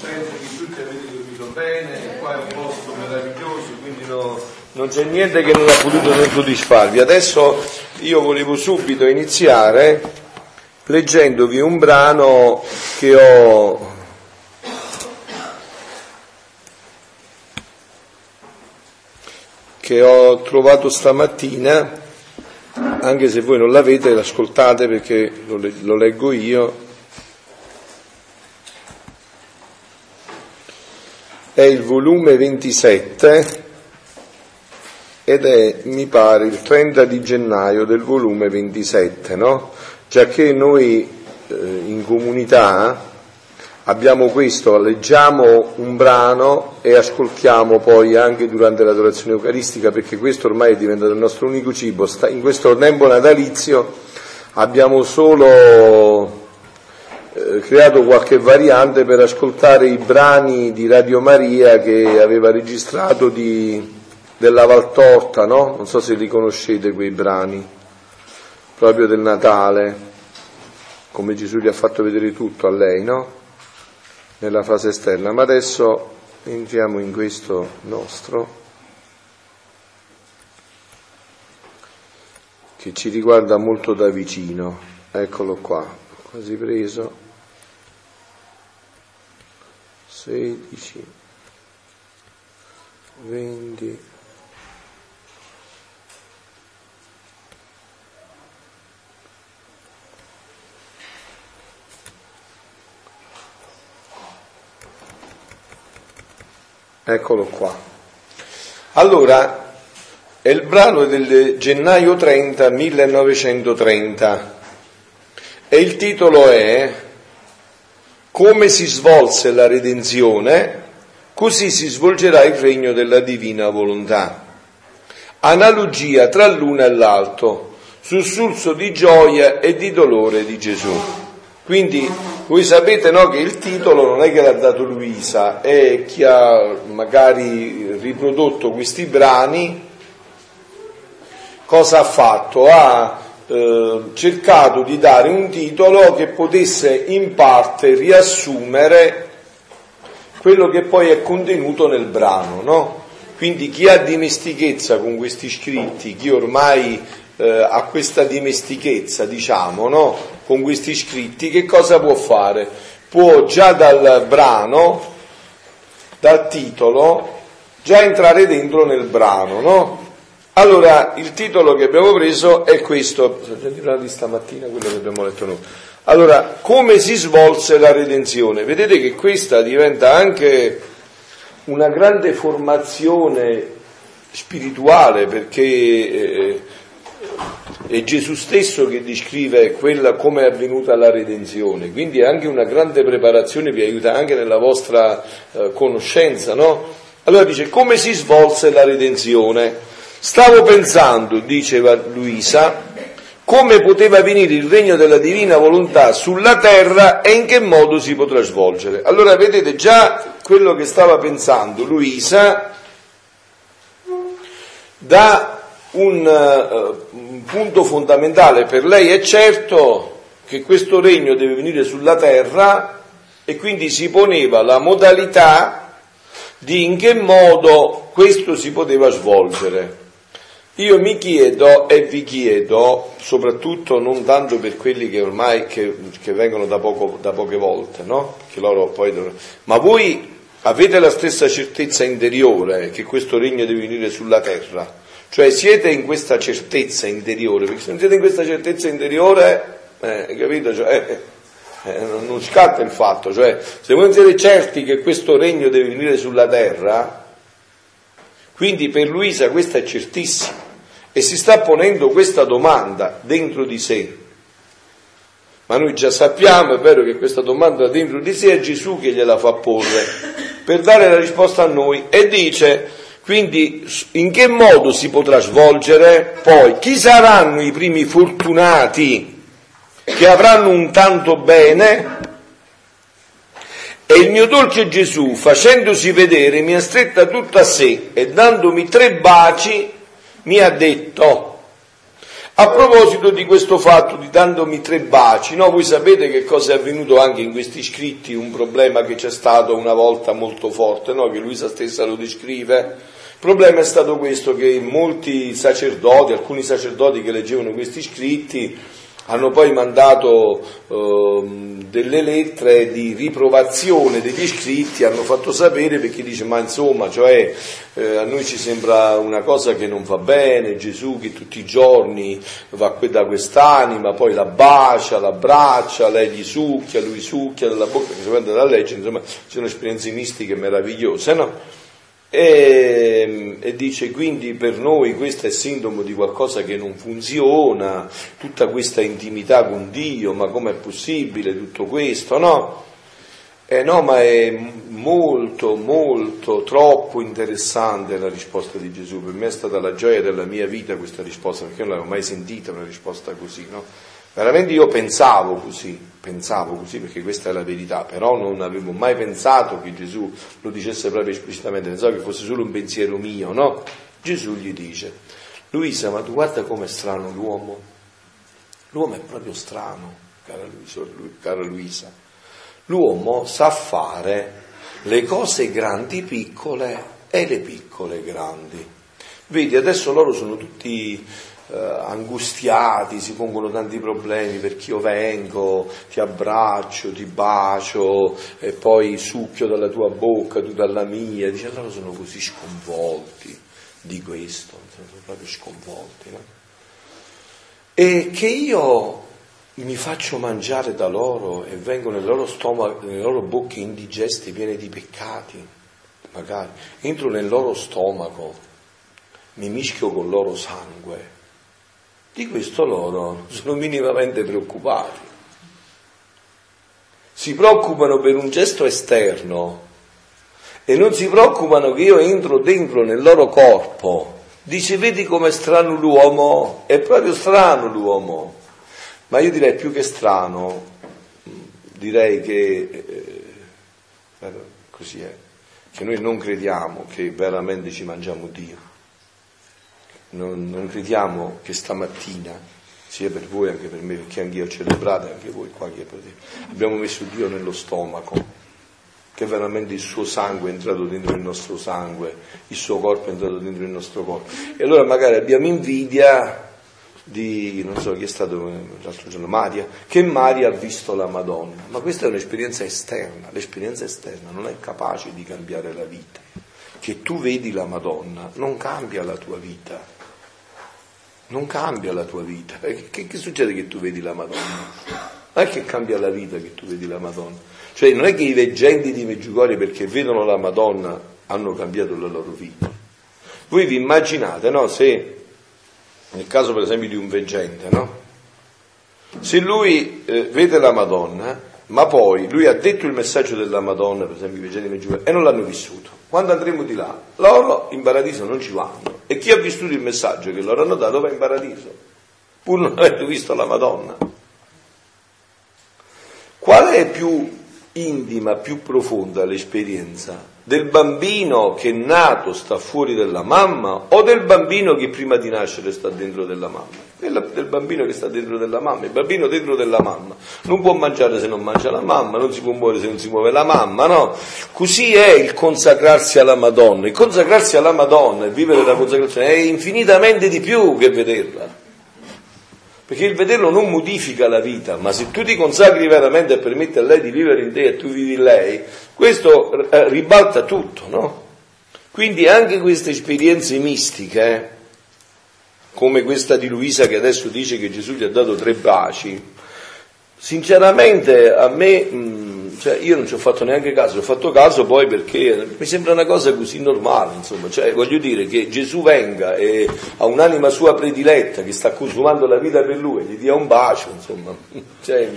penso che tutti avete dormito bene, qua è un posto meraviglioso, quindi no, non c'è niente che non ha potuto non soddisfarvi. Adesso io volevo subito iniziare leggendovi un brano che ho che ho trovato stamattina, anche se voi non l'avete, l'ascoltate perché lo, lo leggo io. È il volume 27 ed è, mi pare, il 30 di gennaio del volume 27, no? Già che noi eh, in comunità abbiamo questo, leggiamo un brano e ascoltiamo poi anche durante l'adorazione eucaristica, perché questo ormai è diventato il nostro unico cibo. In questo tempo natalizio abbiamo solo eh, creato qualche variante per ascoltare i brani di Radio Maria che aveva registrato di della Valtorta, no? Non so se li conoscete quei brani, proprio del Natale, come Gesù gli ha fatto vedere tutto a lei, no? Nella fase esterna. Ma adesso entriamo in questo nostro, che ci riguarda molto da vicino. Eccolo qua, quasi preso. 16, 20, Eccolo qua. Allora, è il brano del gennaio 30, 1930 e il titolo è Come si svolse la redenzione, così si svolgerà il regno della divina volontà. Analogia tra l'uno e l'altro, sussulso di gioia e di dolore di Gesù. Quindi voi sapete no, che il titolo non è che l'ha dato Luisa, è chi ha magari riprodotto questi brani, cosa ha fatto? Ha eh, cercato di dare un titolo che potesse in parte riassumere quello che poi è contenuto nel brano, no? Quindi chi ha dimestichezza con questi scritti, chi ormai eh, ha questa dimestichezza, diciamo, no? con questi scritti, che cosa può fare? Può già dal brano, dal titolo, già entrare dentro nel brano, no? Allora, il titolo che abbiamo preso è questo, di stamattina quello che abbiamo letto noi. Allora, come si svolse la redenzione? Vedete che questa diventa anche una grande formazione spirituale perché eh, è Gesù stesso che descrive quella come è avvenuta la redenzione, quindi è anche una grande preparazione, vi aiuta anche nella vostra eh, conoscenza, no? Allora dice, come si svolse la redenzione? Stavo pensando, diceva Luisa, come poteva venire il regno della divina volontà sulla terra e in che modo si potrà svolgere. Allora vedete già quello che stava pensando Luisa da un uh, punto fondamentale per lei è certo che questo regno deve venire sulla terra e quindi si poneva la modalità di in che modo questo si poteva svolgere. Io mi chiedo e vi chiedo, soprattutto non tanto per quelli che ormai che, che vengono da, poco, da, poche volte, no? poi, ma voi avete la stessa certezza interiore che questo regno deve venire sulla terra? Cioè siete in questa certezza interiore, perché se non siete in questa certezza interiore, eh, capito? Cioè, eh, eh non scatta il fatto, cioè se voi non siete certi che questo regno deve venire sulla terra, quindi per Luisa questo è certissimo e si sta ponendo questa domanda dentro di sé. Ma noi già sappiamo, è vero che questa domanda dentro di sé è Gesù che gliela fa porre per dare la risposta a noi e dice quindi in che modo si potrà svolgere? Poi chi saranno i primi fortunati che avranno un tanto bene? E il mio dolce Gesù, facendosi vedere, mi ha stretta tutta a sé e dandomi tre baci, mi ha detto, A proposito di questo fatto di dandomi tre baci, no? voi sapete che cosa è avvenuto anche in questi scritti, un problema che c'è stato una volta molto forte, no? che Luisa stessa lo descrive. Il problema è stato questo, che molti sacerdoti, alcuni sacerdoti che leggevano questi scritti, hanno poi mandato eh, delle lettere di riprovazione degli iscritti, hanno fatto sapere perché dice ma insomma, cioè, eh, a noi ci sembra una cosa che non va bene, Gesù che tutti i giorni va da quest'anima, poi la bacia, la braccia, lei gli succhia, lui succhia dalla bocca, che si prende da leggere, insomma, ci sono esperienze mistiche meravigliose, no? E, e, dice quindi per noi questo è sintomo di qualcosa che non funziona, tutta questa intimità con Dio, ma com'è possibile tutto questo? No? Eh no, ma è molto, molto, troppo interessante la risposta di Gesù. Per me è stata la gioia della mia vita questa risposta, perché non l'avevo mai sentita una risposta così, no? Veramente io pensavo così, pensavo così perché questa è la verità, però non avevo mai pensato che Gesù lo dicesse proprio esplicitamente, pensavo che fosse solo un pensiero mio, no? Gesù gli dice, Luisa, ma tu guarda com'è strano l'uomo, l'uomo è proprio strano, cara Luisa, cara Luisa. l'uomo sa fare le cose grandi piccole e le piccole grandi. Vedi, adesso loro sono tutti eh, angustiati, si pongono tanti problemi perché io vengo, ti abbraccio, ti bacio e poi succhio dalla tua bocca, tu dalla mia, dice allora sono così sconvolti di questo, sono proprio sconvolti. No? E che io mi faccio mangiare da loro e vengo nel loro stomaco, nelle loro bocche indigeste, piene di peccati, magari, entro nel loro stomaco, mi mischio con il loro sangue di questo loro sono minimamente preoccupati. Si preoccupano per un gesto esterno e non si preoccupano che io entro dentro nel loro corpo. Dice, vedi com'è strano l'uomo? È proprio strano l'uomo. Ma io direi più che strano, direi che eh, così è, che noi non crediamo che veramente ci mangiamo Dio non, non crediamo che stamattina, sia per voi anche per me, perché anch'io ho celebrato, anche voi qua che abbiamo messo Dio nello stomaco, che veramente il suo sangue è entrato dentro il nostro sangue, il suo corpo è entrato dentro il nostro corpo. E allora magari abbiamo invidia di, non so chi è stato l'altro giorno, Maria, che Maria ha visto la Madonna, ma questa è un'esperienza esterna, l'esperienza esterna non è capace di cambiare la vita. Che tu vedi la Madonna non cambia la tua vita non cambia la tua vita. Che, che, succede che tu vedi la Madonna? Non è che cambia la vita che tu vedi la Madonna. Cioè non è che i veggenti di Meggiugorie perché vedono la Madonna hanno cambiato la loro vita. Voi vi immaginate, no? Se, nel caso per esempio di un veggente, no? Se lui eh, vede la Madonna, ma poi lui ha detto il messaggio della Madonna, per esempio i veggenti di Meggiugorie, e non l'hanno vissuto. Quando andremo di là, loro in paradiso non ci vanno e chi ha vissuto il messaggio che loro hanno dato va in paradiso, pur non avendo visto la Madonna. Qual è più intima, più profonda l'esperienza? Del bambino che è nato sta fuori della mamma o del bambino che prima di nascere sta dentro della mamma? Quella del bambino che sta dentro della mamma, il bambino dentro della mamma non può mangiare se non mangia la mamma, non si può muovere se non si muove la mamma, no? Così è il consacrarsi alla Madonna, il consacrarsi alla Madonna e vivere la consacrazione è infinitamente di più che vederla. Perché il vederlo non modifica la vita, ma se tu ti consacri veramente e permetti a lei di vivere in te e tu vivi in lei, questo eh, ribalta tutto, no? Quindi anche queste esperienze mistiche, come questa di Luisa che adesso dice che Gesù gli ha dato tre baci, sinceramente a me mh, cioè io non ci ho fatto neanche caso, ho fatto caso poi perché mi sembra una cosa così normale, insomma, cioè voglio dire che Gesù venga e ha un'anima sua prediletta che sta consumando la vita per lui, gli dia un bacio, insomma, cioè,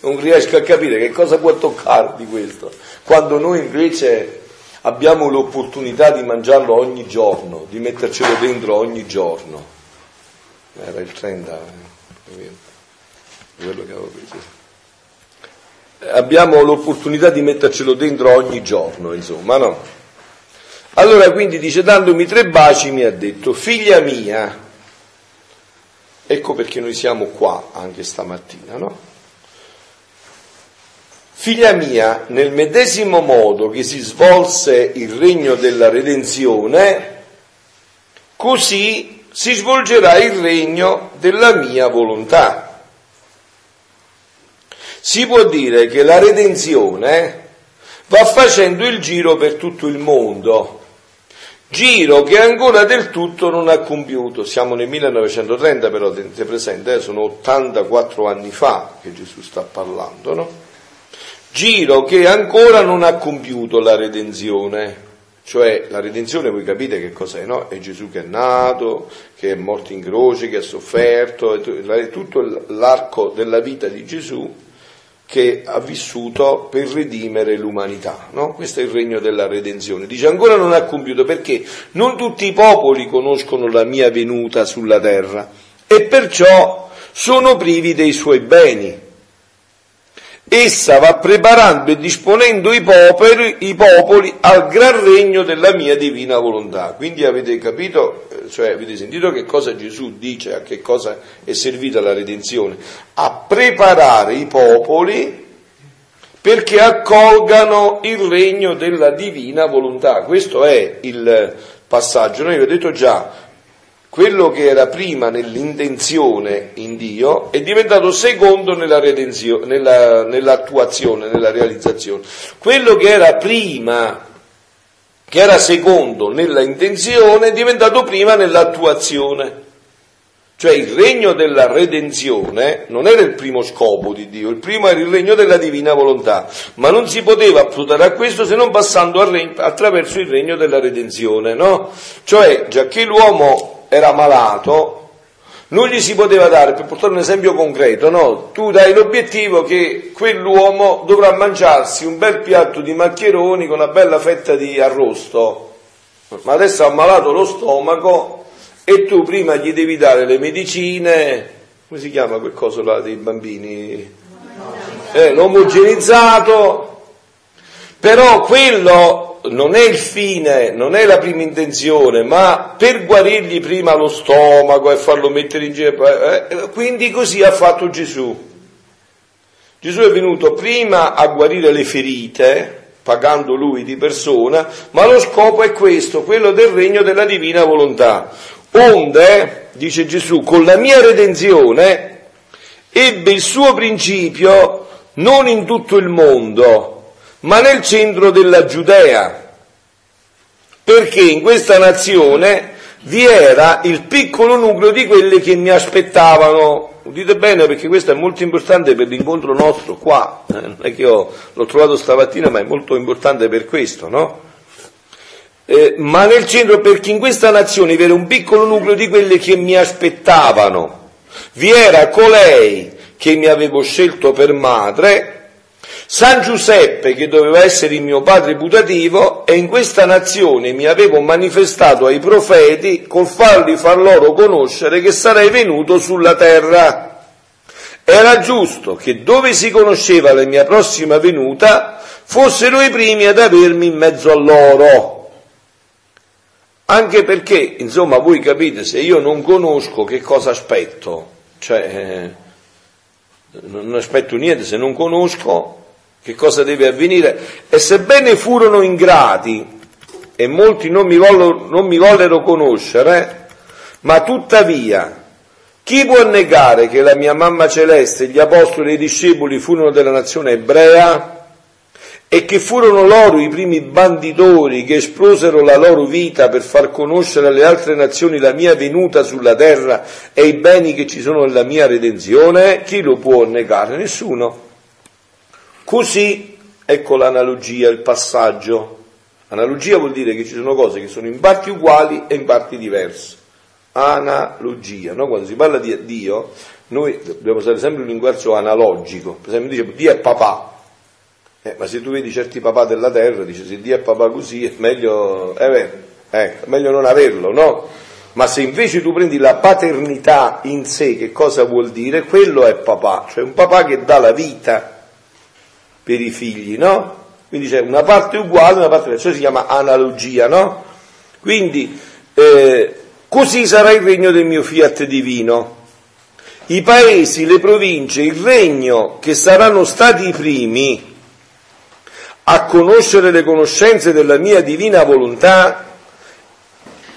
non riesco a capire che cosa può toccare di questo, quando noi invece abbiamo l'opportunità di mangiarlo ogni giorno, di mettercelo dentro ogni giorno. Era il 30, eh, quello che avevo preso abbiamo l'opportunità di mettercelo dentro ogni giorno, insomma, no? Allora quindi dice, dandomi tre baci mi ha detto, figlia mia, Ecco perché noi siamo qua anche stamattina, no? Figlia mia, nel medesimo modo che si svolse il regno della redenzione, così si svolgerà il regno della mia volontà. Si può dire che la redenzione va facendo il giro per tutto il mondo, giro che ancora del tutto non ha compiuto. Siamo nel 1930 però, tenete presente, eh, sono 84 anni fa che Gesù sta parlando, no? Giro che ancora non ha compiuto la redenzione. Cioè la redenzione voi capite che cos'è, no? È Gesù che è nato, che è morto in croce, che ha sofferto, è tutto l'arco della vita di Gesù che ha vissuto per redimere l'umanità. No? Questo è il regno della redenzione. Dice ancora non ha compiuto perché non tutti i popoli conoscono la mia venuta sulla terra e perciò sono privi dei suoi beni. Essa va preparando e disponendo i popoli, i popoli, al gran regno della mia divina volontà. Quindi avete capito, eh, cioè avete sentito che cosa Gesù dice, a che cosa è servita la redenzione? A preparare i popoli perché accolgano il regno della divina volontà. Questo è il passaggio. Noi vi ho detto già, quello che era prima nell'intenzione in Dio è diventato secondo nella nella, nell'attuazione, nella realizzazione. Quello che era prima, che era secondo nella intenzione, è diventato prima nell'attuazione. Cioè il regno della redenzione non era il primo scopo di Dio, il primo era il regno della divina volontà, ma non si poteva approdare a questo se non passando attraverso il regno della redenzione, no? Cioè, già che l'uomo era malato, non gli si poteva dare, per portare un esempio concreto, no? Tu dai l'obiettivo che quell'uomo dovrà mangiarsi un bel piatto di maccheroni con una bella fetta di arrosto, ma adesso ha malato lo stomaco e tu prima gli devi dare le medicine, come si chiama quel coso là dei bambini? Eh, l'omogenizzato, però quello non è il fine, non è la prima intenzione, ma per guarirgli prima lo stomaco e farlo mettere in giro, eh, quindi così ha fatto Gesù. Gesù è venuto prima a guarire le ferite, pagando lui di persona, ma lo scopo è questo, quello del regno della divina volontà. Onde, dice Gesù, con la mia redenzione ebbe il suo principio non in tutto il mondo, ma nel centro della Giudea, perché in questa nazione vi era il piccolo nucleo di quelli che mi aspettavano. Udite bene perché questo è molto importante per l'incontro nostro qua, eh, non è che io l'ho trovato stamattina, ma è molto importante per questo, no? Eh, ma nel centro perché in questa nazione vi era un piccolo nucleo di quelli che mi aspettavano. Vi era colei che mi avevo scelto per madre San Giuseppe, che doveva essere il mio padre putativo, e in questa nazione mi avevo manifestato ai profeti col farli far loro conoscere che sarei venuto sulla terra. Era giusto che dove si conosceva la mia prossima venuta fossero i primi ad avermi in mezzo a loro. Anche perché, insomma, voi capite, se io non conosco che cosa aspetto, cioè eh, non aspetto niente se non conosco, che cosa deve avvenire? E sebbene furono ingrati e molti non mi, vollero, non mi vollero conoscere, ma tuttavia chi può negare che la mia mamma celeste, gli apostoli e i discepoli furono della nazione ebrea e che furono loro i primi banditori che esplosero la loro vita per far conoscere alle altre nazioni la mia venuta sulla terra e i beni che ci sono nella mia redenzione? Chi lo può negare? Nessuno. Così, ecco l'analogia, il passaggio. Analogia vuol dire che ci sono cose che sono in parti uguali e in parti diverse. Analogia, no? Quando si parla di Dio, noi dobbiamo usare sempre un linguaggio analogico. Per esempio, dice Dio è papà. Eh, ma se tu vedi certi papà della terra, dice se Dio è papà così, è meglio, è vero, eh, meglio non averlo, no? Ma se invece tu prendi la paternità in sé, che cosa vuol dire? Quello è papà, cioè un papà che dà la vita per i figli, no? Quindi c'è una parte uguale, una parte diversa, si chiama analogia, no? Quindi eh, così sarà il regno del mio fiat divino. i paesi, le province, il regno che saranno stati i primi a conoscere le conoscenze della mia divina volontà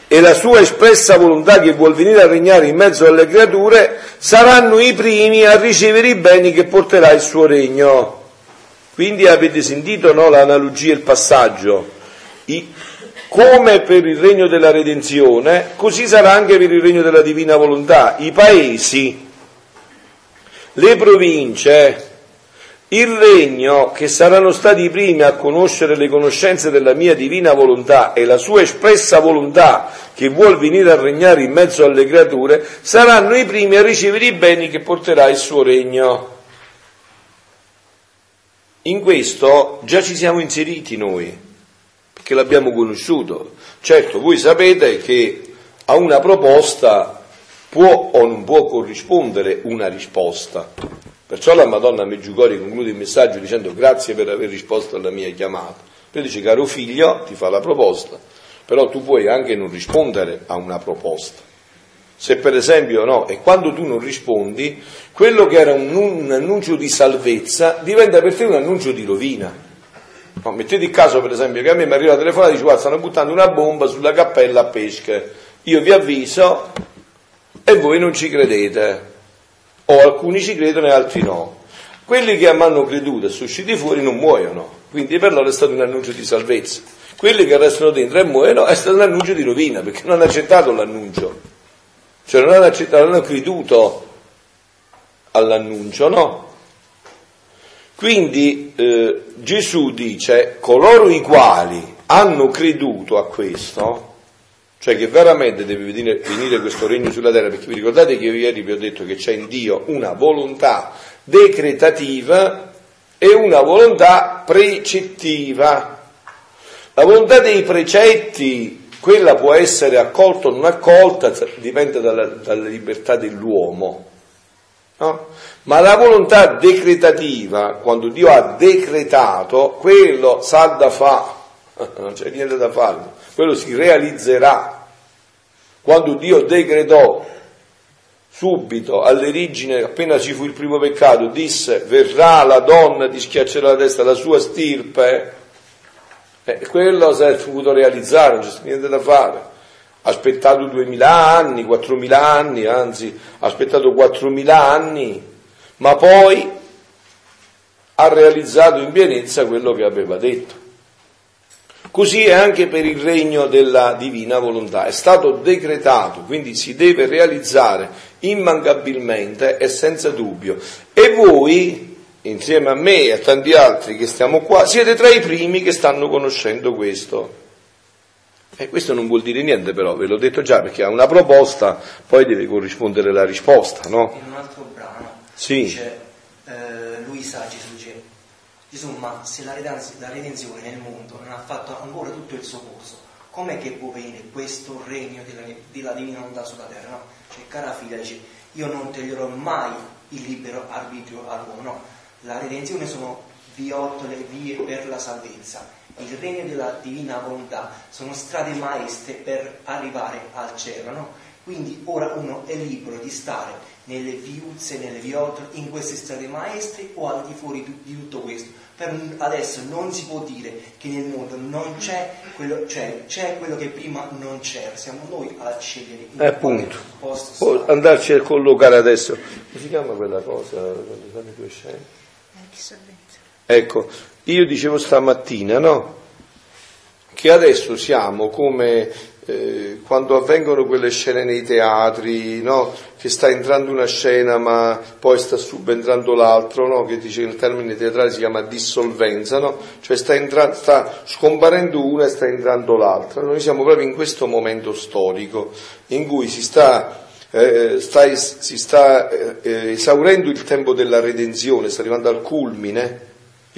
e la sua espressa volontà che vuol venire a regnare in mezzo alle creature, saranno i primi a ricevere i beni che porterà il suo regno. Quindi avete sentito no, l'analogia, il passaggio. I, come per il regno della redenzione, così sarà anche per il regno della divina volontà. I paesi, le province, il regno che saranno stati i primi a conoscere le conoscenze della mia divina volontà e la sua espressa volontà che vuol venire a regnare in mezzo alle creature, saranno i primi a ricevere i beni che porterà il suo regno. In questo già ci siamo inseriti noi, perché l'abbiamo conosciuto. Certo, voi sapete che a una proposta può o non può corrispondere una risposta. Perciò la Madonna Meggiugori conclude il messaggio dicendo grazie per aver risposto alla mia chiamata. Poi dice caro figlio, ti fa la proposta, però tu puoi anche non rispondere a una proposta. Se per esempio no, e quando tu non rispondi, quello che era un, un annuncio di salvezza diventa per te un annuncio di rovina. No, mettete il caso per esempio che a me mi arriva la telefonata e dice guarda stanno buttando una bomba sulla cappella a pesche, io vi avviso e voi non ci credete o alcuni ci credono e altri no. Quelli che mi hanno creduto e sono usciti fuori non muoiono, quindi per loro è stato un annuncio di salvezza. Quelli che restano dentro e muoiono è stato un annuncio di rovina, perché non hanno accettato l'annuncio, cioè non hanno, accettato, hanno creduto all'annuncio, no? Quindi eh, Gesù dice, coloro i quali hanno creduto a questo, cioè che veramente deve venire, venire, questo regno sulla terra, perché vi ricordate che io ieri vi ho detto che c'è in Dio una volontà decretativa e una volontà precettiva. La volontà dei precetti, quella può essere accolta o non accolta, dipende dalla, dalla libertà dell'uomo. No? Ma la volontà decretativa, quando Dio ha decretato, quello sa da fa, non c'è niente da fare quello si realizzerà. Quando Dio decretò subito all'origine, appena ci fu il primo peccato, disse verrà la donna, ti schiaccerà la testa, la sua stirpe, eh, quello si è potuto realizzare, non c'è niente da fare. Ha aspettato duemila anni, quattromila anni, anzi ha aspettato quattromila anni, ma poi ha realizzato in pienezza quello che aveva detto. Così è anche per il regno della divina volontà, è stato decretato, quindi si deve realizzare immancabilmente e senza dubbio. E voi, insieme a me e a tanti altri che stiamo qua, siete tra i primi che stanno conoscendo questo. E questo non vuol dire niente però, ve l'ho detto già, perché a una proposta poi deve corrispondere la risposta, no? In un altro brano sì. dice, eh, lui sa Gesù Gesù, ma se la redenzione nel mondo non ha fatto ancora tutto il suo corso, com'è che può venire questo regno della, della divina volontà sulla terra? No? Cioè, cara figlia, dice, io non toglierò mai il libero arbitrio all'uomo, no? La redenzione sono viottole vie per la salvezza. Il regno della divina volontà sono strade maestre per arrivare al cielo, no? Quindi ora uno è libero di stare nelle viuzze, nelle viottole, in queste strade maestre o al di fuori di tutto questo. Per adesso non si può dire che nel mondo non c'è quello, cioè c'è quello che prima non c'era, siamo noi a scegliere in eh, appunto. posto. Può andarci a collocare adesso. Come si chiama quella cosa quando fanno due scene? Ecco, io dicevo stamattina, no? Che adesso siamo come eh, quando avvengono quelle scene nei teatri, no? che sta entrando una scena ma poi sta subentrando l'altro, no? che dice il termine teatrale si chiama dissolvenza, no? cioè sta, entra- sta, scomparendo una e sta entrando l'altra. Noi siamo proprio in questo momento storico in cui si sta, eh, sta, si sta eh, esaurendo il tempo della redenzione, sta arrivando al culmine,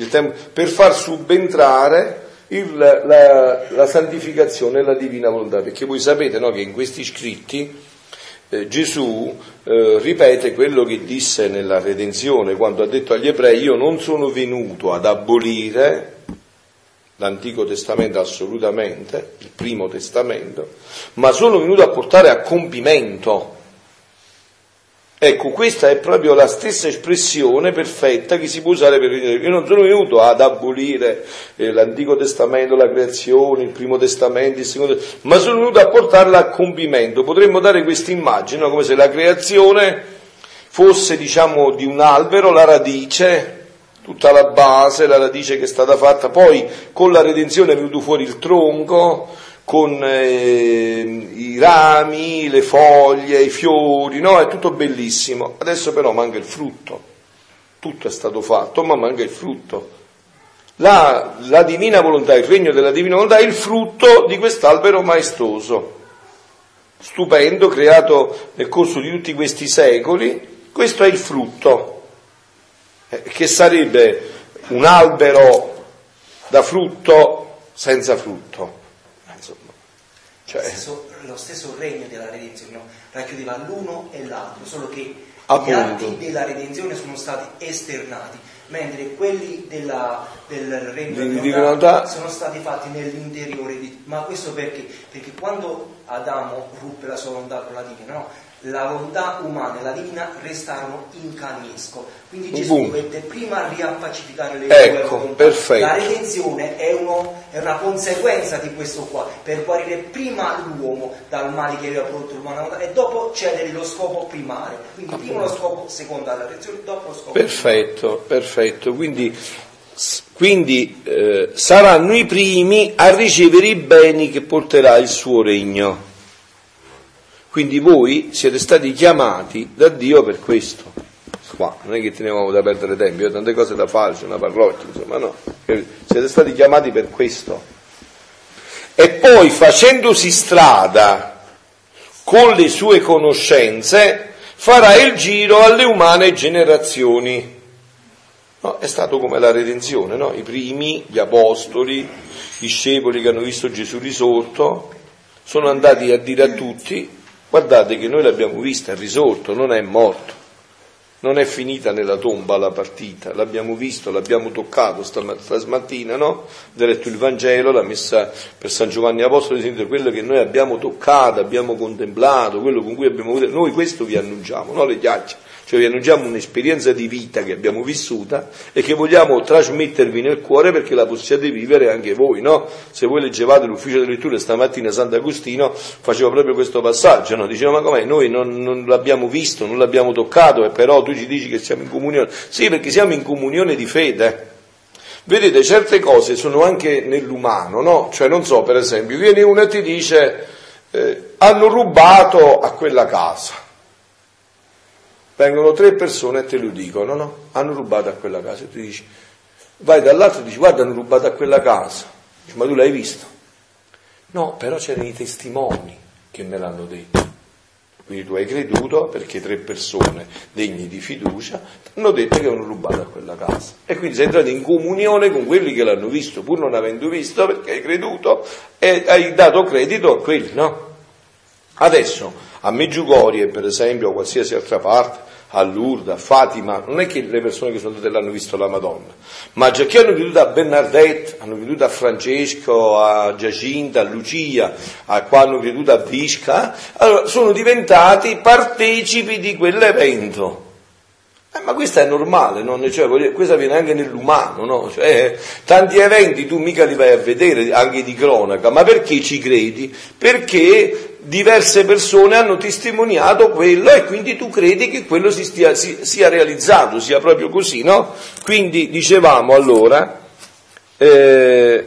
tempo, per far subentrare il, la, la, santificazione e la divina volontà, perché voi sapete no, che in questi scritti eh, Gesù eh, ripete quello che disse nella redenzione quando ha detto agli ebrei io non sono venuto ad abolire l'Antico Testamento assolutamente, il primo testamento, ma sono venuto a portare a compimento Ecco, questa è proprio la stessa espressione perfetta che si può usare per Io non sono venuto ad abolire eh, l'Antico Testamento, la creazione, il Primo Testamento, il Secondo Testamento, ma sono venuto a portarla a compimento. Potremmo dare questa immagine, come se la creazione fosse, diciamo, di un albero, la radice, tutta la base, la radice che è stata fatta, poi con la redenzione è venuto fuori il tronco, con eh, i rami, le foglie, i fiori, no? È tutto bellissimo. Adesso però manca il frutto. Tutto è stato fatto, ma manca il frutto. La, la divina volontà, il regno della divina volontà è il frutto di quest'albero maestoso, stupendo, creato nel corso di tutti questi secoli. Questo è il frutto, eh, che sarebbe un albero da frutto senza frutto. Cioè, lo, stesso, lo, stesso, regno della redenzione no? racchiudeva l'uno e l'altro, solo che Appunto. gli atti della redenzione sono stati esternati, mentre quelli della, del regno della divinità sono stati fatti nell'interiore. Di, ma questo perché? Perché quando Adamo ruppe la sua volontà con la divina, no? La volontà umana e la divina restarono in caniesco. Quindi Gesù Boom. dovette prima riappacificare le ecco, due volontà. Perfetto. La redenzione è, uno, è, una conseguenza di questo qua, per guarire prima l'uomo dal male che aveva prodotto l'umanità e dopo cedere lo scopo primario. Quindi prima lo scopo secondario la redenzione, dopo lo scopo Perfetto, primario. perfetto. Quindi quindi eh, saranno i primi a ricevere i beni che porterà il suo regno. Quindi voi siete stati chiamati da Dio per questo. Qua, non è che tenevamo da perdere tempo, io ho tante cose da fare, c'è una parrocchia, insomma no. Siete stati chiamati per questo. E poi facendosi strada con le sue conoscenze, farà il giro alle umane generazioni. No, è stato come la redenzione, no? I primi, gli apostoli, i discepoli che hanno visto Gesù risorto, sono andati a dire a tutti Guardate che noi l'abbiamo vista, è risorto, non è morto, non è finita nella tomba la partita, l'abbiamo visto, l'abbiamo toccato stamattina, no? Avete letto il Vangelo, la messa per San Giovanni Apostolo, sentite quello che noi abbiamo toccato, abbiamo contemplato, quello con cui abbiamo noi questo vi annunciamo, no? Le ghiacce cioè vi annunciamo un'esperienza di vita che abbiamo vissuta e che vogliamo trasmettervi nel cuore perché la possiate vivere anche voi, no? Se voi leggevate l'ufficio delle letture stamattina Sant'Agostino faceva proprio questo passaggio, no? Diceva ma com'è? Noi non, non l'abbiamo visto, non l'abbiamo toccato e però tu ci dici che siamo in comunione. Sì, perché siamo in comunione di fede. Vedete, certe cose sono anche nell'umano, no? Cioè, non so, per esempio, viene uno e ti dice, eh, hanno rubato a quella casa. Vengono tre persone e te lo dicono, no? Hanno rubato a quella casa. E tu dici, vai dall'altro e dici, guarda, hanno rubato a quella casa. Dici, ma tu l'hai visto? No, però c'erano i testimoni che me l'hanno detto. Quindi tu hai creduto perché tre persone degne di fiducia hanno detto che hanno rubato a quella casa. E quindi sei entrato in comunione con quelli che l'hanno visto, pur non avendo visto perché hai creduto e hai dato credito a quelli, no? Adesso, a Meggiugorie, per esempio, o qualsiasi altra parte, a Lourdes, a Fatima, non è che le persone che sono andate l'hanno visto la Madonna, ma già che hanno creduto a Bernadette, hanno creduto a Francesco, a Giacinta, a Lucia, a qua hanno creduto a Visca, allora sono diventati partecipi di quell'evento. Eh, ma questo è normale, no? cioè, questo avviene anche nell'umano, no? cioè, tanti eventi tu mica li vai a vedere anche di cronaca, ma perché ci credi? Perché diverse persone hanno testimoniato quello e quindi tu credi che quello si stia, si, sia realizzato, sia proprio così, no? Quindi dicevamo allora, eh,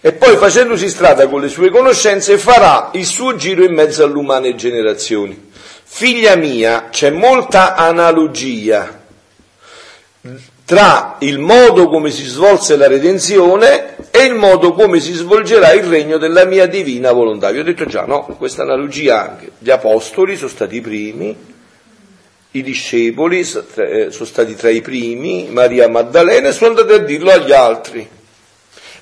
e poi facendosi strada con le sue conoscenze farà il suo giro in mezzo all'umane generazioni Figlia mia, c'è molta analogia tra il modo come si svolse la redenzione e il modo come si svolgerà il regno della mia divina volontà. Vi ho detto già, no? Questa analogia anche. Gli apostoli sono stati i primi, i discepoli eh, sono stati tra i primi, Maria Maddalena, e sono andati a dirlo agli altri.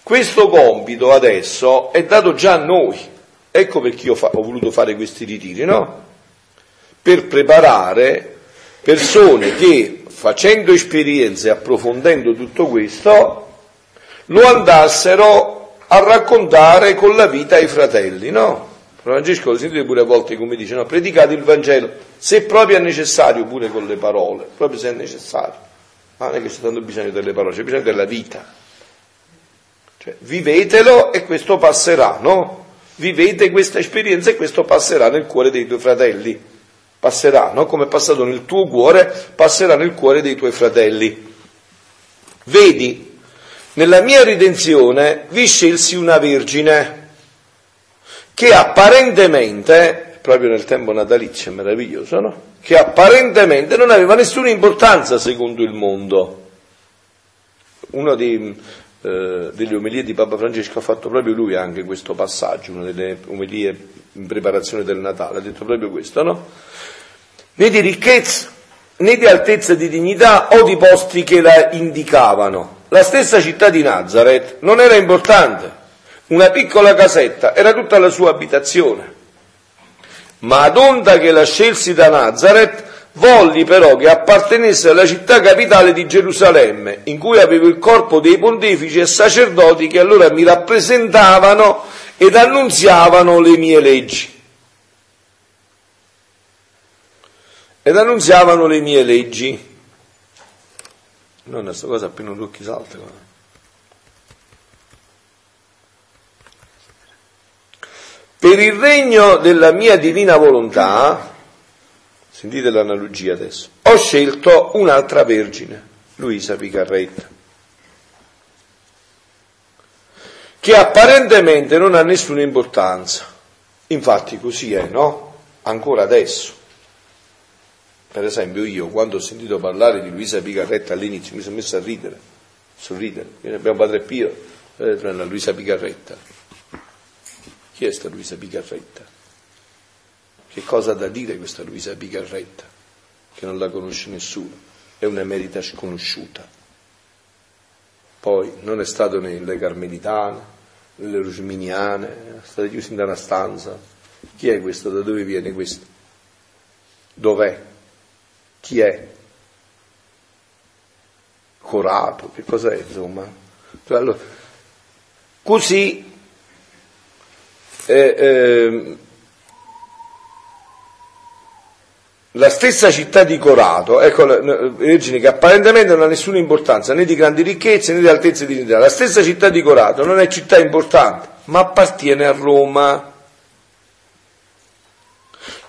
Questo compito adesso è dato già a noi. Ecco perché io ho voluto fare questi ritiri, no? per preparare persone che facendo esperienze e approfondendo tutto questo lo andassero a raccontare con la vita ai fratelli, no? Francesco lo sentite pure a volte come dice, no, predicate il Vangelo, se proprio è necessario, pure con le parole, proprio se è necessario. Ma non è che c'è tanto bisogno delle parole, c'è bisogno della vita. Cioè, vivetelo e questo passerà, no? Vivete questa esperienza e questo passerà nel cuore dei tuoi fratelli. Passerà, no? Come è passato nel tuo cuore, passerà nel cuore dei tuoi fratelli. Vedi, nella mia redenzione vi scelsi una vergine che apparentemente, proprio nel tempo natalizio è meraviglioso, no? Che apparentemente non aveva nessuna importanza secondo il mondo. Uno dei, eh, delle omelie di Papa Francesco ha fatto proprio lui anche questo passaggio, una delle omelie in preparazione del Natale, ha detto proprio questo, no? Né di ricchezza, né di altezza di dignità o di posti che la indicavano. La stessa città di Nazareth non era importante, una piccola casetta, era tutta la sua abitazione. Ma ad onda che la scelsi da Nazareth, volli però che appartenesse alla città capitale di Gerusalemme, in cui avevo il corpo dei pontefici e sacerdoti che allora mi rappresentavano ed annunziavano le mie leggi. Ed annunziavano le mie leggi. Non questa cosa appena un occhi salta. Per il regno della mia divina volontà, sentite l'analogia adesso, ho scelto un'altra vergine, Luisa Picarretta, che apparentemente non ha nessuna importanza. Infatti così è, no? Ancora adesso. Per esempio io quando ho sentito parlare di Luisa Picarretta all'inizio mi sono messo a ridere, sorridere. Abbiamo Padre Pio, eh, Luisa Picarretta. Chi è sta Luisa Picarretta? Che cosa ha da dire questa Luisa Picarretta? Che non la conosce nessuno, è una merita sconosciuta. Poi non è stato nelle Carmelitane, nelle Rusminiane, è stato chiuso in una stanza. Chi è questo? Da dove viene questo? Dov'è? Chi è? Corato, che cos'è insomma? Cioè, allora, così eh, eh, la stessa città di Corato, ecco, Vergine che apparentemente non ha nessuna importanza né di grandi ricchezze né di altezze di dignità, la stessa città di Corato non è città importante, ma appartiene a Roma,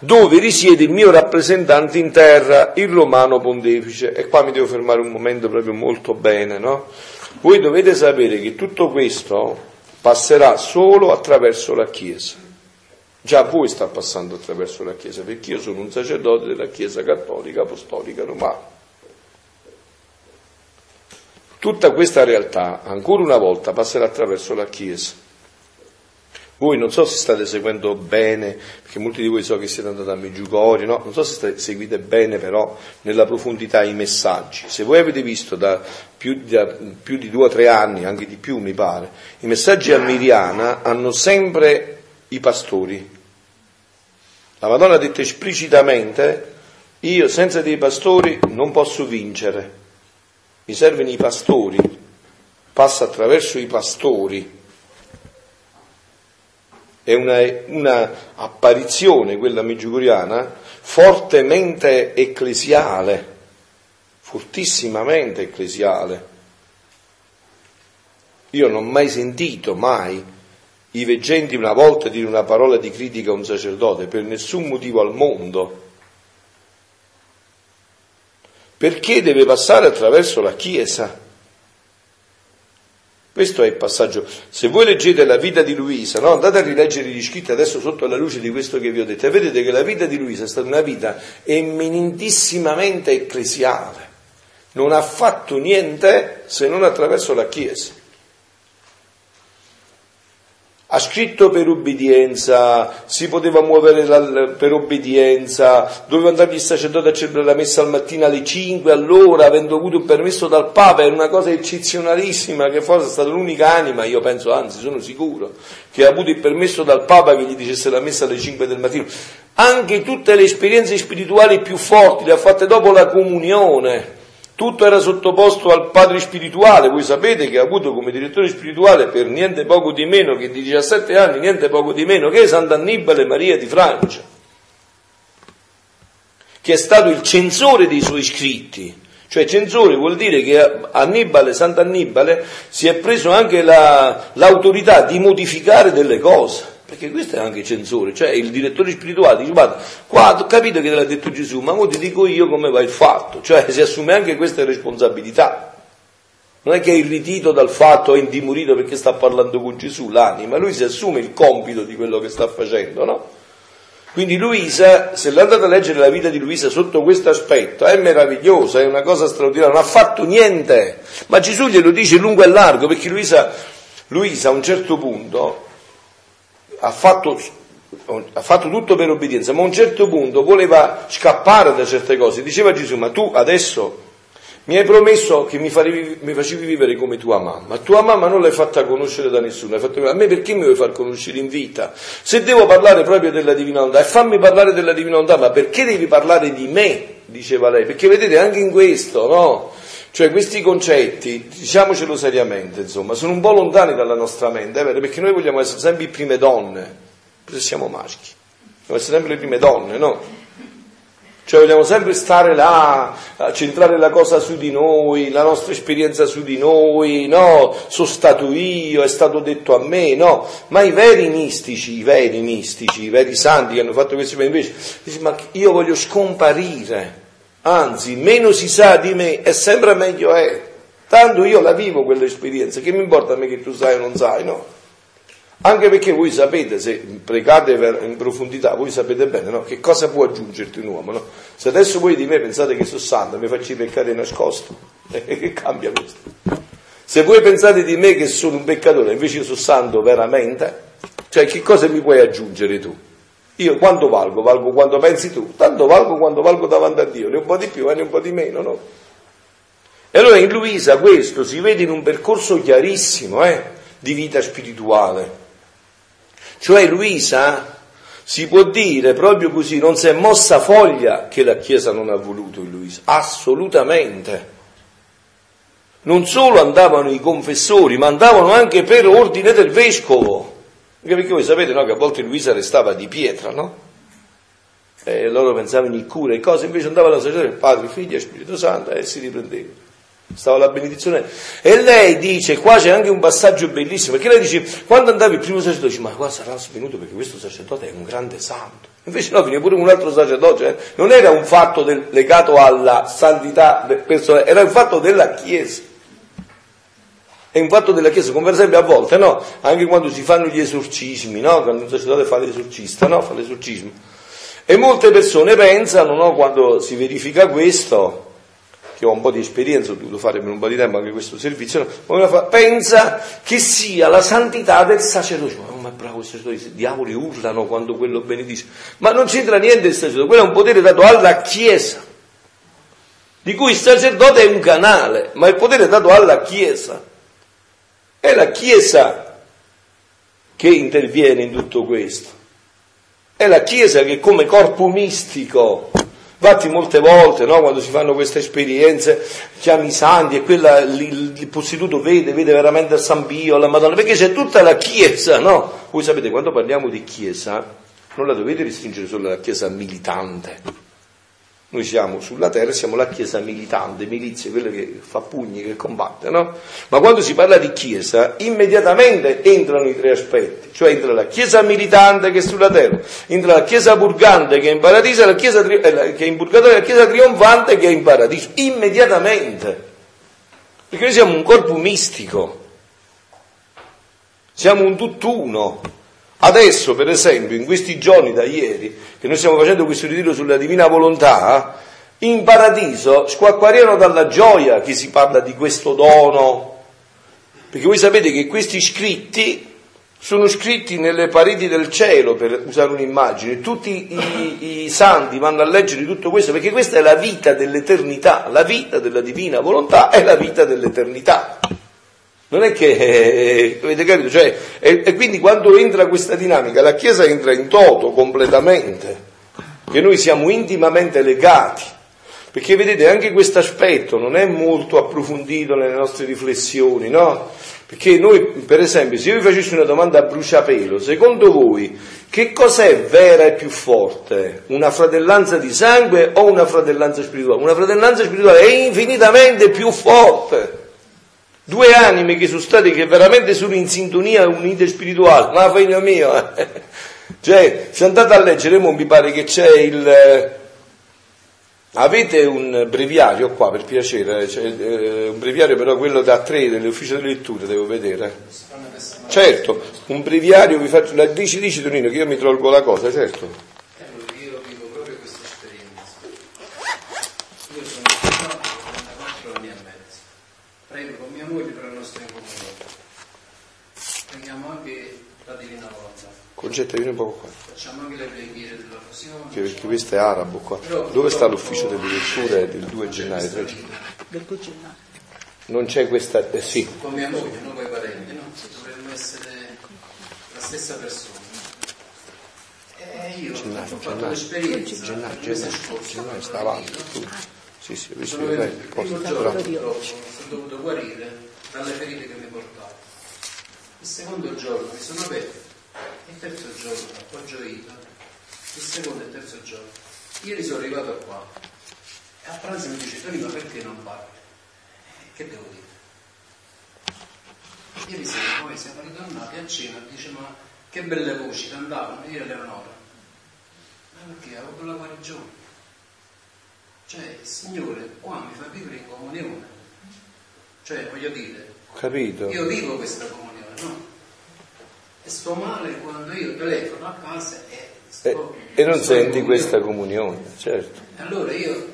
dove risiede il mio rappresentante in terra, il romano pontefice. E qua mi devo fermare un momento proprio molto bene, no? Voi dovete sapere che tutto questo passerà solo attraverso la Chiesa. Già a voi sta passando attraverso la Chiesa, perché io sono un sacerdote della Chiesa cattolica apostolica romana. Tutta questa realtà, ancora una volta, passerà attraverso la Chiesa. Voi non so se state seguendo bene, perché molti di voi so che siete andati a Meggiugorio, no? non so se state, seguite bene però nella profondità i messaggi. Se voi avete visto da più, da più di due o tre anni, anche di più mi pare, i messaggi a Miriana hanno sempre i pastori. La Madonna ha detto esplicitamente, io senza dei pastori non posso vincere, mi servono i pastori, passa attraverso i pastori è una, una apparizione, quella meggiugoriana, fortemente ecclesiale, fortissimamente ecclesiale. Io non ho mai sentito, mai, i veggenti una volta dire una parola di critica a un sacerdote, per nessun motivo al mondo. Perché deve passare attraverso la Chiesa? Questo è il passaggio. Se voi leggete la vita di Luisa, no? andate a rileggere gli scritti adesso sotto la luce di questo che vi ho detto, e vedete che la vita di Luisa è stata una vita eminentissimamente ecclesiale. Non ha fatto niente se non attraverso la Chiesa ha scritto per obbedienza, si poteva muovere per obbedienza, doveva andare il sacerdote a celebrare la messa al mattino alle 5, allora, avendo avuto un permesso dal Papa, è una cosa eccezionalissima, che forse è stata l'unica anima, io penso, anzi sono sicuro, che ha avuto il permesso dal Papa che gli dicesse la messa alle 5 del mattino. Anche tutte le esperienze spirituali più forti le ha fatte dopo la comunione, tutto era sottoposto al padre spirituale, voi sapete che ha avuto come direttore spirituale per niente poco di meno che di 17 anni, niente poco di meno che Sant'Annibale Maria di Francia, che è stato il censore dei suoi scritti. Cioè censore vuol dire che Annibale, Sant'Annibale, si è preso anche la, l'autorità di modificare delle cose. Perché questo è anche censore, cioè il direttore spirituale dice, guarda, qua ho capito che te l'ha detto Gesù, ma ora ti dico io come va il fatto, cioè si assume anche queste responsabilità. Non è che è irritito dal fatto, è indimorito perché sta parlando con Gesù, l'anima, lui si assume il compito di quello che sta facendo, no? Quindi Luisa, se l'andate a leggere la vita di Luisa sotto questo aspetto, è meravigliosa, è una cosa straordinaria, non ha fatto niente, ma Gesù glielo dice lungo e largo, perché Luisa, Luisa a un certo punto ha fatto, ha fatto tutto per obbedienza, ma a un certo punto voleva scappare da certe cose. Diceva Gesù, ma tu adesso mi hai promesso che mi, farevi, mi facevi vivere come tua mamma. Tua mamma non l'hai fatta conoscere da nessuno. Fatto, a me perché mi vuoi far conoscere in vita? Se devo parlare proprio della divina volontà, e fammi parlare della divina volontà, ma perché devi parlare di me? Diceva lei. Perché vedete anche in questo, no? Cioè questi concetti, diciamocelo seriamente, insomma, sono un po' lontani dalla nostra mente, eh, perché noi vogliamo essere sempre le prime donne, se siamo maschi, vogliamo essere sempre le prime donne, no? Cioè vogliamo sempre stare là, centrare la cosa su di noi, la nostra esperienza su di noi, no? Sono stato io, è stato detto a me, no? Ma i veri mistici, i veri mistici, i veri santi che hanno fatto questi invece, dicono, ma io voglio scomparire Anzi, meno si sa di me e sempre meglio è. Tanto io la vivo quell'esperienza, che mi importa a me che tu sai o non sai, no? Anche perché voi sapete, se pregate in profondità, voi sapete bene no? che cosa può aggiungerti un uomo. No? Se adesso voi di me pensate che sono santo, mi faccio i peccati nascosto, che cambia questo? Se voi pensate di me che sono un peccatore, invece io sono santo veramente, cioè che cosa mi puoi aggiungere tu? Io quanto valgo? Valgo quanto pensi tu, tanto valgo quanto valgo davanti a Dio, ne un po' di più e ne un po' di meno, no? E allora in Luisa questo si vede in un percorso chiarissimo eh, di vita spirituale. Cioè Luisa si può dire proprio così, non si è mossa foglia che la Chiesa non ha voluto in Luisa, assolutamente. Non solo andavano i confessori, ma andavano anche per ordine del vescovo. Anche perché voi sapete no, che a volte Luisa restava di pietra, no? E loro pensavano in cure e cose, invece andava la sacerdote, il Padre, Figlio e Spirito Santo e si riprendeva. Stava la benedizione. E lei dice, qua c'è anche un passaggio bellissimo, perché lei dice, quando andava il primo sacerdote, dice, ma qua sarà svenuto perché questo sacerdote è un grande santo. Invece no, veniva pure un altro sacerdote, eh? non era un fatto del, legato alla santità personale, era un fatto della Chiesa. È un fatto della Chiesa, come per esempio a volte, no? Anche quando si fanno gli esorcismi, no? Quando un sacerdote fa l'esorcista, no? Fa l'esorcismo. E molte persone pensano, no? Quando si verifica questo, che ho un po' di esperienza, ho dovuto fare per un po' di tempo anche questo servizio, no? pensa che sia la santità del sacerdote. Ma come è bravo il sacerdote, i diavoli urlano quando quello benedice. Ma non c'entra niente il sacerdote, quello è un potere dato alla Chiesa, di cui il sacerdote è un canale, ma il potere è dato alla Chiesa. È la Chiesa che interviene in tutto questo. È la Chiesa che come corpo mistico, infatti molte volte no, quando si fanno queste esperienze chiami i santi e quella, il, posseduto vede, vede veramente il San Pio, la Madonna, perché c'è tutta la Chiesa, no? Voi sapete, quando parliamo di Chiesa, non la dovete restringere solo alla Chiesa militante noi siamo sulla terra, siamo la chiesa militante, milizia, quella che fa pugni, che combatte, no? Ma quando si parla di chiesa, immediatamente entrano i tre aspetti, cioè entra la chiesa militante che è sulla terra, entra la chiesa purgante che è in paradiso, la chiesa tri- eh, che è in purgatorio, la chiesa trionfante che è in paradiso, immediatamente. Perché noi siamo un corpo mistico, siamo un tutt'uno. Adesso, per esempio, in questi giorni da ieri, che noi stiamo facendo questo ritiro sulla divina volontà, in paradiso squacquariano dalla gioia che si parla di questo dono. Perché voi sapete che questi scritti sono scritti nelle pareti del cielo, per usare un'immagine. Tutti i, i santi vanno a leggere tutto questo perché questa è la vita dell'eternità, la vita della divina volontà è la vita dell'eternità. Non è che, eh, avete capito? Cioè, e, e quindi quando entra questa dinamica, la Chiesa entra in toto completamente, che noi siamo intimamente legati. Perché vedete, anche questo aspetto non è molto approfondito nelle nostre riflessioni, no? Perché noi, per esempio, se io vi facessi una domanda a bruciapelo, secondo voi che cos'è vera e più forte? Una fratellanza di sangue o una fratellanza spirituale? Una fratellanza spirituale è infinitamente più forte. Due anime che sono state, che veramente sono in sintonia unite spirituale, ma figlio mio, eh. cioè, se andate a leggere, mi pare che c'è il Avete un breviario qua per piacere, cioè, eh, un breviario però quello da tre dell'ufficio delle letture devo vedere. Certo, un breviario vi faccio, la, dici dici Tonino che io mi tolgo la cosa, certo. Io vivo proprio questa esperienza. Io sono stato 34 anni e mezzo. Prego con mia moglie per la nostra incomunione. Prendiamo anche volontà. Concetta, vieni un po' qua. Facciamo anche le preghiere della fusione. Che, perché questo è arabo qua. Dove sta l'ufficio delle letture del 2 gennaio? 3 Del 2 gennaio. Non c'è questa, eh, sì. Con mia moglie, non con i parenti, no? Dovremmo essere la stessa persona. E io Gennaio, ho fatto gennaio, l'esperienza gennaio, gennaio, scorso. gennaio, sta avanti. tu. Sì, sì, ho visto che lei sono dovuto guarire dalle ferite che mi portavo. Il secondo giorno mi sono aperto, il terzo giorno ho gioito, il secondo e il terzo giorno. Ieri sono arrivato qua e a pranzo mi dice Tonino perché non parli? Che devo dire? Ieri sera poi siamo ritornati a cena e dice ma che belle voci cantavano, io e Leonora. Ma perché avevo la guarigione? Cioè, il Signore qua mi fa vivere in comunione. Cioè, voglio dire, capito? io vivo questa comunione, no? E sto male quando io telefono a casa e E, sto, e non sto in senti comunione. questa comunione, certo. E allora io,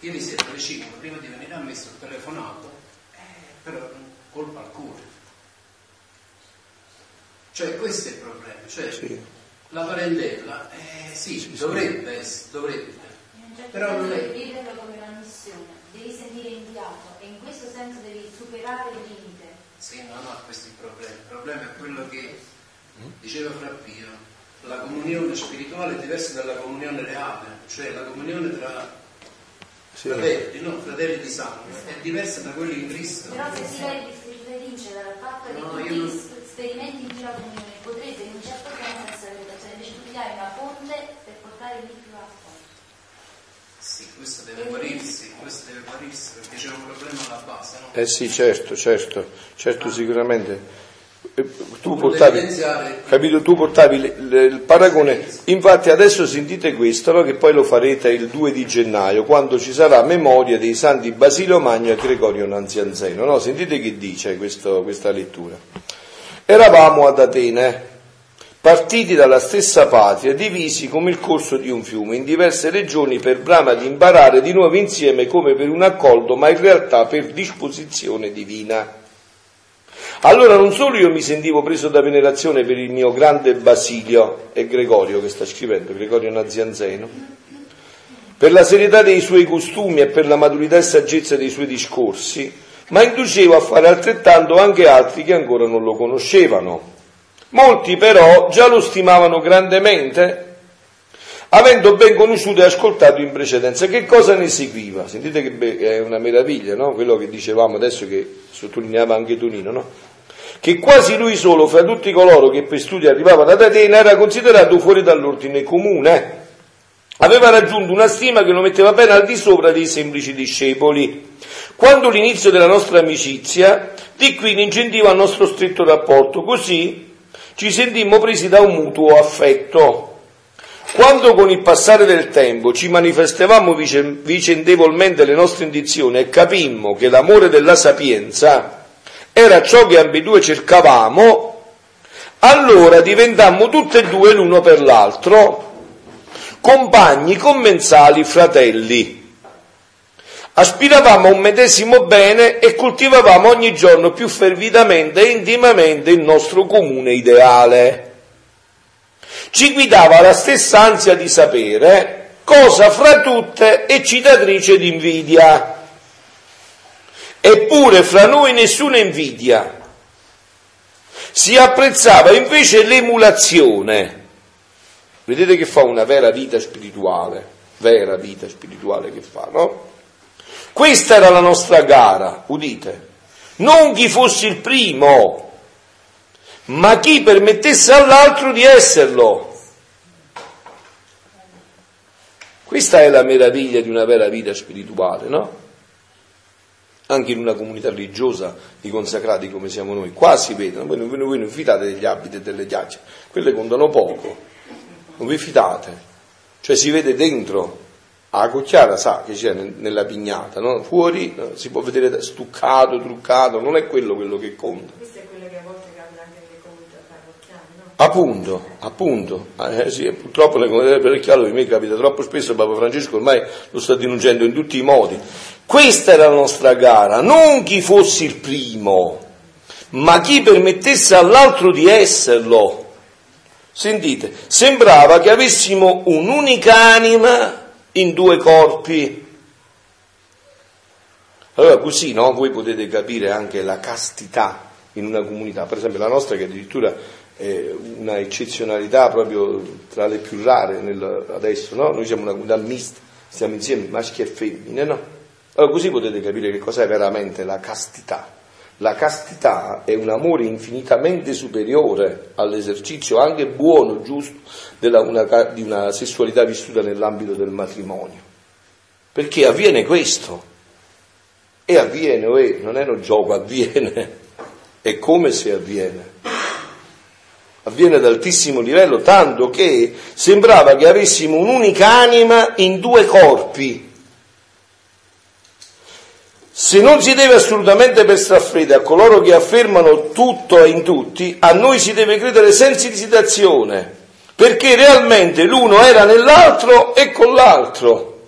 ieri sera alle 5, prima di venire a messa, ho telefonato, eh, però colpa al cuore. Cioè, questo è il problema. Cioè, Sì. la parentela, eh, sì, dovrebbe essere, dovrebbe. In un certo Però non è- devi viverlo come una missione, devi sentire inviato e in questo senso devi superare il limite. Sì, non ha questi problemi. Il problema è quello che diceva Frappio, la comunione spirituale è diversa dalla comunione reale, cioè la comunione tra Sì. fratelli, no? fratelli di sangue, è diversa da quella in Cristo. Però se si vede- si evince dal fatto che No, tu io ti non- sperimenti in la comunione, potrete in un certo senso tu ti hai una fonte per portare lì Sì, questo deve guarirsi, questo deve guarirsi perché c'è un problema alla base, no? Eh sì, certo, certo, certo sicuramente. Eh, Tu portavi, capito, tu portavi il, il- il paragone, infatti adesso sentite questo, no, che poi lo farete il 2 di gennaio, quando ci sarà memoria dei santi Basilio Magno e Gregorio Nanzianzeno, no? Sentite che dice questo- questa lettura. Eravamo ad Atene, partiti dalla stessa patria, divisi come il corso di un fiume, in diverse regioni per brama di imparare di nuovo insieme come per un accordo, ma in realtà per disposizione divina. Allora non solo io mi sentivo preso da venerazione per il mio grande Basilio, è Gregorio che sta scrivendo, Gregorio Nazianzeno, per la serietà dei suoi costumi e per la maturità e saggezza dei suoi discorsi, ma inducevo a fare altrettanto anche altri che ancora non lo conoscevano. Molti però già lo stimavano grandemente, avendo ben conosciuto e ascoltato in precedenza. Che cosa ne seguiva? Sentite che è una meraviglia, no? Quello che dicevamo adesso che sottolineava anche Tonino, no? Che quasi lui solo, fra tutti coloro che per studio arrivavano ad Atene, era considerato fuori dall'ordine comune. Aveva raggiunto una stima che lo metteva bene al di sopra dei semplici discepoli. Quando l'inizio della nostra amicizia, di qui l'incentivo al nostro stretto rapporto, così ci sentimmo presi da un mutuo affetto. Quando con il passare del tempo ci manifestavamo vice- vicendevolmente le nostre indizioni e capimmo che l'amore della sapienza era ciò che ambedue cercavamo, allora diventammo tutte e due l'uno per l'altro compagni, commensali, fratelli. Aspiravamo a un medesimo bene e coltivavamo ogni giorno più fervidamente e intimamente il nostro comune ideale. Ci guidava la stessa ansia di sapere, cosa fra tutte eccitatrice di invidia. Eppure fra noi nessuna invidia. Si apprezzava invece l'emulazione. Vedete che fa una vera vita spirituale, vera vita spirituale che fa, no? Questa era la nostra gara, udite. Non chi fosse il primo, ma chi permettesse all'altro di esserlo. Questa è la meraviglia di una vera vita spirituale, no? Anche in una comunità religiosa di consacrati come siamo noi, qua si vedono, voi, voi, voi non fidate degli abiti e delle chiacchiere, quelle contano poco, non vi fidate, cioè si vede dentro, la cocchiara sa che c'è nella pignata, no? fuori no? si può vedere stuccato, truccato, non è quello quello che conta. Appunto, appunto, eh, sì, purtroppo le comunità parecchialo di me capita troppo spesso, Papa Francesco ormai lo sta denunciando in tutti i modi. Questa era la nostra gara, non chi fosse il primo, ma chi permettesse all'altro di esserlo. Sentite, sembrava che avessimo un'unica anima in due corpi. Allora così, no? Voi potete capire anche la castità in una comunità, per esempio la nostra che addirittura è una eccezionalità proprio tra le più rare nel, adesso, no? Noi siamo una comunità mista, stiamo insieme maschi e femmine, no? Allora così potete capire che cos'è veramente la castità. La castità è un amore infinitamente superiore all'esercizio anche buono, giusto, una, di una sessualità vissuta nell'ambito del matrimonio. Perché avviene questo. E avviene, oh, non è un gioco, avviene. È come se avviene avviene ad altissimo livello, tanto che sembrava che avessimo un'unica anima in due corpi. Se non si deve assolutamente per straffede a coloro che affermano tutto e in tutti, a noi si deve credere senza esitazione, perché realmente l'uno era nell'altro e con l'altro.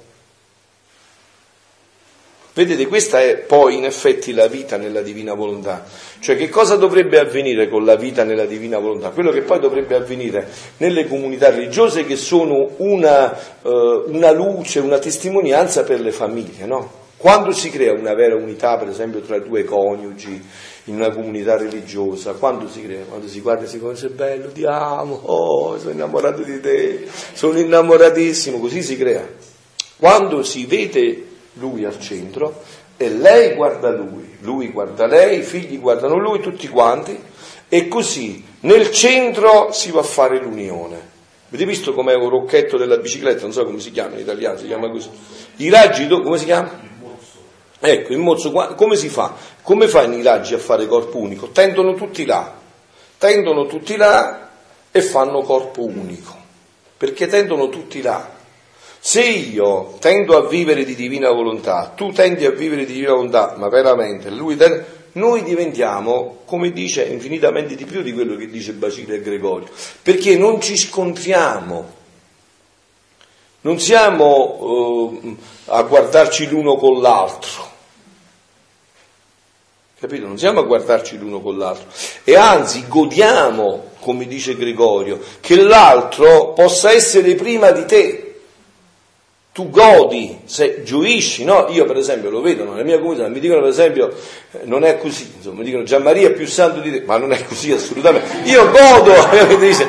Vedete, questa è poi in effetti la vita nella divina volontà. Cioè che cosa dovrebbe avvenire con la vita nella divina volontà? Quello che poi dovrebbe avvenire nelle comunità religiose che sono una, uh, una luce, una testimonianza per le famiglie, no? Quando si crea una vera unità, per esempio, tra due coniugi in una comunità religiosa, quando si crea? Quando si guarda e si dice, sei bello, ti amo, oh, sono innamorato di te, sono innamoratissimo, così si crea. Quando si vede lui al centro e lei guarda lui, lui guarda lei, i figli guardano lui, tutti quanti, e così nel centro si va a fare l'unione. Avete visto com'è un rocchetto della bicicletta? Non so come si chiama in italiano, si chiama così. I raggi, come si chiama? Ecco, il mozzo, come si fa? Come fanno i raggi a fare corpo unico? Tendono tutti là, tendono tutti là e fanno corpo unico, perché tendono tutti là. Se io tendo a vivere di divina volontà, tu tendi a vivere di divina volontà, ma veramente lui tende, noi diventiamo, come dice, infinitamente di più di quello che dice Bacile e Gregorio, perché non ci scontriamo, non siamo eh, a guardarci l'uno con l'altro, capito? Non siamo a guardarci l'uno con l'altro e anzi godiamo, come dice Gregorio, che l'altro possa essere prima di te tu godi, se gioisci, no? Io per esempio lo vedo nella mia comunità, mi dicono per esempio eh, non è così, insomma, mi dicono Gian Maria è più santo di te, ma non è così assolutamente. Io godo, dice,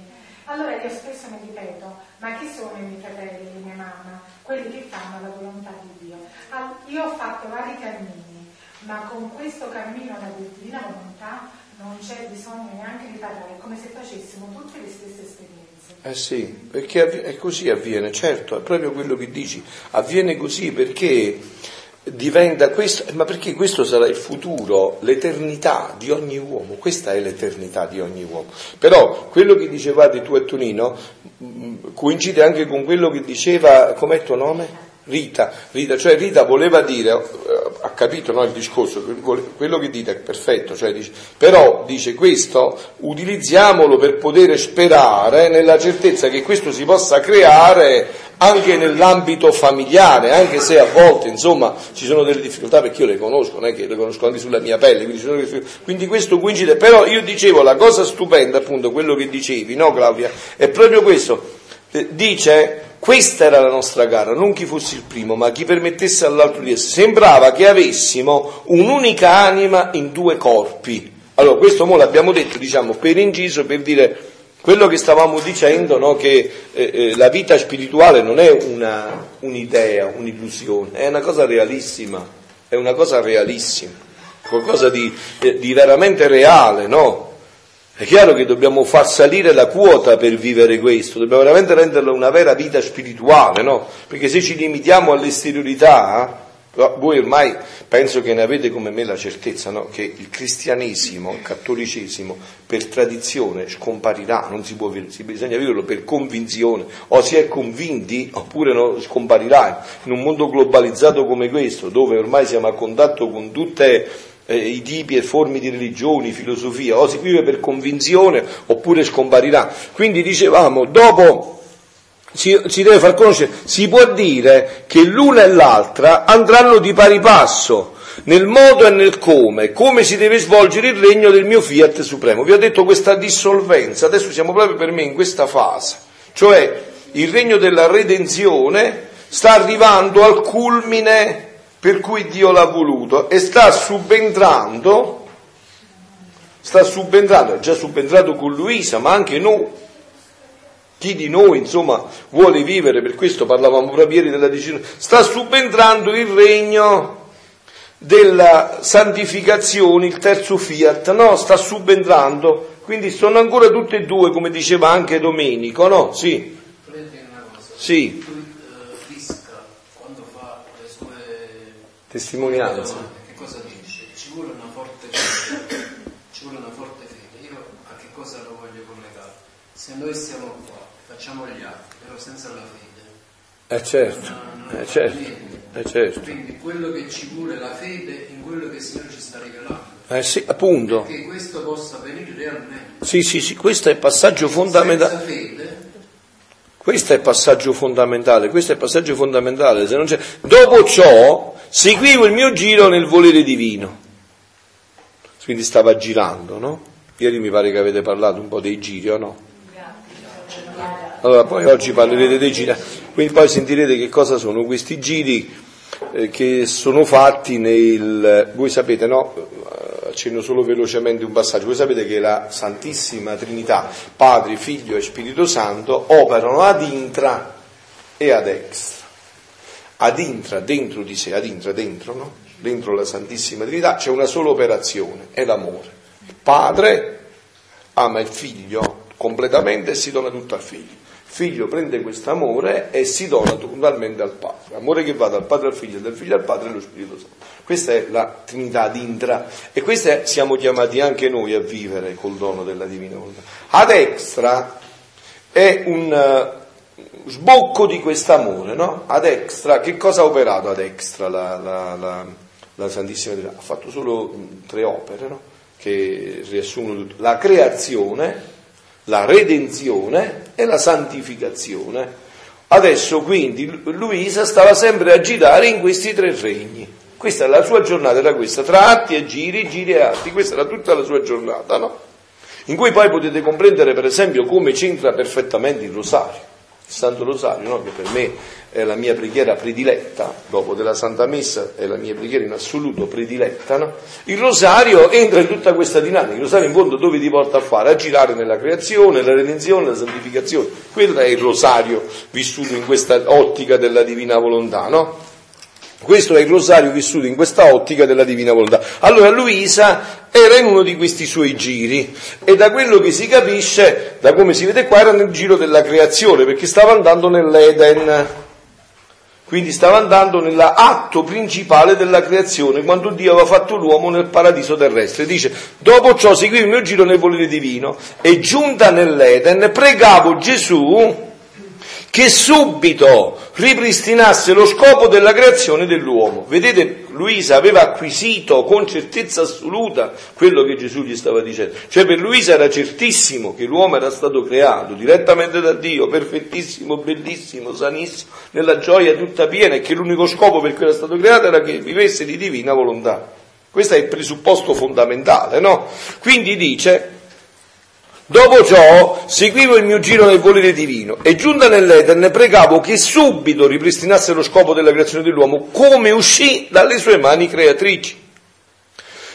Allora io spesso mi ripeto, ma chi sono i miei fratelli e mia mamma? Quelli che fanno la volontà di Dio. Io ho fatto vari cammini, ma con questo cammino della divina volontà non c'è bisogno neanche di parlare, è come se facessimo tutte le stesse esperienze. Eh sì, perché è così avviene, certo, è proprio quello che dici, avviene così perché diventa questo, ma perché questo sarà il futuro, l'eternità di ogni uomo, questa è l'eternità di ogni uomo. Però quello che dicevate tu e Tonino mm, coincide anche con quello che diceva, com'è tuo nome? Rita, Rita, cioè Rita voleva dire, eh, ha capito no, il discorso, quello che dite è perfetto, cioè dice, però dice questo utilizziamolo per poter sperare nella certezza che questo si possa creare anche nell'ambito familiare, anche se a volte insomma ci sono delle difficoltà perché io le conosco, non è che le conosco anche sulla mia pelle, quindi, quindi questo coincide, però io dicevo la cosa stupenda appunto, quello che dicevi, no Claudia, è proprio questo, dice questa era la nostra gara, non chi fosse il primo, ma chi permettesse all'altro di essere. Sembrava che avessimo un'unica anima in due corpi. Allora, questo mo l'abbiamo detto, diciamo, per inciso, per dire quello che stavamo dicendo, no? che eh, eh, la vita spirituale non è una, un'idea, un'illusione, è una cosa realissima, è una cosa realissima, qualcosa di, eh, di veramente reale, no? È chiaro che dobbiamo far salire la quota per vivere questo, dobbiamo veramente renderlo una vera vita spirituale, no? Perché se ci limitiamo all'esteriorità, voi ormai penso che ne avete come me la certezza no? che il cristianesimo, il cattolicesimo, per tradizione scomparirà, non si può vivere, bisogna viverlo per convinzione, o si è convinti oppure no, scomparirà. In un mondo globalizzato come questo, dove ormai siamo a contatto con tutte eh, i tipi e forme di religioni, filosofia, o si vive per convinzione oppure scomparirà. Quindi dicevamo, dopo si, si, deve far conoscere, si può dire che l'una e l'altra andranno di pari passo nel modo e nel come, come si deve svolgere il regno del mio fiat supremo. Vi ho detto questa dissolvenza, adesso siamo proprio per me in questa fase, cioè il regno della redenzione sta arrivando al culmine per cui Dio l'ha voluto e sta subentrando, sta subentrando, è già subentrato con Luisa, ma anche noi. Chi di noi, insomma, vuole vivere, per questo parlavamo proprio ieri della decisione, sta subentrando il regno della santificazione, il terzo fiat, no? Sta subentrando, quindi sono ancora tutte e due, come diceva anche Domenico, no? Sì. Sì. Testimonianza. Che cosa dice? Ci vuole una forte fede, ci vuole una forte fede. Io a che cosa lo voglio collegare? Se noi siamo qua, facciamo gli atti, però senza la fede. Eh certo, non, non eh certo, eh certo. Quindi quello che ci vuole la fede in quello che il Signore ci sta rivelando. Eh sì, appunto. Perché questo possa avvenire realmente. Sì, sì, sì, questo è il passaggio fondamentale. Senza fede questo è il passaggio fondamentale, questo è il passaggio fondamentale. Dopo ciò seguivo il mio giro nel volere divino. Quindi stava girando, no? Ieri mi pare che avete parlato un po' dei giri, o no? Allora, poi oggi parlerete dei giri, quindi poi sentirete che cosa sono questi giri eh, che sono fatti nel... Voi sapete, no? Accenno solo velocemente un passaggio. Voi sapete che la Santissima Trinità, Padre, Figlio e Spirito Santo, operano ad intra e ad extra. Ad intra, dentro di sé, ad intra, dentro, no? Dentro la Santissima Trinità c'è una sola operazione, è l'amore. Il Padre ama il Figlio completamente e si dona tutto al Figlio figlio prende questo amore e si dona totalmente al padre. Amore che va dal padre al figlio, dal figlio al padre e allo Spirito Santo. Questa è la Trinità d'intra e questa siamo chiamati anche noi a vivere col dono della divina volontà. Ad extra è un uh, sbocco di quest'amore, no? Ad extra, che cosa ha operato ad extra la, la, la, la Santissima Trinità? Ha fatto solo tre opere, no? Che riassumono tutto. La creazione, la redenzione e la santificazione. Adesso quindi Luisa stava sempre a girare in questi tre regni. Questa è la sua giornata, era questa, tra atti e giri, giri e atti, questa era tutta la sua giornata, no? In cui poi potete comprendere per esempio come c'entra perfettamente il rosario, Santo Rosario, no? che per me è la mia preghiera prediletta, dopo della Santa Messa è la mia preghiera in assoluto prediletta, no? il rosario entra in tutta questa dinamica, il rosario in fondo dove ti porta a fare? A girare nella creazione, la redenzione, la santificazione, quello è il rosario vissuto in questa ottica della divina volontà, no? Questo è il rosario vissuto in questa ottica della divina volontà. Allora Luisa era in uno di questi suoi giri e da quello che si capisce, da come si vede qua, era nel giro della creazione perché stava andando nell'Eden. Quindi stava andando nell'atto principale della creazione, quando Dio aveva fatto l'uomo nel paradiso terrestre. Dice, dopo ciò seguì il mio giro nel volere divino e giunta nell'Eden pregavo Gesù che subito ripristinasse lo scopo della creazione dell'uomo. Vedete, Luisa aveva acquisito con certezza assoluta quello che Gesù gli stava dicendo. Cioè per Luisa era certissimo che l'uomo era stato creato direttamente da Dio, perfettissimo, bellissimo, sanissimo, nella gioia tutta piena e che l'unico scopo per cui era stato creato era che vivesse di divina volontà. Questo è il presupposto fondamentale, no? Quindi dice, Dopo ciò seguivo il mio giro nel volere divino e giunta nell'Eden pregavo che subito ripristinasse lo scopo della creazione dell'uomo come uscì dalle sue mani creatrici.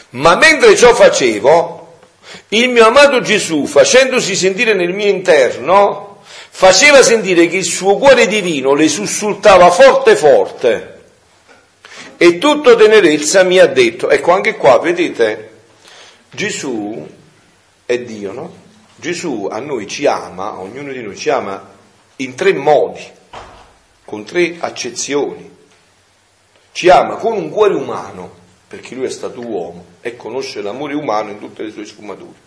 Ma mentre ciò facevo, il mio amato Gesù, facendosi sentire nel mio interno, faceva sentire che il suo cuore divino le sussultava forte forte. E tutto tenerezza mi ha detto, ecco anche qua, vedete, Gesù è Dio, no? Gesù a noi ci ama, ognuno di noi ci ama in tre modi, con tre accezioni. Ci ama con un cuore umano, perché lui è stato uomo e conosce l'amore umano in tutte le sue sfumature.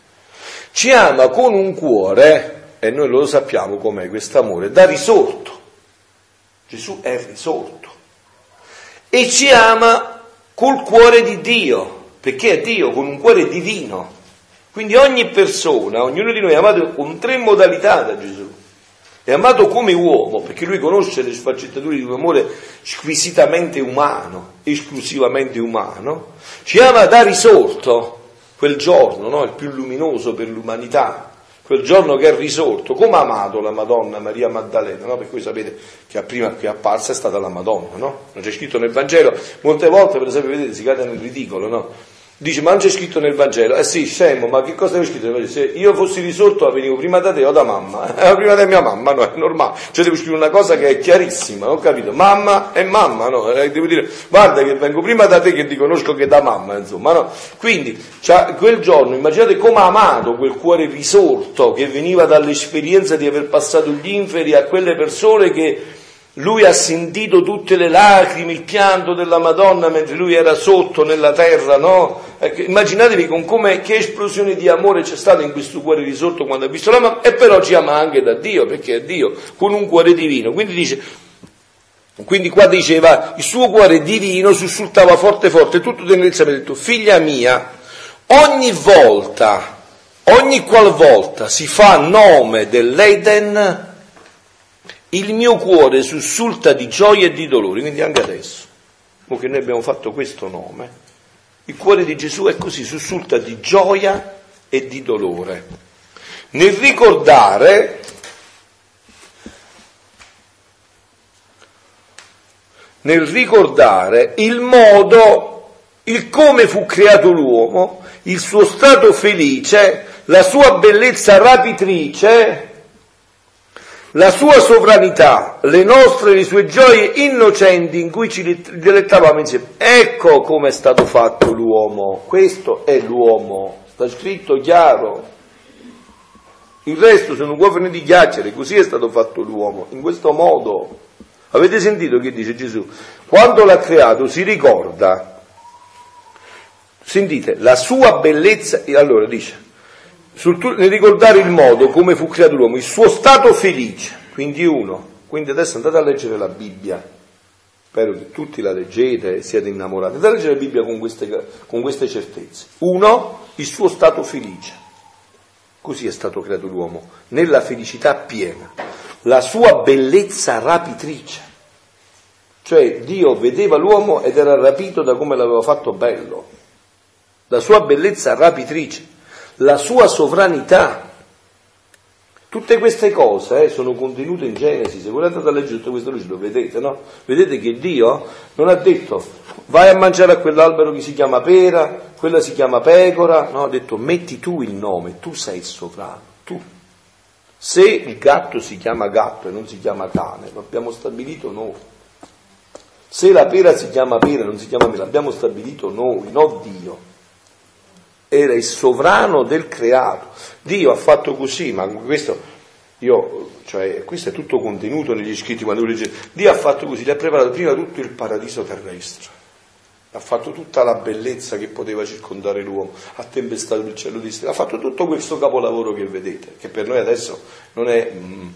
Ci ama con un cuore, e noi lo sappiamo com'è questo amore, da risorto. Gesù è risorto. E ci ama col cuore di Dio, perché è Dio con un cuore divino. Quindi ogni persona, ognuno di noi è amato con tre modalità da Gesù. È amato come uomo, perché lui conosce le sfaccettature di un amore squisitamente umano, esclusivamente umano. Ci ama da risorto, quel giorno, no? il più luminoso per l'umanità, quel giorno che è risorto, come ha amato la Madonna Maria Maddalena, no? per cui sapete che prima che è apparsa è stata la Madonna, no? Non c'è scritto nel Vangelo, molte volte per esempio vedete si cade nel ridicolo, no? Dice, ma non c'è scritto nel Vangelo? Eh sì, scemo, ma che cosa c'è scritto nel Vangelo? Se io fossi risorto venivo prima da te o da mamma. Eh, prima da mia mamma, no, è normale. Cioè devo scrivere una cosa che è chiarissima, ho capito? Mamma è mamma, no? Eh, devo dire, guarda che vengo prima da te che ti conosco che da mamma, insomma, no? Quindi, cioè, quel giorno, immaginate come ha amato quel cuore risorto che veniva dall'esperienza di aver passato gli inferi a quelle persone che lui ha sentito tutte le lacrime, il pianto della Madonna mentre lui era sotto nella terra, no? Ecco, immaginatevi con come, che esplosione di amore c'è stata in questo cuore risorto quando ha visto la mamma, e però ci ama anche da Dio, perché è Dio, con un cuore divino. Quindi dice, quindi qua diceva, il suo cuore divino sussultava forte forte, tutto tenerezza ha detto, figlia mia, ogni volta, ogni qualvolta si fa nome dell'Eden, il mio cuore sussulta di gioia e di dolore, quindi anche adesso, che noi abbiamo fatto questo nome, il cuore di Gesù è così, sussulta di gioia e di dolore. Nel ricordare nel ricordare il modo, il come fu creato l'uomo, il suo stato felice, la sua bellezza rapitrice, la sua sovranità, le nostre, le sue gioie innocenti in cui ci dilettavamo insieme. Ecco come è stato fatto l'uomo, questo è l'uomo, sta scritto chiaro. Il resto sono uomini di ghiacciere, così è stato fatto l'uomo, in questo modo. Avete sentito che dice Gesù? Quando l'ha creato si ricorda, sentite, la sua bellezza, allora dice, sul, nel ricordare il modo come fu creato l'uomo, il suo stato felice, quindi uno, quindi adesso andate a leggere la Bibbia, spero che tutti la leggete e siate innamorati, andate a leggere la Bibbia con queste, con queste certezze. Uno, il suo stato felice, così è stato creato l'uomo, nella felicità piena, la sua bellezza rapitrice, cioè Dio vedeva l'uomo ed era rapito da come l'aveva fatto bello, la sua bellezza rapitrice la sua sovranità. Tutte queste cose eh, sono contenute in Genesi, se volete andare a leggere tutto questo lo vedete, no? Vedete che Dio non ha detto vai a mangiare a quell'albero che si chiama pera, quella si chiama pecora, no? Ha detto metti tu il nome, tu sei il sovrano, tu. Se il gatto si chiama gatto e non si chiama cane, lo abbiamo stabilito noi. Se la pera si chiama pera e non si chiama pera, l'abbiamo stabilito noi, non Dio era il sovrano del creato. Dio ha fatto così, ma questo, io, cioè, questo è tutto contenuto negli scritti quando legge. Dio ha fatto così, gli ha preparato prima tutto il paradiso terrestre. Ha fatto tutta la bellezza che poteva circondare l'uomo, ha tempestato il cielo di stelle, ha fatto tutto questo capolavoro che vedete, che per noi adesso non è, mm,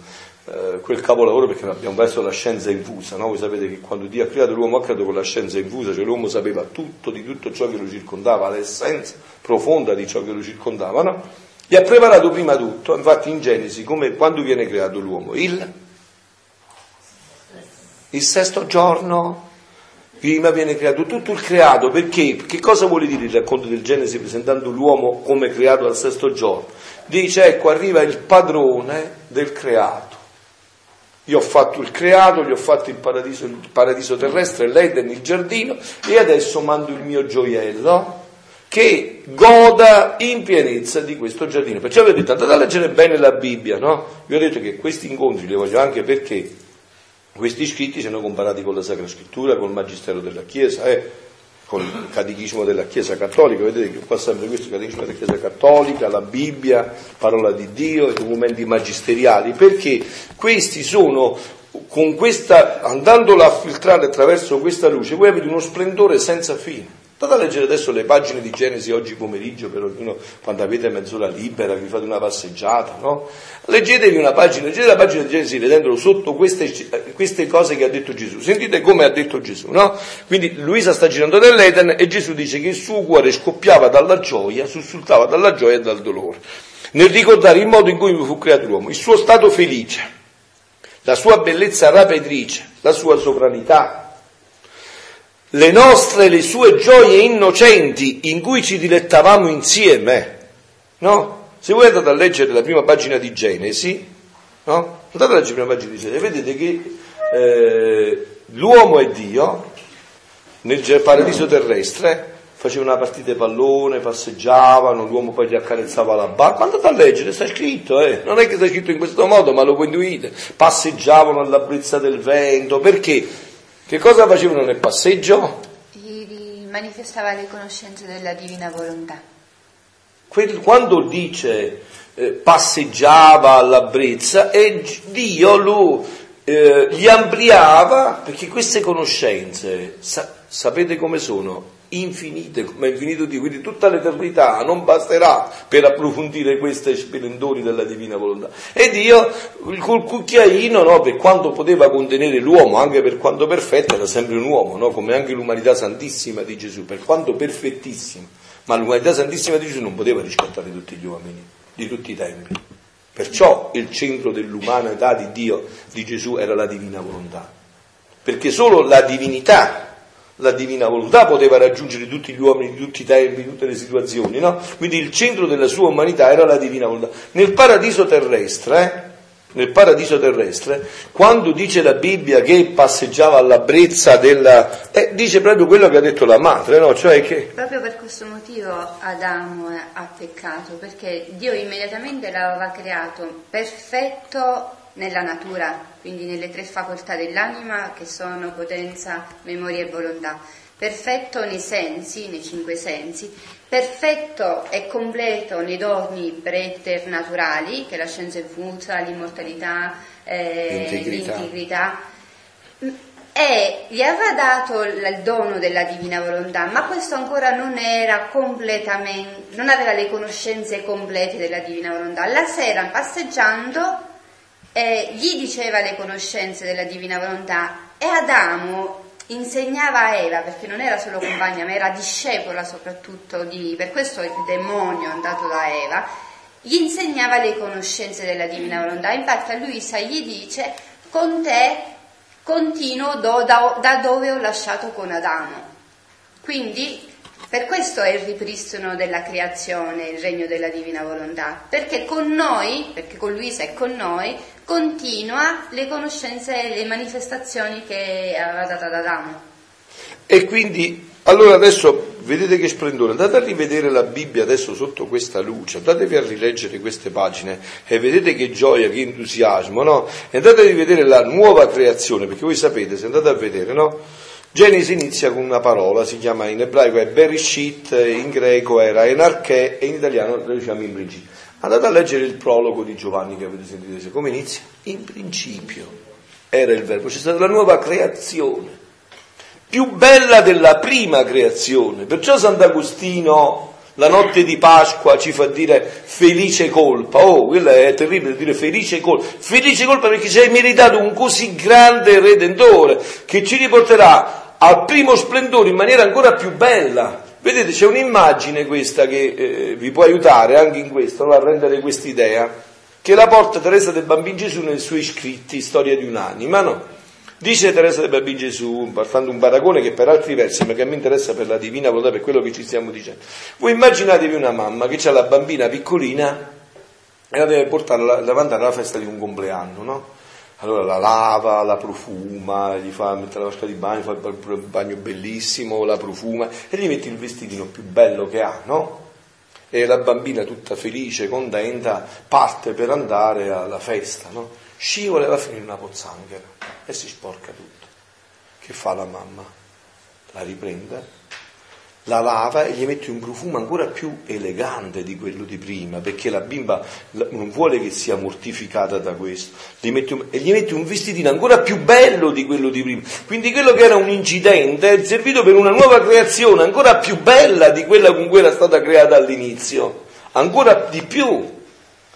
eh, quel capolavoro perché abbiamo perso la scienza infusa, no? Voi sapete che quando Dio ha creato l'uomo ha creato con la scienza infusa, cioè l'uomo sapeva tutto di tutto ciò che lo circondava, l'essenza profonda di ciò che lo circondava, no? Gli ha preparato prima tutto, infatti in Genesi, come quando viene creato l'uomo? Il, il sesto giorno, prima viene creato tutto il creato, perché? Che cosa vuole dire il racconto del Genesi presentando l'uomo come creato al sesto giorno? Dice, ecco, arriva il padrone del creato io ho fatto il creato, gli ho fatto il paradiso, il paradiso terrestre, l'Eden, il giardino e adesso mando il mio gioiello che goda in pienezza di questo giardino. Perciò vi ho detto andate a leggere bene la Bibbia, no? Vi ho detto che questi incontri li voglio anche perché questi scritti sono comparati con la Sacra Scrittura, con il Magistero della Chiesa, eh? Con il Catechismo della Chiesa Cattolica, vedete che qua sempre questo, Catechismo della Chiesa Cattolica, la Bibbia, parola di Dio, i documenti magisteriali, perché questi sono, questa, andandola a filtrare attraverso questa luce, voi avete uno splendore senza fine. Andate a leggere adesso le pagine di Genesi oggi pomeriggio, per ognuno, quando avete mezz'ora libera, vi fate una passeggiata, no? Leggetevi una pagina, leggete la pagina di Genesi vedendolo sotto queste, queste, cose che ha detto Gesù. Sentite come ha detto Gesù, no? Quindi Luisa sta girando nell'Eden e Gesù dice che il suo cuore scoppiava dalla gioia, sussultava dalla gioia e dal dolore. Nel ricordare il modo in cui fu creato l'uomo, il suo stato felice, la sua bellezza rapitrice, la sua sovranità, le nostre, le sue gioie innocenti in cui ci dilettavamo insieme, no? Se voi andate a leggere la prima pagina di Genesi, no? Andate a leggere la prima pagina di Genesi, vedete che eh, l'uomo e Dio nel paradiso terrestre facevano una partita di pallone, passeggiavano, l'uomo poi gli accarezzava la barba. Andate a leggere, sta scritto, eh? non è che sta scritto in questo modo, ma lo intuite. Passeggiavano alla brezza del vento, perché? Che cosa facevano nel passeggio? Gli manifestava le conoscenze della divina volontà. Quando dice eh, passeggiava alla brezza, e Dio lo, eh, gli ampliava perché queste conoscenze, sa, sapete come sono? Infinite, come è infinito Dio, quindi tutta l'eternità non basterà per approfondire questi splendori della divina volontà. E Dio, col cucchiaino, no, per quanto poteva contenere l'uomo, anche per quanto perfetto, era sempre un uomo, no, come anche l'umanità santissima di Gesù, per quanto perfettissima, ma l'umanità santissima di Gesù non poteva riscattare tutti gli uomini, di tutti i tempi. Perciò il centro dell'umanità di Dio, di Gesù, era la divina volontà. Perché solo la divinità la divina volontà poteva raggiungere tutti gli uomini di tutti i tempi, di tutte le situazioni, no? Quindi il centro della sua umanità era la divina volontà. Nel paradiso terrestre, eh, nel paradiso terrestre, quando dice la Bibbia che passeggiava alla brezza della... Eh, dice proprio quello che ha detto la madre, no? Cioè che... Proprio per questo motivo Adamo ha peccato, perché Dio immediatamente l'aveva creato perfetto nella natura, quindi nelle tre facoltà dell'anima che sono potenza, memoria e volontà. Perfetto nei sensi, nei cinque sensi, perfetto e completo nei doni preternaturali, che è la scienza infusa, l'immortalità, eh, l'integrità. l'integrità. E gli aveva dato il dono della divina volontà, ma questo ancora non era completamente, non aveva le conoscenze complete della divina volontà. La sera passeggiando eh, gli diceva le conoscenze della divina volontà e Adamo insegnava a Eva, perché non era solo compagna, ma era discepola soprattutto di, per questo il demonio andato da Eva, gli insegnava le conoscenze della divina volontà. Infatti a Luisa gli dice, con te continuo do, da, da dove ho lasciato con Adamo. Quindi per questo è il ripristino della creazione, il regno della divina volontà, perché con noi, perché con Luisa è con noi, continua le conoscenze e le manifestazioni che aveva dato ad Adamo. E quindi, allora adesso vedete che splendore, andate a rivedere la Bibbia adesso sotto questa luce, andatevi a rileggere queste pagine e vedete che gioia, che entusiasmo, no? E andate a rivedere la nuova creazione, perché voi sapete, se andate a vedere, no? Genesi inizia con una parola, si chiama in ebraico è Berishit, in greco era Enarché e in italiano lo diciamo in principio. Andate a leggere il prologo di Giovanni che avete sentito, come inizia? In principio era il verbo, c'è stata la nuova creazione, più bella della prima creazione. Perciò Sant'Agostino La notte di Pasqua ci fa dire felice colpa. Oh, quello è terribile dire felice colpa. Felice colpa perché ci hai meritato un così grande redentore che ci riporterà al primo splendore in maniera ancora più bella. Vedete, c'è un'immagine questa che eh, vi può aiutare anche in questo, no? a rendere quest'idea, che la porta Teresa del Bambino Gesù nei suoi scritti, Storia di un'anima, no? Dice Teresa del Bambino Gesù, facendo un paragone che per altri versi, ma che a me interessa per la divina volontà, per quello che ci stiamo dicendo. Voi immaginatevi una mamma che ha la bambina piccolina e la deve portare davanti alla festa di un compleanno, no? Allora la lava, la profuma, gli fa mettere la vasca di bagno, fa il bagno bellissimo, la profuma e gli mette il vestitino più bello che ha, no? E la bambina tutta felice, contenta, parte per andare alla festa, no? scivola e va a finire in una pozzanghera e si sporca tutto. Che fa la mamma? La riprende, la lava e gli mette un profumo ancora più elegante di quello di prima, perché la bimba non vuole che sia mortificata da questo, gli un, e gli mette un vestitino ancora più bello di quello di prima. Quindi quello che era un incidente è servito per una nuova creazione ancora più bella di quella con cui era stata creata all'inizio, ancora di più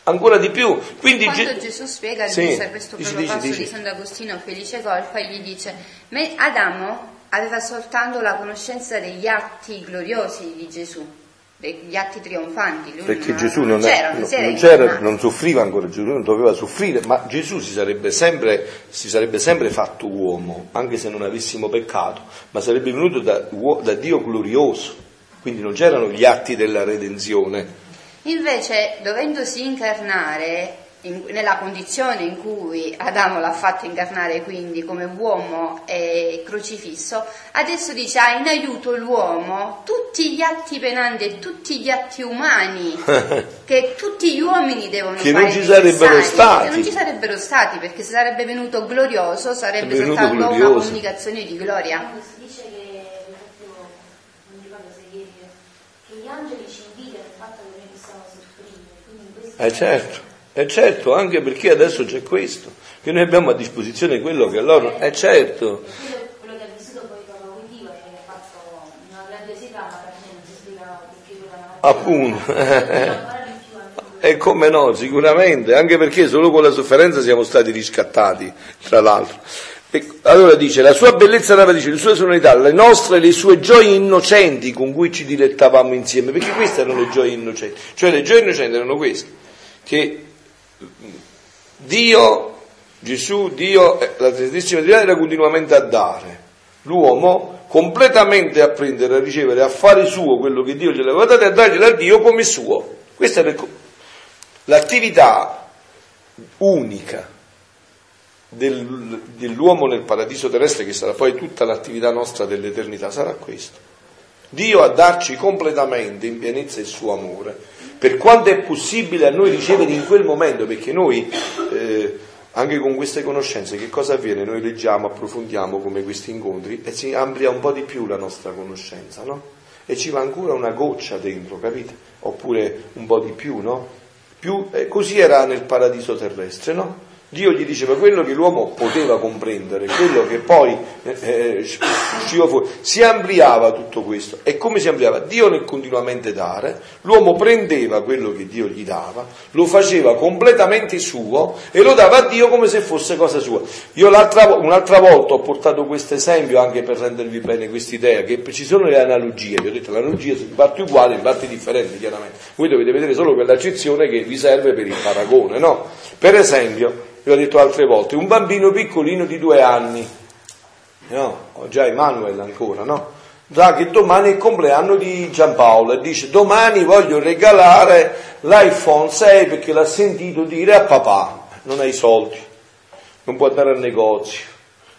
ancora di più. Quindi Quando Ge- Gesù spiega sì, dice, questo primo passo dici, di Sant'Agostino, felice colpa, gli dice, Adamo aveva soltanto la conoscenza degli atti gloriosi di Gesù, degli atti trionfanti. Lui Perché non, Gesù non, c'era, non, non, c'era, non, soffriva ancora, Gesù non doveva soffrire, ma Gesù si sarebbe, sempre, si sarebbe sempre fatto uomo, anche se non avessimo peccato, ma sarebbe venuto da, da Dio glorioso, quindi non c'erano gli atti della redenzione. Invece, dovendosi incarnare in, nella condizione in cui Adamo l'ha fatto incarnare, quindi come uomo e crocifisso, adesso dice ha in aiuto l'uomo tutti gli atti penanti e tutti gli atti umani che tutti gli uomini devono che fare. Non ci sarebbero stati. Che non ci sarebbero stati perché se sarebbe venuto glorioso sarebbe soltanto glorioso. una comunicazione di gloria. Si dice che, non ricordo se ieri, che gli angeli ci eh certo, eh certo, anche perché adesso c'è questo, che noi abbiamo a disposizione quello che loro... Eh certo. Quello che ha vissuto poi con Dio e ha fatto una grandiosità, ma per me non si spiega perché quella Appunto. E come no, sicuramente, anche perché solo con la sofferenza siamo stati riscattati, tra l'altro. E allora dice, la sua bellezza nava, dice, le sue sonorità, le nostre, le sue gioie innocenti con cui ci dilettavamo insieme, perché queste erano le gioie innocenti, cioè le gioie innocenti erano queste che Dio, Gesù, Dio, la Trinitissima Trinità era continuamente a dare. L'uomo completamente a prendere, a ricevere, a fare suo quello che Dio gli aveva dato e a darglielo a Dio come suo. Questa è l'attività unica del, dell'uomo nel paradiso terrestre, che sarà poi tutta l'attività nostra dell'eternità, sarà questo. Dio a darci completamente in pienezza il suo amore per quanto è possibile a noi ricevere in quel momento, perché noi eh, anche con queste conoscenze che cosa avviene? Noi leggiamo, approfondiamo come questi incontri e si amplia un po' di più la nostra conoscenza, no? E ci va ancora una goccia dentro, capite? Oppure un po' di più, no? Più, eh, così era nel paradiso terrestre, no? Dio gli diceva quello che l'uomo poteva comprendere, quello che poi eh, eh usciva fuori. Si ampliava tutto questo. E come si ampliava? Dio nel continuamente dare, l'uomo prendeva quello che Dio gli dava, lo faceva completamente suo e lo dava a Dio come se fosse cosa sua. Io un'altra volta ho portato questo esempio anche per rendervi bene quest'idea, che ci sono le analogie, vi ho detto l'analogia sono in parti uguali, in parti differenti chiaramente. Voi dovete vedere solo quell'accezione che vi serve per il paragone, no? Per esempio, vi ho detto altre volte, un bambino piccolino di due anni, no? Ho già Emanuele ancora, no? Sa che domani è il compleanno di Giampaolo e dice domani voglio regalare l'iPhone 6 perché l'ha sentito dire a papà, non ha i soldi, non può andare al negozio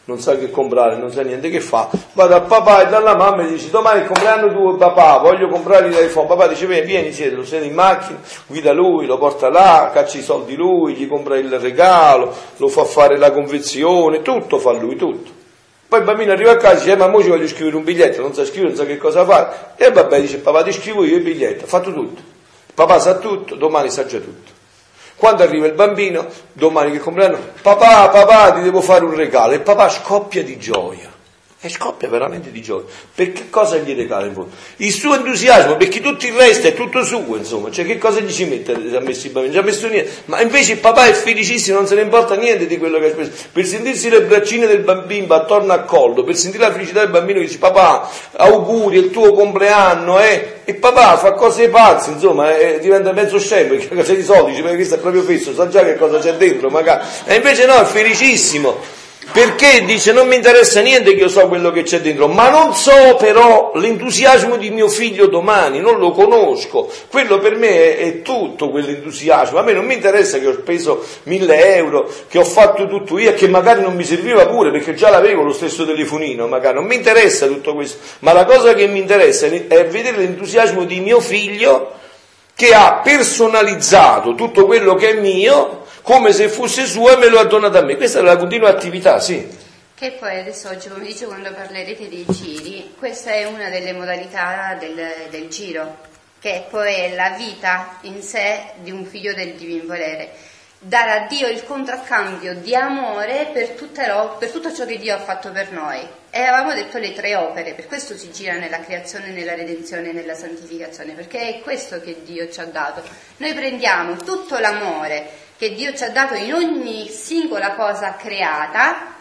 non sa che comprare, non sa niente che fa, va dal papà e dalla mamma e dice domani è il compleanno tuo papà, voglio comprare l'iPhone, papà dice vieni, vieni, siede, lo siede in macchina, guida lui, lo porta là, caccia i soldi lui, gli compra il regalo, lo fa fare la convenzione, tutto fa lui, tutto. Poi il bambino arriva a casa e dice, eh, ma mo ci voglio scrivere un biglietto, non sa scrivere, non sa che cosa fare. E vabbè, dice, papà ti scrivo io il biglietto, ha fatto tutto. Papà sa tutto, domani sa già tutto. Quando arriva il bambino, domani che compleanno, papà, papà, ti devo fare un regalo. E papà scoppia di gioia. E scoppia veramente di gioia. Per che cosa gli regala in fondo? Il suo entusiasmo, perché tutto il resto è tutto suo, insomma, cioè che cosa gli ci mette? Ci ha messo i bambini, ha messo niente. Ma invece il papà è felicissimo, non se ne importa niente di quello che ha speso. Per sentirsi le braccine del bambino attorno al collo, per sentire la felicità del bambino che dice papà, auguri, è il tuo compleanno, eh? E papà fa cose pazze, insomma, eh, diventa mezzo scemo, perché c'è di soldi, dice, perché questo è proprio fesso, sa già che cosa c'è dentro, magari. E invece no, è felicissimo perché? Dice non mi interessa niente che io so quello che c'è dentro, ma non so però l'entusiasmo di mio figlio domani, non lo conosco, quello per me è, è tutto quell'entusiasmo, a me non mi interessa che ho speso mille euro, che ho fatto tutto io e che magari non mi serviva pure perché già l'avevo lo stesso telefonino, magari. Non mi interessa tutto questo, ma la cosa che mi interessa è vedere l'entusiasmo di mio figlio che ha personalizzato tutto quello che è mio come se fosse suo e me lo ha donato a me. Questa è la continua attività, sì. Che poi adesso oggi pomeriggio quando parlerete dei giri, questa è una delle modalità del, del giro, che poi è la vita in sé di un figlio del divin volere. Dare a Dio il contraccambio di amore per, lo, per tutto ciò che Dio ha fatto per noi. E avevamo detto le tre opere, per questo si gira nella creazione, nella redenzione e nella santificazione, perché è questo che Dio ci ha dato. Noi prendiamo tutto l'amore che Dio ci ha dato in ogni singola cosa creata,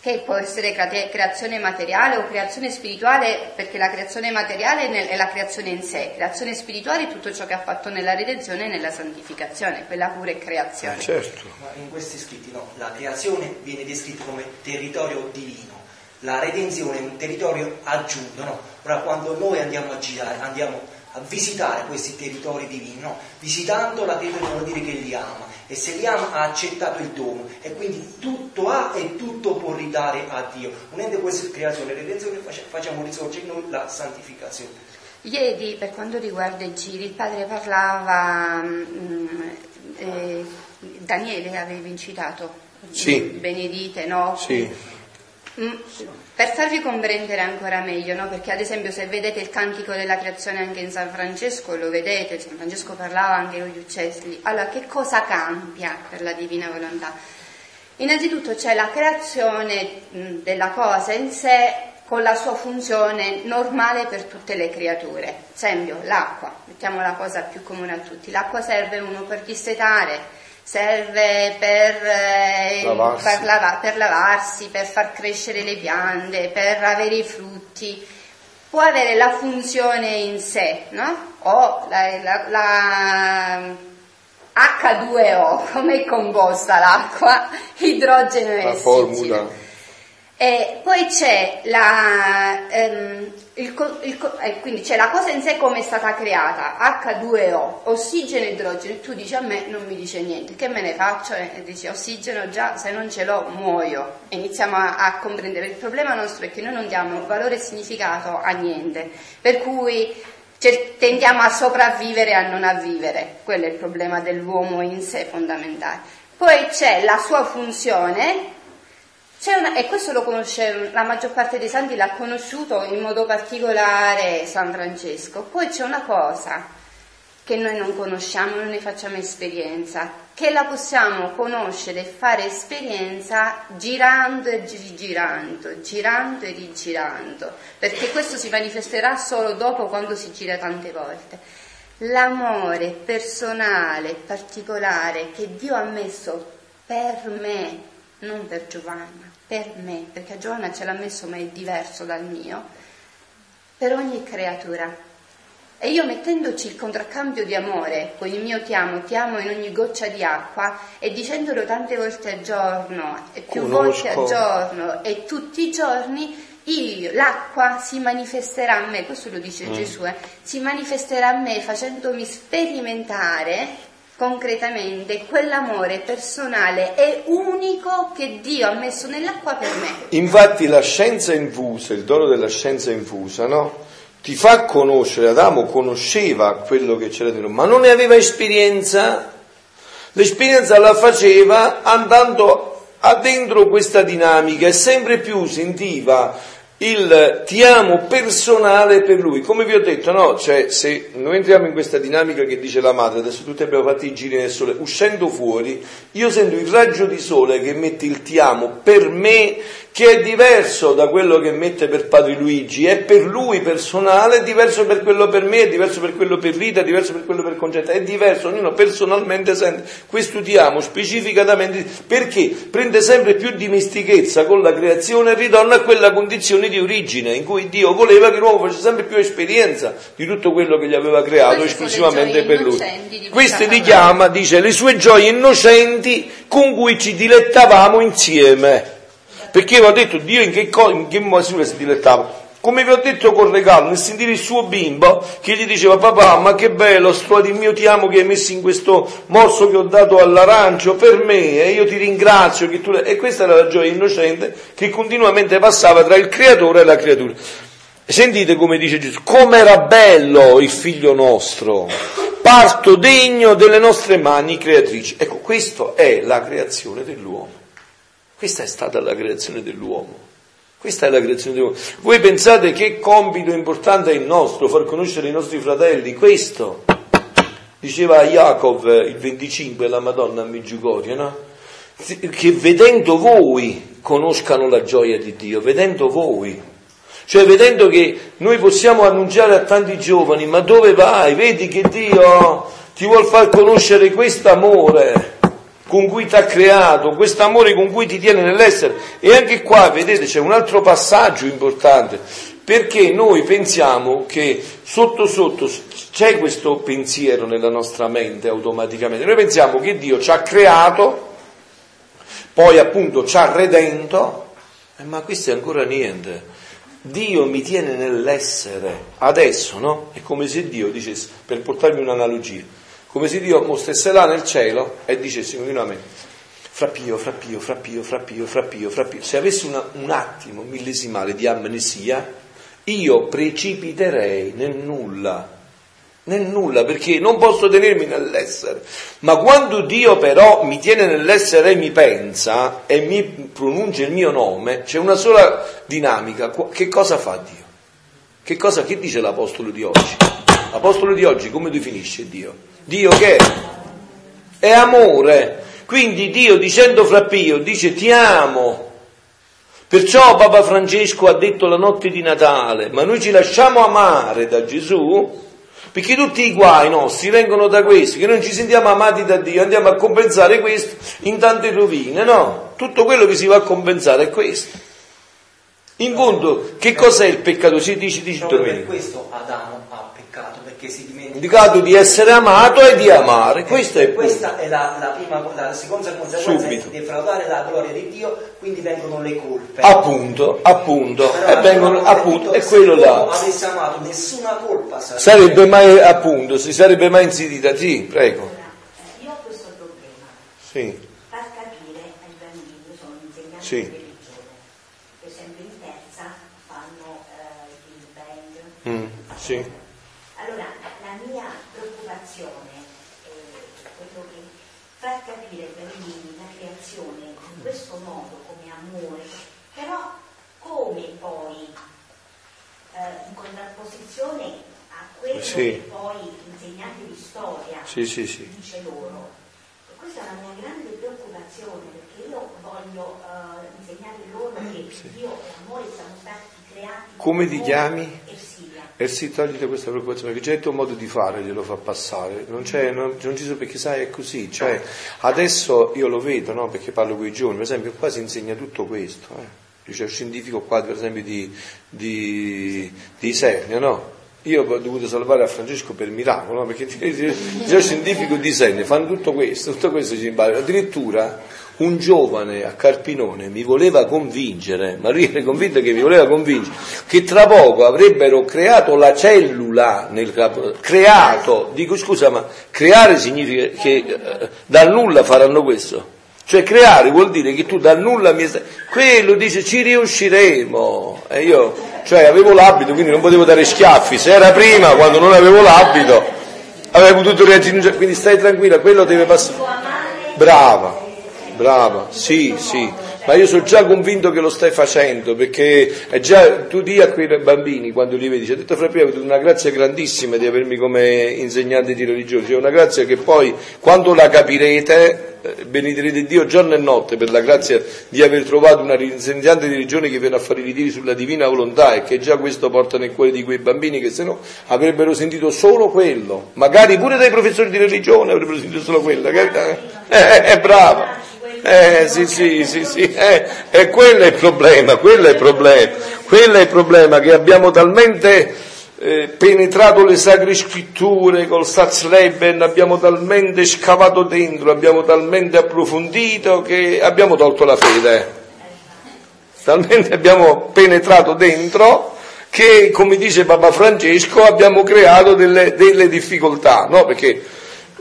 che può essere creazione materiale o creazione spirituale, perché la creazione materiale è la creazione in sé, creazione spirituale è tutto ciò che ha fatto nella redenzione e nella santificazione, quella pure è creazione. Eh, certo. Ma in questi scritti no, la creazione viene descritta come territorio divino, la redenzione è un territorio aggiunto, no? Ora quando noi andiamo a girare, andiamo a visitare questi territori divini, no? Visitando la Pietro vuol dire che li ama e se li ama ha accettato il dono e quindi tutto ha e tutto può ridare a Dio. Unendo questa creazione e redenzione facciamo risorgere noi la santificazione. Ieri per quanto riguarda i giri il padre parlava, mm, eh, Daniele avevi incitato, sì. benedite, no? Sì Mm, per farvi comprendere ancora meglio, no? perché ad esempio se vedete il cantico della creazione anche in San Francesco, lo vedete, San Francesco parlava anche con gli uccelli, allora che cosa cambia per la divina volontà? Innanzitutto c'è la creazione della cosa in sé con la sua funzione normale per tutte le creature. Esempio, l'acqua, mettiamo la cosa più comune a tutti, l'acqua serve uno per dissetare, serve per, eh, lavarsi. Per, lava, per, lavarsi, per far crescere le piante, per avere i frutti, può avere la funzione in sé, no? O la, la, la H2O, come è composta l'acqua, idrogeno e la formula. E poi c'è la, ehm, il, il, eh, quindi c'è la cosa in sé come è stata creata, H2O, ossigeno e idrogeno, tu dici a me non mi dice niente, che me ne faccio? E dici ossigeno già, se non ce l'ho muoio. E iniziamo a, a comprendere, il problema nostro è che noi non diamo valore e significato a niente, per cui tendiamo a sopravvivere e a non a vivere, quello è il problema dell'uomo in sé fondamentale. Poi c'è la sua funzione, una, e questo lo conosce, la maggior parte dei santi l'ha conosciuto in modo particolare San Francesco. Poi c'è una cosa che noi non conosciamo, non ne facciamo esperienza, che la possiamo conoscere e fare esperienza girando e rigirando, girando e rigirando, perché questo si manifesterà solo dopo quando si gira tante volte. L'amore personale, particolare che Dio ha messo per me, non per Giovanna, per me, perché Giovanna ce l'ha messo ma è diverso dal mio, per ogni creatura. E io mettendoci il contraccambio di amore con il mio ti amo, ti amo in ogni goccia di acqua e dicendolo tante volte al giorno e più Conosco. volte al giorno e tutti i giorni, io, l'acqua si manifesterà a me, questo lo dice mm. Gesù, eh, si manifesterà a me facendomi sperimentare concretamente quell'amore personale e unico che Dio ha messo nell'acqua per me. Infatti la scienza infusa, il dono della scienza infusa, no? Ti fa conoscere, Adamo conosceva quello che c'era dentro, ma non ne aveva esperienza. L'esperienza la faceva andando a dentro questa dinamica e sempre più sentiva il ti amo personale per lui. Come vi ho detto, no? Cioè, se noi entriamo in questa dinamica che dice la madre, adesso tutti abbiamo fatto i giri nel sole, uscendo fuori, io sento il raggio di sole che mette il ti amo per me che è diverso da quello che mette per Padre Luigi, è per lui personale, è diverso per quello per me, è diverso per quello per Rita, è diverso per quello per Concetta, è diverso, ognuno personalmente sente questo ti amo specificatamente perché prende sempre più dimestichezza con la creazione e ritorna a quella condizione di origine in cui Dio voleva che l'uomo facesse sempre più esperienza di tutto quello che gli aveva creato Queste esclusivamente per lui. Queste li chiama, dice, le sue gioie innocenti con cui ci dilettavamo insieme. Perché vi ho detto Dio in che, co- in che misura si dilettava? Come vi ho detto con regalo, nel sentire il suo bimbo che gli diceva papà ma che bello sto di mio ti amo che hai messo in questo morso che ho dato all'arancio per me e io ti ringrazio che tu... E questa era la gioia innocente che continuamente passava tra il creatore e la creatura. Sentite come dice Gesù, com'era bello il figlio nostro, parto degno delle nostre mani creatrici. Ecco, questa è la creazione dell'uomo. Questa è stata la creazione dell'uomo. Questa è la creazione dell'uomo. Voi pensate che compito importante è il nostro, far conoscere i nostri fratelli? Questo. Diceva Jacob il 25, la Madonna a Meggiugorio, no? Che vedendo voi conoscano la gioia di Dio, vedendo voi. Cioè vedendo che noi possiamo annunciare a tanti giovani, ma dove vai? Vedi che Dio ti vuol far conoscere questo amore con cui ti ha creato, questo amore con cui ti tiene nell'essere. E anche qua, vedete, c'è un altro passaggio importante, perché noi pensiamo che sotto sotto c'è questo pensiero nella nostra mente automaticamente. Noi pensiamo che Dio ci ha creato, poi appunto ci ha redento, eh, ma questo è ancora niente. Dio mi tiene nell'essere, adesso, no? È come se Dio dicesse, per portarmi un'analogia, come se Dio mo stesse là nel cielo e dicesse continuamente frappio, frappio, frappio, frappio, frappio, frappio. Se avessi una, un attimo millesimale di amnesia, io precipiterei nel nulla, nel nulla, perché non posso tenermi nell'essere. Ma quando Dio però mi tiene nell'essere e mi pensa e mi pronuncia il mio nome, c'è una sola dinamica. Che cosa fa Dio? Che cosa che dice l'Apostolo di oggi? L'Apostolo di oggi come definisce Dio? Dio che è? È amore. Quindi Dio dicendo fra Pio dice ti amo. Perciò Papa Francesco ha detto la notte di Natale, ma noi ci lasciamo amare da Gesù perché tutti i guai nostri vengono da questo, che non ci sentiamo amati da Dio, andiamo a compensare questo in tante rovine, no? Tutto quello che si va a compensare è questo. In fondo, che cos'è il peccato? Si dice, dice Proprio per Domenico. questo Adamo perché si dimentica. Indicato di essere amato e di amare, questo è il punto. Questa è la, la prima, la seconda conseguenza Subito. di defraudare la gloria di Dio, quindi vengono le colpe. Appunto, appunto, Però e vengono, appunto, è che quello là. avesse amato, nessuna colpa sarebbe. Sarebbe mai, appunto, si sarebbe mai insidita, sì, prego. Eh, io ho questo problema, Sì, far capire ai bambini, io sono insegnante Sì. di religione, per esempio in terza fanno eh, il Bang. Mm, sì. Allora, la mia preoccupazione è quello che far capire ai bambini la creazione in questo modo come amore, però come poi eh, in contrapposizione a quello Sì. che poi l'insegnante di storia Sì, sì, dice loro. E questa è la mia grande preoccupazione perché io voglio eh, insegnare loro che Dio e amore siamo stati creati Come ti chiami? Ersilia. E si togliete questa preoccupazione, perché già il tuo modo di fare glielo fa passare, non, c'è, non, non ci so perché sai è così, cioè adesso io lo vedo, no? perché parlo con i giovani, per esempio qua si insegna tutto questo, eh? Un scientifico qua per esempio di, di, di Isernia, no? Io ho dovuto salvare a Francesco per miracolo, no? perché c'è un scientifico di Isernia, fanno tutto questo, tutto questo ci impara, addirittura un giovane a Carpinone mi voleva convincere, ma lui era convinto che mi voleva convincere, che tra poco avrebbero creato la cellula nel capo, creato, dico scusa, ma creare significa che eh, dal nulla faranno questo. Cioè creare vuol dire che tu dal nulla mi. Quello dice ci riusciremo. E io, cioè avevo l'abito, quindi non potevo dare schiaffi. Se era prima, quando non avevo l'abito, avrei potuto reagire. Quindi stai tranquilla, quello deve passare. Brava, brava, sì, sì. Ma io sono già convinto che lo stai facendo, perché è già, tu di a quei bambini quando li vedi, ci ha detto Fra avete una grazia grandissima di avermi come insegnante di religione, c'è una grazia che poi quando la capirete eh, benedirete Dio giorno e notte per la grazia di aver trovato una insegnante di religione che viene a fare i ritiri sulla divina volontà e che già questo porta nel cuore di quei bambini che se no avrebbero sentito solo quello, magari pure dai professori di religione avrebbero sentito solo quello, eh, eh, è brava. Eh sì sì sì sì, eh, e quello è il problema, quello è il problema, quello è il problema che abbiamo talmente eh, penetrato le sacre scritture col Staatsleben, abbiamo talmente scavato dentro, abbiamo talmente approfondito che abbiamo tolto la fede. Talmente abbiamo penetrato dentro che, come dice Papa Francesco, abbiamo creato delle, delle difficoltà, no? Perché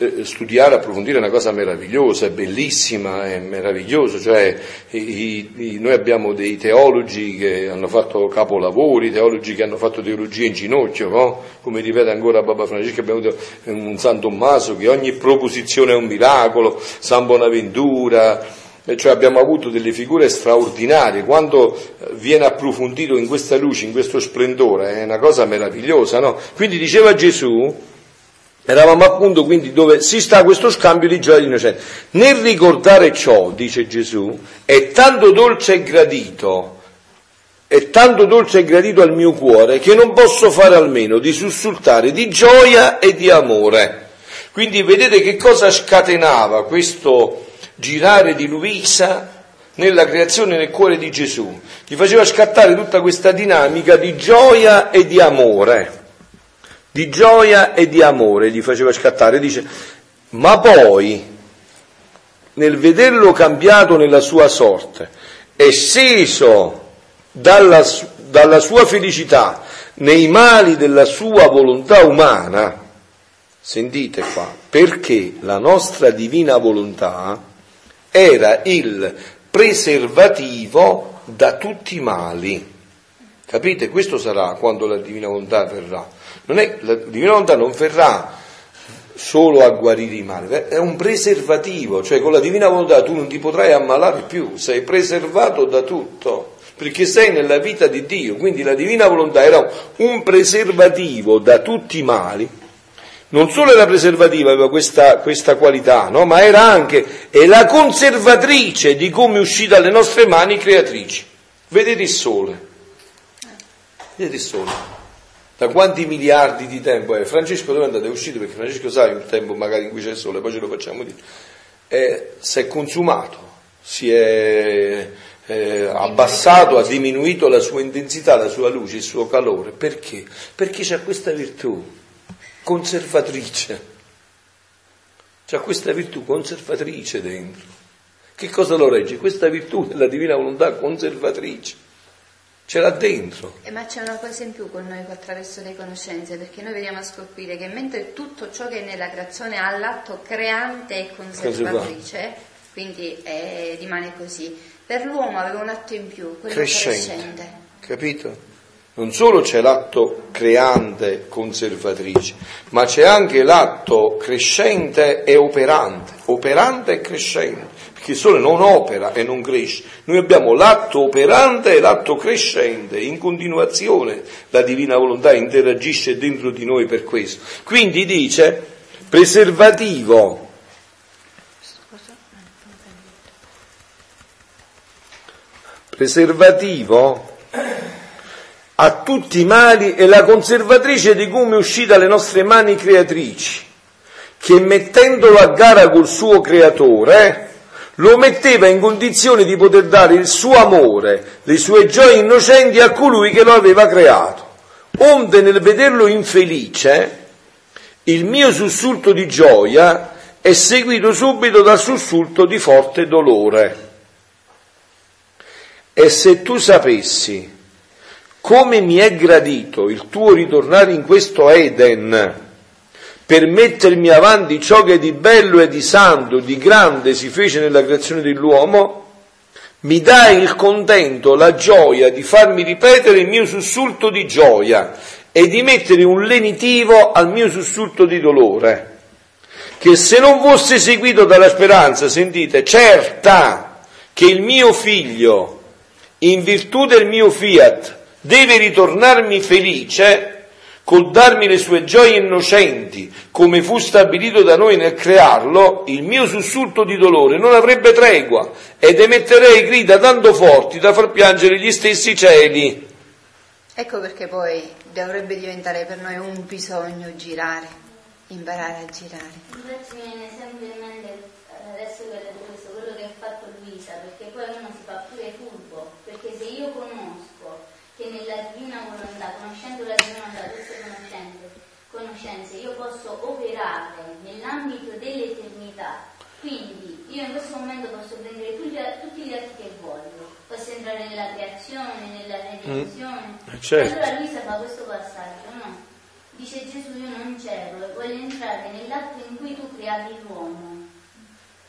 eh, studiare, approfondire è una cosa meravigliosa, è bellissima, è meraviglioso, cioè i, i, noi abbiamo dei teologi che hanno fatto capolavori, teologi che hanno fatto teologia in ginocchio, no? come ripete ancora Papa Francesco, abbiamo avuto un San Tommaso che ogni proposizione è un miracolo, San Bonaventura, cioè abbiamo avuto delle figure straordinarie, quando viene approfondito in questa luce, in questo splendore, è una cosa meravigliosa, no? Quindi diceva Gesù, Eravamo appunto quindi dove si sta questo scambio di gioia innocente. Nel ricordare ciò, dice Gesù, è tanto dolce e gradito, è tanto dolce e gradito al mio cuore che non posso fare almeno di sussultare di gioia e di amore. Quindi vedete che cosa scatenava questo girare di Luisa nella creazione nel cuore di Gesù. Gli faceva scattare tutta questa dinamica di gioia e di amore di gioia e di amore gli faceva scattare, dice, ma poi nel vederlo cambiato nella sua sorte e sceso dalla, dalla sua felicità nei mali della sua volontà umana, sentite qua, perché la nostra divina volontà era il preservativo da tutti i mali. Capite? Questo sarà quando la divina volontà verrà è, la divina volontà non verrà solo a guarire i mali, è un preservativo, cioè con la divina volontà tu non ti potrai ammalare più, sei preservato da tutto, perché sei nella vita di Dio, quindi la divina volontà era un preservativo da tutti i mali, non solo era preservativa, aveva questa, questa qualità, no? ma era anche è la conservatrice di come uscì dalle nostre mani creatrici. Vedete il sole, vedete il sole da quanti miliardi di tempo è? Francesco dove è andato? È uscito perché Francesco sa un tempo magari in cui c'è il sole, poi ce lo facciamo dire. Eh, si è consumato, si è eh, abbassato, ha diminuito la sua intensità, la sua luce, il suo calore. Perché? Perché c'è questa virtù conservatrice. C'è questa virtù conservatrice dentro. Che cosa lo regge? Questa virtù della divina volontà conservatrice ce l'ha dentro. Eh, ma c'è una cosa in più con noi attraverso le conoscenze, perché noi vediamo a scoprire che mentre tutto ciò che è nella creazione ha l'atto creante e conservatrice, quindi è, rimane così, per l'uomo aveva un atto in più, quello crescente. crescente. Capito? Non solo c'è l'atto creante conservatrice, ma c'è anche l'atto crescente e operante, operante e crescente che il sole non opera e non cresce. Noi abbiamo l'atto operante e l'atto crescente, in continuazione la divina volontà interagisce dentro di noi per questo. Quindi dice preservativo. Preservativo a tutti i mali e la conservatrice di è uscita dalle nostre mani creatrici, che mettendolo a gara col suo creatore, lo metteva in condizione di poter dare il suo amore, le sue gioie innocenti a colui che lo aveva creato. Onde nel vederlo infelice, il mio sussulto di gioia è seguito subito dal sussulto di forte dolore. E se tu sapessi come mi è gradito il tuo ritornare in questo Eden, per mettermi avanti ciò che di bello e di santo, di grande si fece nella creazione dell'uomo, mi dai il contento, la gioia di farmi ripetere il mio sussulto di gioia e di mettere un lenitivo al mio sussulto di dolore, che se non fosse seguito dalla speranza, sentite, certa, che il mio figlio, in virtù del mio fiat, deve ritornarmi felice, col darmi le sue gioie innocenti, come fu stabilito da noi nel crearlo, il mio sussulto di dolore non avrebbe tregua ed emetterei grida tanto forti da far piangere gli stessi cieli. Ecco perché poi dovrebbe diventare per noi un bisogno girare, imparare a girare. Infatti mi viene sempre in mente eh, adesso che ho detto questo, quello che ha fatto Luisa, perché poi uno si fa pure furbo, perché se io conosco che nella divina volontà, conoscendo la divina volontà, queste conoscenze, conoscenze, io posso operare nell'ambito dell'eternità, quindi io in questo momento posso prendere tutti, gli atti che voglio, posso entrare nella creazione, nella redenzione. Mm, certo. Allora Luisa fa questo passaggio, no? Dice Gesù io non c'ero e voglio entrare nell'atto in cui tu creavi l'uomo.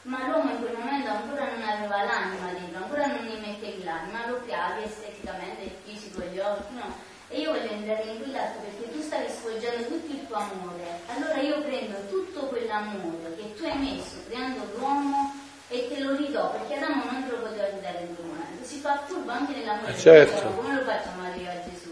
Ma l'uomo in quel momento ancora non aveva l'anima dentro, ancora non gli mettevi l'anima, lo creavi esteticamente, il fisico, gli occhi, no? E io voglio entrare in quell'atto perché tu stavi sfoggiando tutto il tuo amore. Allora io prendo tutto quell'amore che tu hai messo creando l'uomo e te lo ridò, perché Adamo non te lo poteva ridare in quel momento. Si fa furbo anche nell'amore Eh, certo. come lo facciamo arrivare a Gesù?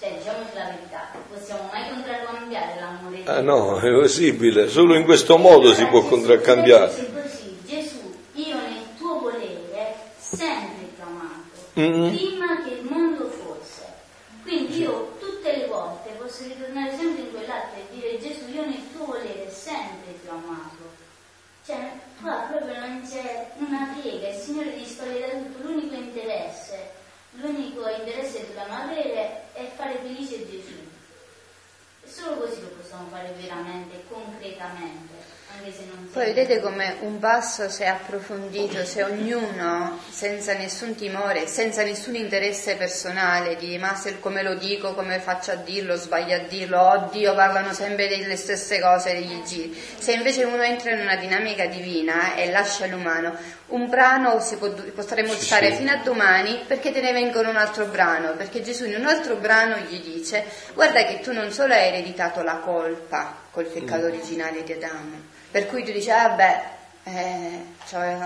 Cioè, diciamoci la verità, possiamo mai contraccambiare l'amore di Ah no, è possibile, solo in questo modo si può contraccambiare. Gesù dice così, Gesù, io nel tuo volere sempre ti ho amato, Mm. prima che il mondo fosse. Quindi io tutte le volte posso ritornare sempre in quell'atto e dire Gesù, io nel tuo volere sempre ti ho amato. Cioè, qua proprio non c'è una piega, il Signore ti toglie da tutto, l'unico interesse, l'unico interesse che dobbiamo avere è fare felice Gesù. E solo così lo possiamo fare veramente, concretamente, Poi vedete come un passo se approfondito, se ognuno senza nessun timore, senza nessun interesse personale di ma se come lo dico, come faccio a dirlo, sbaglio a dirlo, oddio parlano sempre delle stesse cose, degli giri. Se invece uno entra in una dinamica divina e lascia l'umano, un brano si può, potremmo Sì, stare sì. fino a domani perché te ne vengono un altro brano, perché Gesù in un altro brano gli dice guarda che tu non solo hai ereditato la colpa col peccato originale di Adamo, per cui tu dici, ah beh, eh, c'è,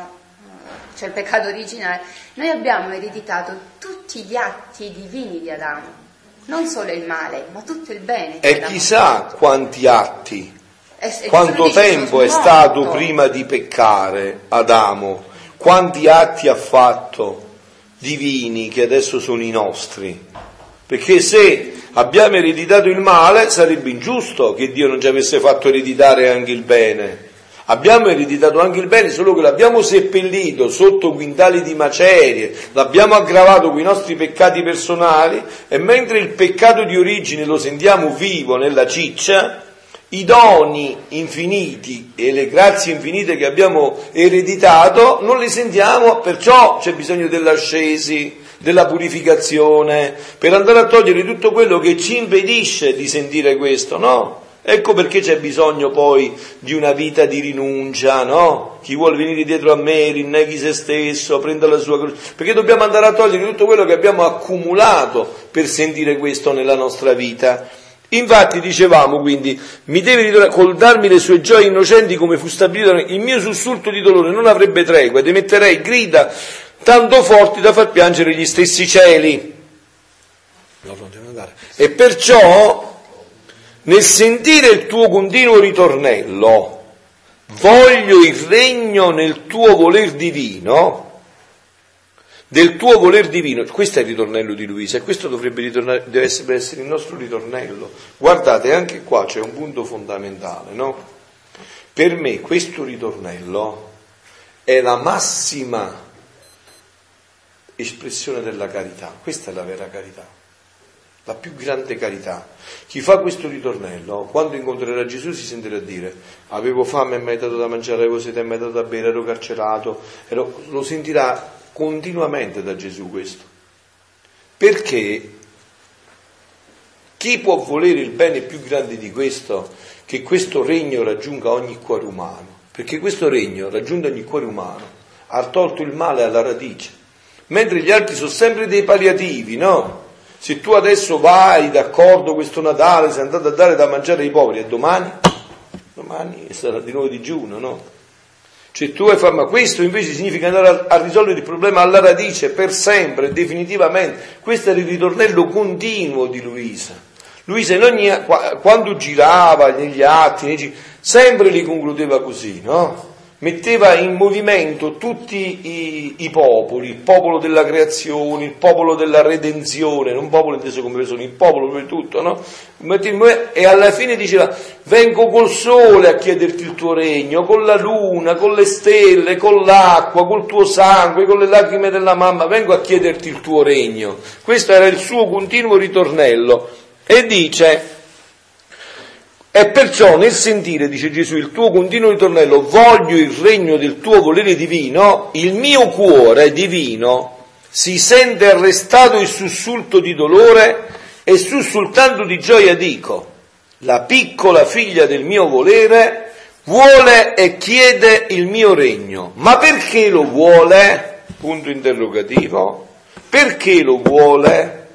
c'è il peccato originale, noi abbiamo ereditato tutti gli atti divini di Adamo, non solo il male, ma tutto il bene. E chissà quanti atti, E- e quanto tempo è "Sono stato morto". prima di peccare Adamo, quanti atti ha fatto divini che adesso sono i nostri. Perché se abbiamo ereditato il male sarebbe ingiusto che Dio non ci avesse fatto ereditare anche il bene. Abbiamo ereditato anche il bene, solo che l'abbiamo seppellito sotto quintali di macerie, l'abbiamo aggravato con i nostri peccati personali e mentre il peccato di origine lo sentiamo vivo nella ciccia, i doni infiniti e le grazie infinite che abbiamo ereditato non li sentiamo, perciò c'è bisogno dell'ascesi, della purificazione, per andare a togliere tutto quello che ci impedisce di sentire questo, no? Ecco perché c'è bisogno poi di una vita di rinuncia, no? Chi vuole venire dietro a me rinneghi se stesso, prenda la sua croce, perché dobbiamo andare a togliere tutto quello che abbiamo accumulato per sentire questo nella nostra vita. Infatti dicevamo quindi, mi deve ritornare, col darmi le sue gioie innocenti come fu stabilito, il mio sussulto di dolore non avrebbe tregua ed emetterei grida tanto forti da far piangere gli stessi cieli. E perciò, nel sentire il tuo continuo ritornello, voglio il regno nel tuo voler divino, del tuo voler divino, questo è il ritornello di Luisa e questo dovrebbe essere, essere il nostro ritornello. Guardate, anche qua c'è un punto fondamentale, no? Per me questo ritornello è la massima espressione della carità, questa è la vera carità, la più grande carità. Chi fa questo ritornello, quando incontrerà Gesù si sentirà dire avevo fame mi hai dato da mangiare, avevo sete mi hai dato da bere, ero carcerato, ero- lo sentirà continuamente da Gesù questo. Perché chi può volere il bene più grande di questo? Che questo regno raggiunga ogni cuore umano. Perché questo regno, raggiunge ogni cuore umano, ha tolto il male alla radice. Mentre gli altri sono sempre dei palliativi, no? Se tu adesso vai d'accordo questo Natale, sei andato a dare da mangiare ai poveri e domani, domani sarà di nuovo digiuno, no? Cioè tu hai fatto, questo invece significa andare a, a, risolvere il problema alla radice per sempre, definitivamente. Questo era il ritornello continuo di Luisa. Luisa ogni, quando girava negli atti, sempre li concludeva così, no? Metteva in movimento tutti i, i, popoli, il popolo della creazione, il popolo della redenzione, non popolo inteso come persone, il popolo per tutto, no? E alla fine diceva, vengo col sole a chiederti il tuo regno, con la luna, con le stelle, con l'acqua, col tuo sangue, con le lacrime della mamma, vengo a chiederti il tuo regno. Questo era il suo continuo ritornello. E dice, e perciò nel sentire, dice Gesù, il tuo continuo ritornello, voglio il regno del tuo volere divino, il mio cuore divino si sente arrestato il sussulto di dolore e sussultando di gioia dico, la piccola figlia del mio volere vuole e chiede il mio regno. Ma perché lo vuole? Punto interrogativo. Perché lo vuole?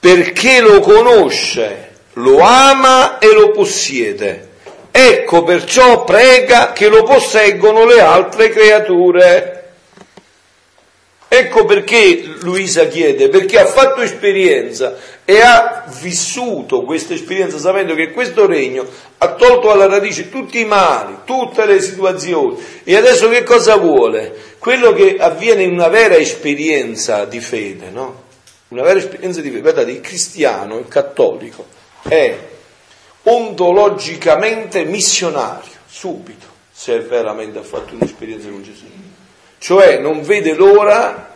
Perché lo conosce lo ama e lo possiede. Ecco perciò prega che lo posseggono le altre creature. Ecco perché Luisa chiede, perché ha fatto esperienza e ha vissuto questa esperienza sapendo che questo regno ha tolto alla radice tutti i mali, tutte le situazioni e adesso che cosa vuole? Quello che avviene in una vera esperienza di fede, no? Una vera esperienza di fede, guardate, il cristiano, il cattolico, è ontologicamente missionario, subito, se veramente ha fatto un'esperienza con Gesù. Cioè non vede l'ora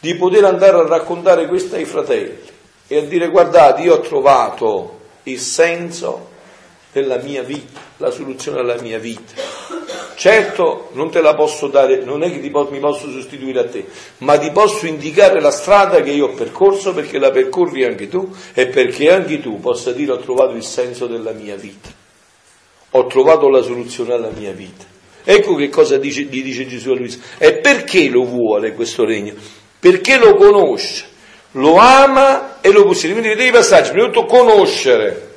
di poter andare a raccontare questo ai fratelli e a dire guardate, io ho trovato il senso della mia vita, la soluzione alla mia vita. Certo non te la posso dare, non è che mi posso sostituire a te, ma ti posso indicare la strada che io ho percorso perché la percorri anche tu e perché anche tu possa dire ho trovato il senso della mia vita, ho trovato la soluzione alla mia vita. Ecco che cosa dice, gli dice Gesù a Luisa. E perché lo vuole questo regno? Perché lo conosce, lo ama e lo possiede. Quindi vedete i passaggi, prima di tutto conoscere,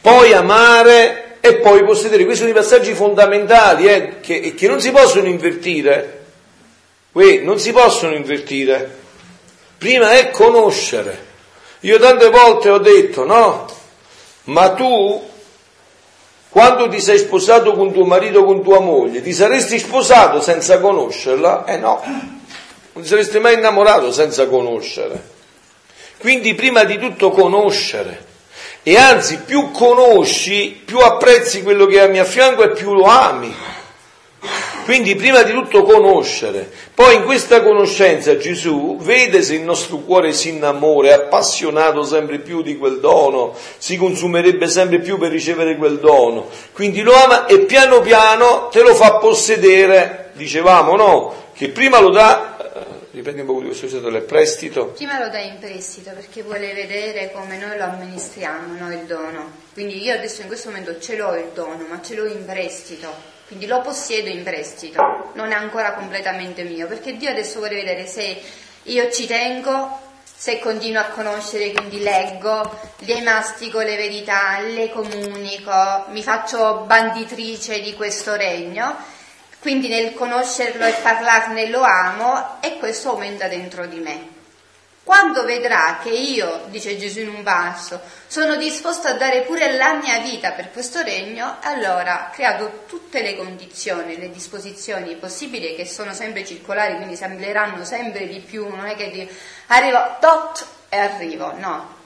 poi amare e poi possedere. Questi sono i passaggi fondamentali eh, che, che, non si possono invertire. Uè, non si possono invertire. Prima è conoscere. Io tante volte ho detto, no, ma tu quando ti sei sposato con tuo marito con tua moglie, ti saresti sposato senza conoscerla? Eh no, non ti saresti mai innamorato senza conoscere. Quindi prima di tutto conoscere e anzi più conosci, più apprezzi quello che ami a fianco e più lo ami. Quindi prima di tutto conoscere, poi in questa conoscenza Gesù vede se il nostro cuore si innamora, è appassionato sempre più di quel dono, si consumerebbe sempre più per ricevere quel dono, quindi lo ama e piano piano te lo fa possedere, dicevamo no, che prima lo dà Ripendi un po' di questo usato del prestito. Prima lo dai in prestito perché vuole vedere come noi lo amministriamo, no, il dono. Quindi io adesso in questo momento ce l'ho il dono, ma ce l'ho in prestito. Quindi lo possiedo in prestito, non è ancora completamente mio, perché Dio adesso vuole vedere se io ci tengo, se continuo a conoscere, quindi leggo, le mastico le verità, le comunico, mi faccio banditrice di questo regno quindi nel conoscerlo e parlarne lo amo e questo aumenta dentro di me. Quando vedrà che io, dice Gesù in un verso, sono disposto a dare pure la mia vita per questo regno, allora creato tutte le condizioni, le disposizioni possibili che sono sempre circolari, quindi si amplieranno sempre di più, non è che arrivo tot e arrivo, no,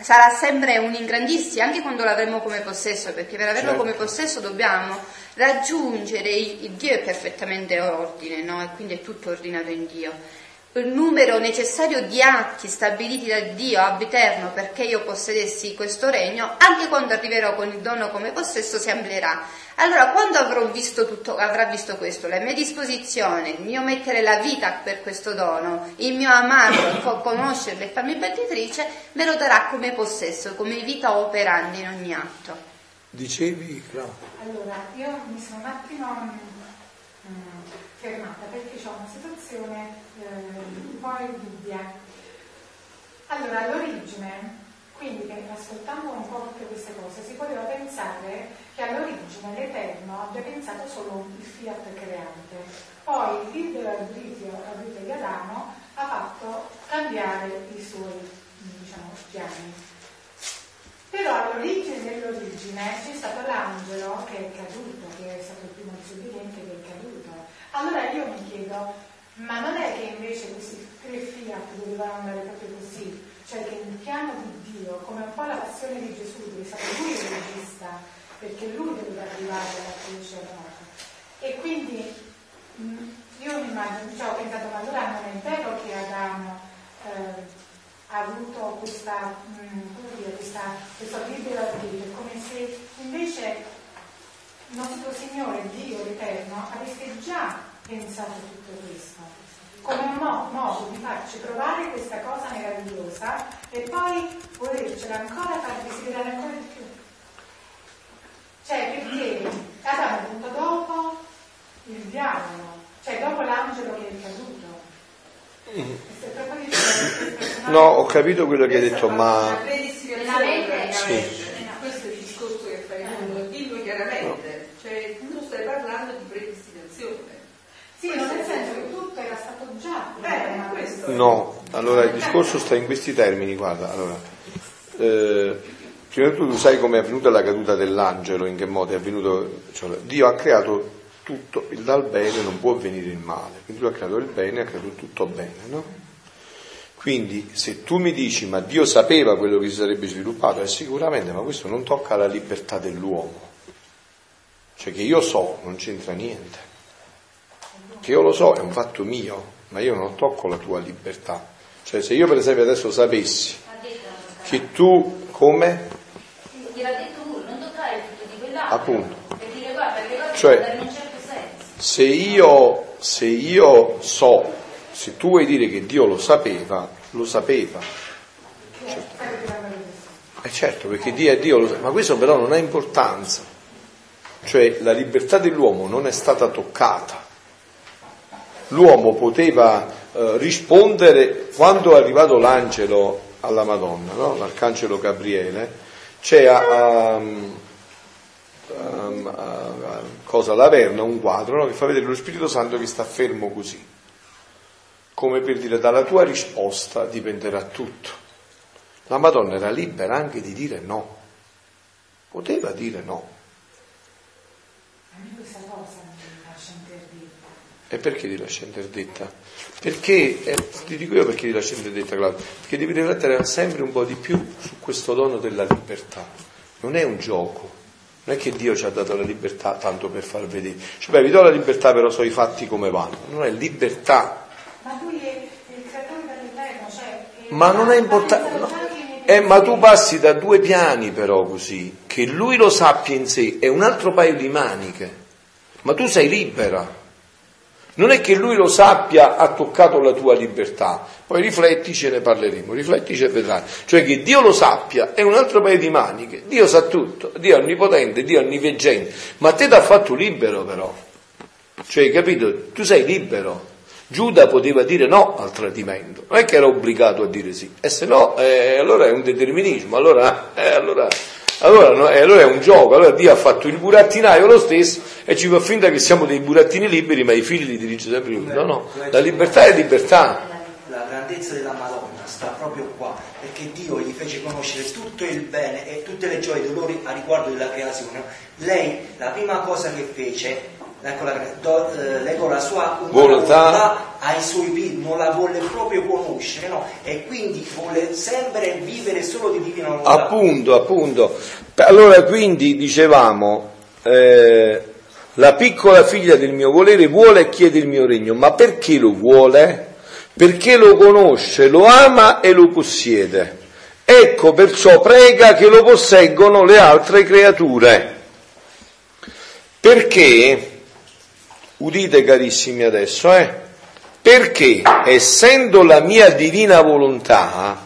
sarà sempre un ingrandissimo anche quando l'avremo come possesso, perché per averlo certo. come possesso dobbiamo raggiungere il Dio è perfettamente ordine, no? E quindi è tutto ordinato in Dio. Il numero necessario di atti stabiliti da Dio ab eterno perché io possedessi questo regno, anche quando arriverò con il dono come possesso, si amplierà. Allora, quando avrò visto tutto, avrà visto questo, la mia disposizione, il mio mettere la vita per questo dono, il mio amarlo, conoscerlo e farmi benditrice, me lo darà come possesso, come vita operante in ogni atto. Dicevi, Claudio? Allora, io mi sono un attimo mm, fermata perché ho una situazione eh, un po' dubbia. Allora, all'origine Quindi ascoltando un po' tutte queste cose si poteva pensare che all'origine l'Eterno abbia pensato solo il fiat creante. Poi il libero arbitrio, di Adamo ha fatto cambiare i suoi diciamo, piani. Però all'origine dell'origine c'è stato l'angelo che è caduto, che è stato il primo disobbediente. Allora io mi chiedo, ma non è che invece questi tre fiat dovevano andare proprio così? Cioè che il piano di Dio, come un po' la passione di Gesù, dove è stato lui il regista, perché lui doveva arrivare alla croce morte. E quindi mh, io mi immagino, cioè, ho pensato, ma allora non è vero che Adamo eh, ha avuto questa, mh, dire, questa, questo libero arbitrio, come se invece nostro Signore, Dio l'Eterno, avesse già pensato tutto questo, come un modo, modo di farci provare questa cosa meravigliosa e poi volercela ancora far desiderare ancora di più. Cioè, perché Adamo venuto dopo il diavolo, cioè dopo l'angelo che è caduto. Mm. No, ho capito quello che hai detto, ma... Sì. questo è il discorso che fai tu, dillo chiaramente, cioè tu stai parlando di predestinazione. Sì, ma nel senso che tutto era stato già Eh, questo. No, allora il discorso sta in questi termini, guarda, allora, eh, prima di tutto tu sai come è avvenuta la caduta dell'angelo, in che modo è avvenuto, cioè, Dio ha creato tutto, il dal bene non può venire il male, quindi lui ha creato il bene, ha creato tutto bene, no? Quindi se tu mi dici ma Dio sapeva quello che si sarebbe sviluppato, è sicuramente, ma questo non tocca la libertà dell'uomo, cioè che io so non c'entra niente, che io lo so è un fatto mio, ma io non tocco la tua libertà. Cioè se io per esempio adesso sapessi che tu come gliel'ha detto lui, non toccare il frutto di quell'altro. Appunto. Per dire guarda, le cose Cioè- in un certo senso. se io, se io so, se tu vuoi dire che Dio lo sapeva, lo sapeva. Eh certo, perché Dio è Dio, lo sa- ma questo però non ha importanza. Cioè la libertà dell'uomo non è stata toccata. L'uomo poteva eh, rispondere quando è arrivato l'angelo alla Madonna, no? l'arcangelo Gabriele, c'è a, a- um, a- a- cosa Laverna, un quadro no? che fa vedere lo Spirito Santo che sta fermo così, come per dire dalla tua risposta dipenderà tutto. La Madonna era libera anche di dire no, poteva dire no. Questa cosa. E perché ti lascia interdetta? Perché, eh, ti dico io perché ti lascia interdetta, Claudio, perché devi riflettere sempre un po' di più su questo dono della libertà. Non è un gioco, non è che Dio ci ha dato la libertà tanto per far vedere. Cioè, beh, vi do la libertà, però so i fatti come vanno. Non è libertà, Ma lui è il creatore dell'eterno, cioè... ma non è importante. no. Eh, ma tu passi da due piani però così, che lui lo sappia in sé, è un altro paio di maniche, ma tu sei libera. Non è che lui lo sappia, ha toccato la tua libertà, poi rifletti, ce ne parleremo, riflettici e vedrai. Cioè che Dio lo sappia è un altro paio di maniche, Dio sa tutto, Dio è onnipotente, Dio è onniveggente, ma te ti ha fatto libero però. Cioè, capito? Tu sei libero. Giuda poteva dire no al tradimento, non è che era obbligato a dire sì, e se no, eh, allora è un determinismo, allora, eh, allora, allora, no, eh, allora è un gioco, allora Dio ha fatto il burattinaio lo stesso e ci fa finta che siamo dei burattini liberi, ma i figli li dirige sempre lui. No, no, la libertà è libertà. La grandezza della Madonna sta proprio qua, perché Dio gli fece conoscere tutto il bene e tutte le gioie e dolori a riguardo della creazione. Lei, la prima cosa che fece, ecco la, do- eh, legò la sua Volontà. ai suoi piedi, non la volle proprio conoscere, no? E quindi vuole sempre vivere solo di divina volontà. Appunto, appunto. Allora quindi dicevamo, eh, la piccola figlia del mio volere vuole e chiede il mio regno, ma perché lo vuole? Perché lo conosce, lo ama e lo possiede. Ecco perciò prega che lo posseggono le altre creature. Perché, udite carissimi adesso, eh, perché essendo la mia divina volontà,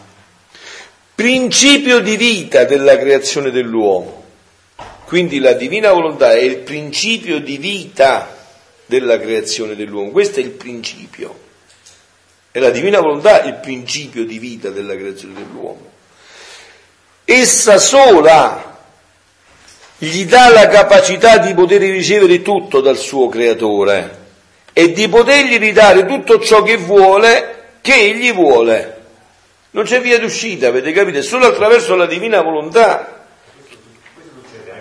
principio di vita della creazione dell'uomo. Quindi la divina volontà è il principio di vita della creazione dell'uomo, questo è il principio. È la divina volontà il principio di vita della creazione dell'uomo. essa sola gli dà la capacità di poter ricevere tutto dal suo creatore e di potergli ridare tutto ciò che vuole, che egli vuole. Non c'è via d'uscita, avete capito? È solo attraverso la divina volontà.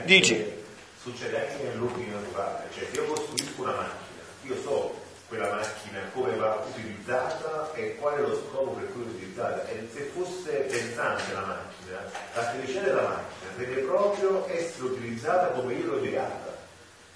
Dici. Succede anche nell'ordine naturale, cioè se io costruisco una macchina, io so quella macchina come va utilizzata e qual è lo scopo per cui è utilizzata. E se fosse pensante la macchina, la felicità della macchina deve proprio essere utilizzata come io l'ho ideata.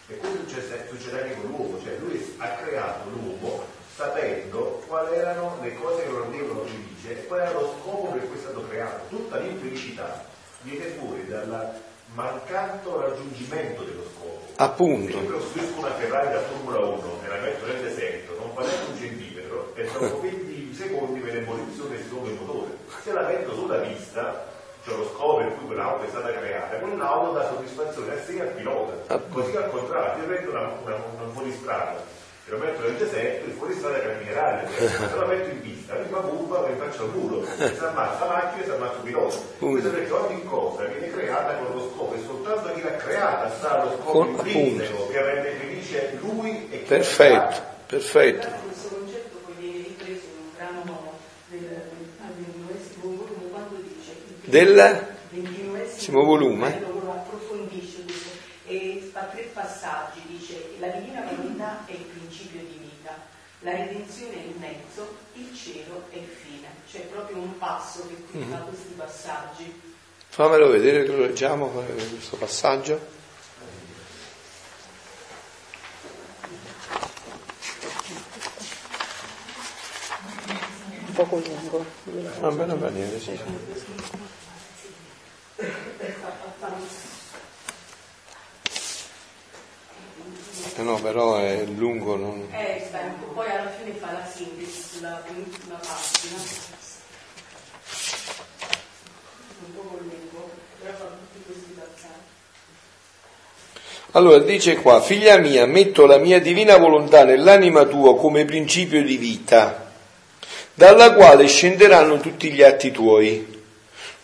E questo succede, succede anche con l'uomo, cioè lui ha creato l'uomo sapendo quali erano le cose che lo rendevano felice e qual era lo scopo per cui è stato creato. Tutta l'infelicità viene fuori dal mancato raggiungimento dello scopo. Appunto. Se io costruisco una Ferrari da Formula 1 e la metto nel deserto, non neanche un centimetro e dopo 20 secondi me ne solo il motore. Se la metto sulla pista, cioè lo scopo per cui quell'auto è stata creata, quell'auto dà soddisfazione a sé e al pilota. Così al contrario, io prendo una, una, una fuoristrada e lo metto nel deserto, il fuoristrada camminerà, se lo metto in pista, fa curva e faccio il muro, si ammazza la macchina e si ammazza il pilota. Questo perché ogni cosa viene creata con lo scopo e soltanto chi l'ha creata sa lo scopo intrinseco che rende felice lui e chi Perfetto, perfetto. Questo concetto poi viene ripreso in un brano del al ventinovesimo volume quando dice il Del ventinovesimo volume? lo approfondisce e fa tre passaggi, dice la divina volontà è il principio di vita, la redenzione è il mezzo, il cielo è il fine. C'è proprio un passo che qui fa questi passaggi. Fammelo vedere che lo leggiamo eh, questo passaggio. Un poco lungo. Va bene, va bene, sì. Eh no, però è lungo, non... Eh, sta un po', poi alla fine fa la sintesi sulla penultima pagina. Un po' lungo, però fa tutti questi passaggi. Allora dice qua, figlia mia, metto la mia divina volontà nell'anima tua come principio di vita, dalla quale scenderanno tutti gli atti tuoi,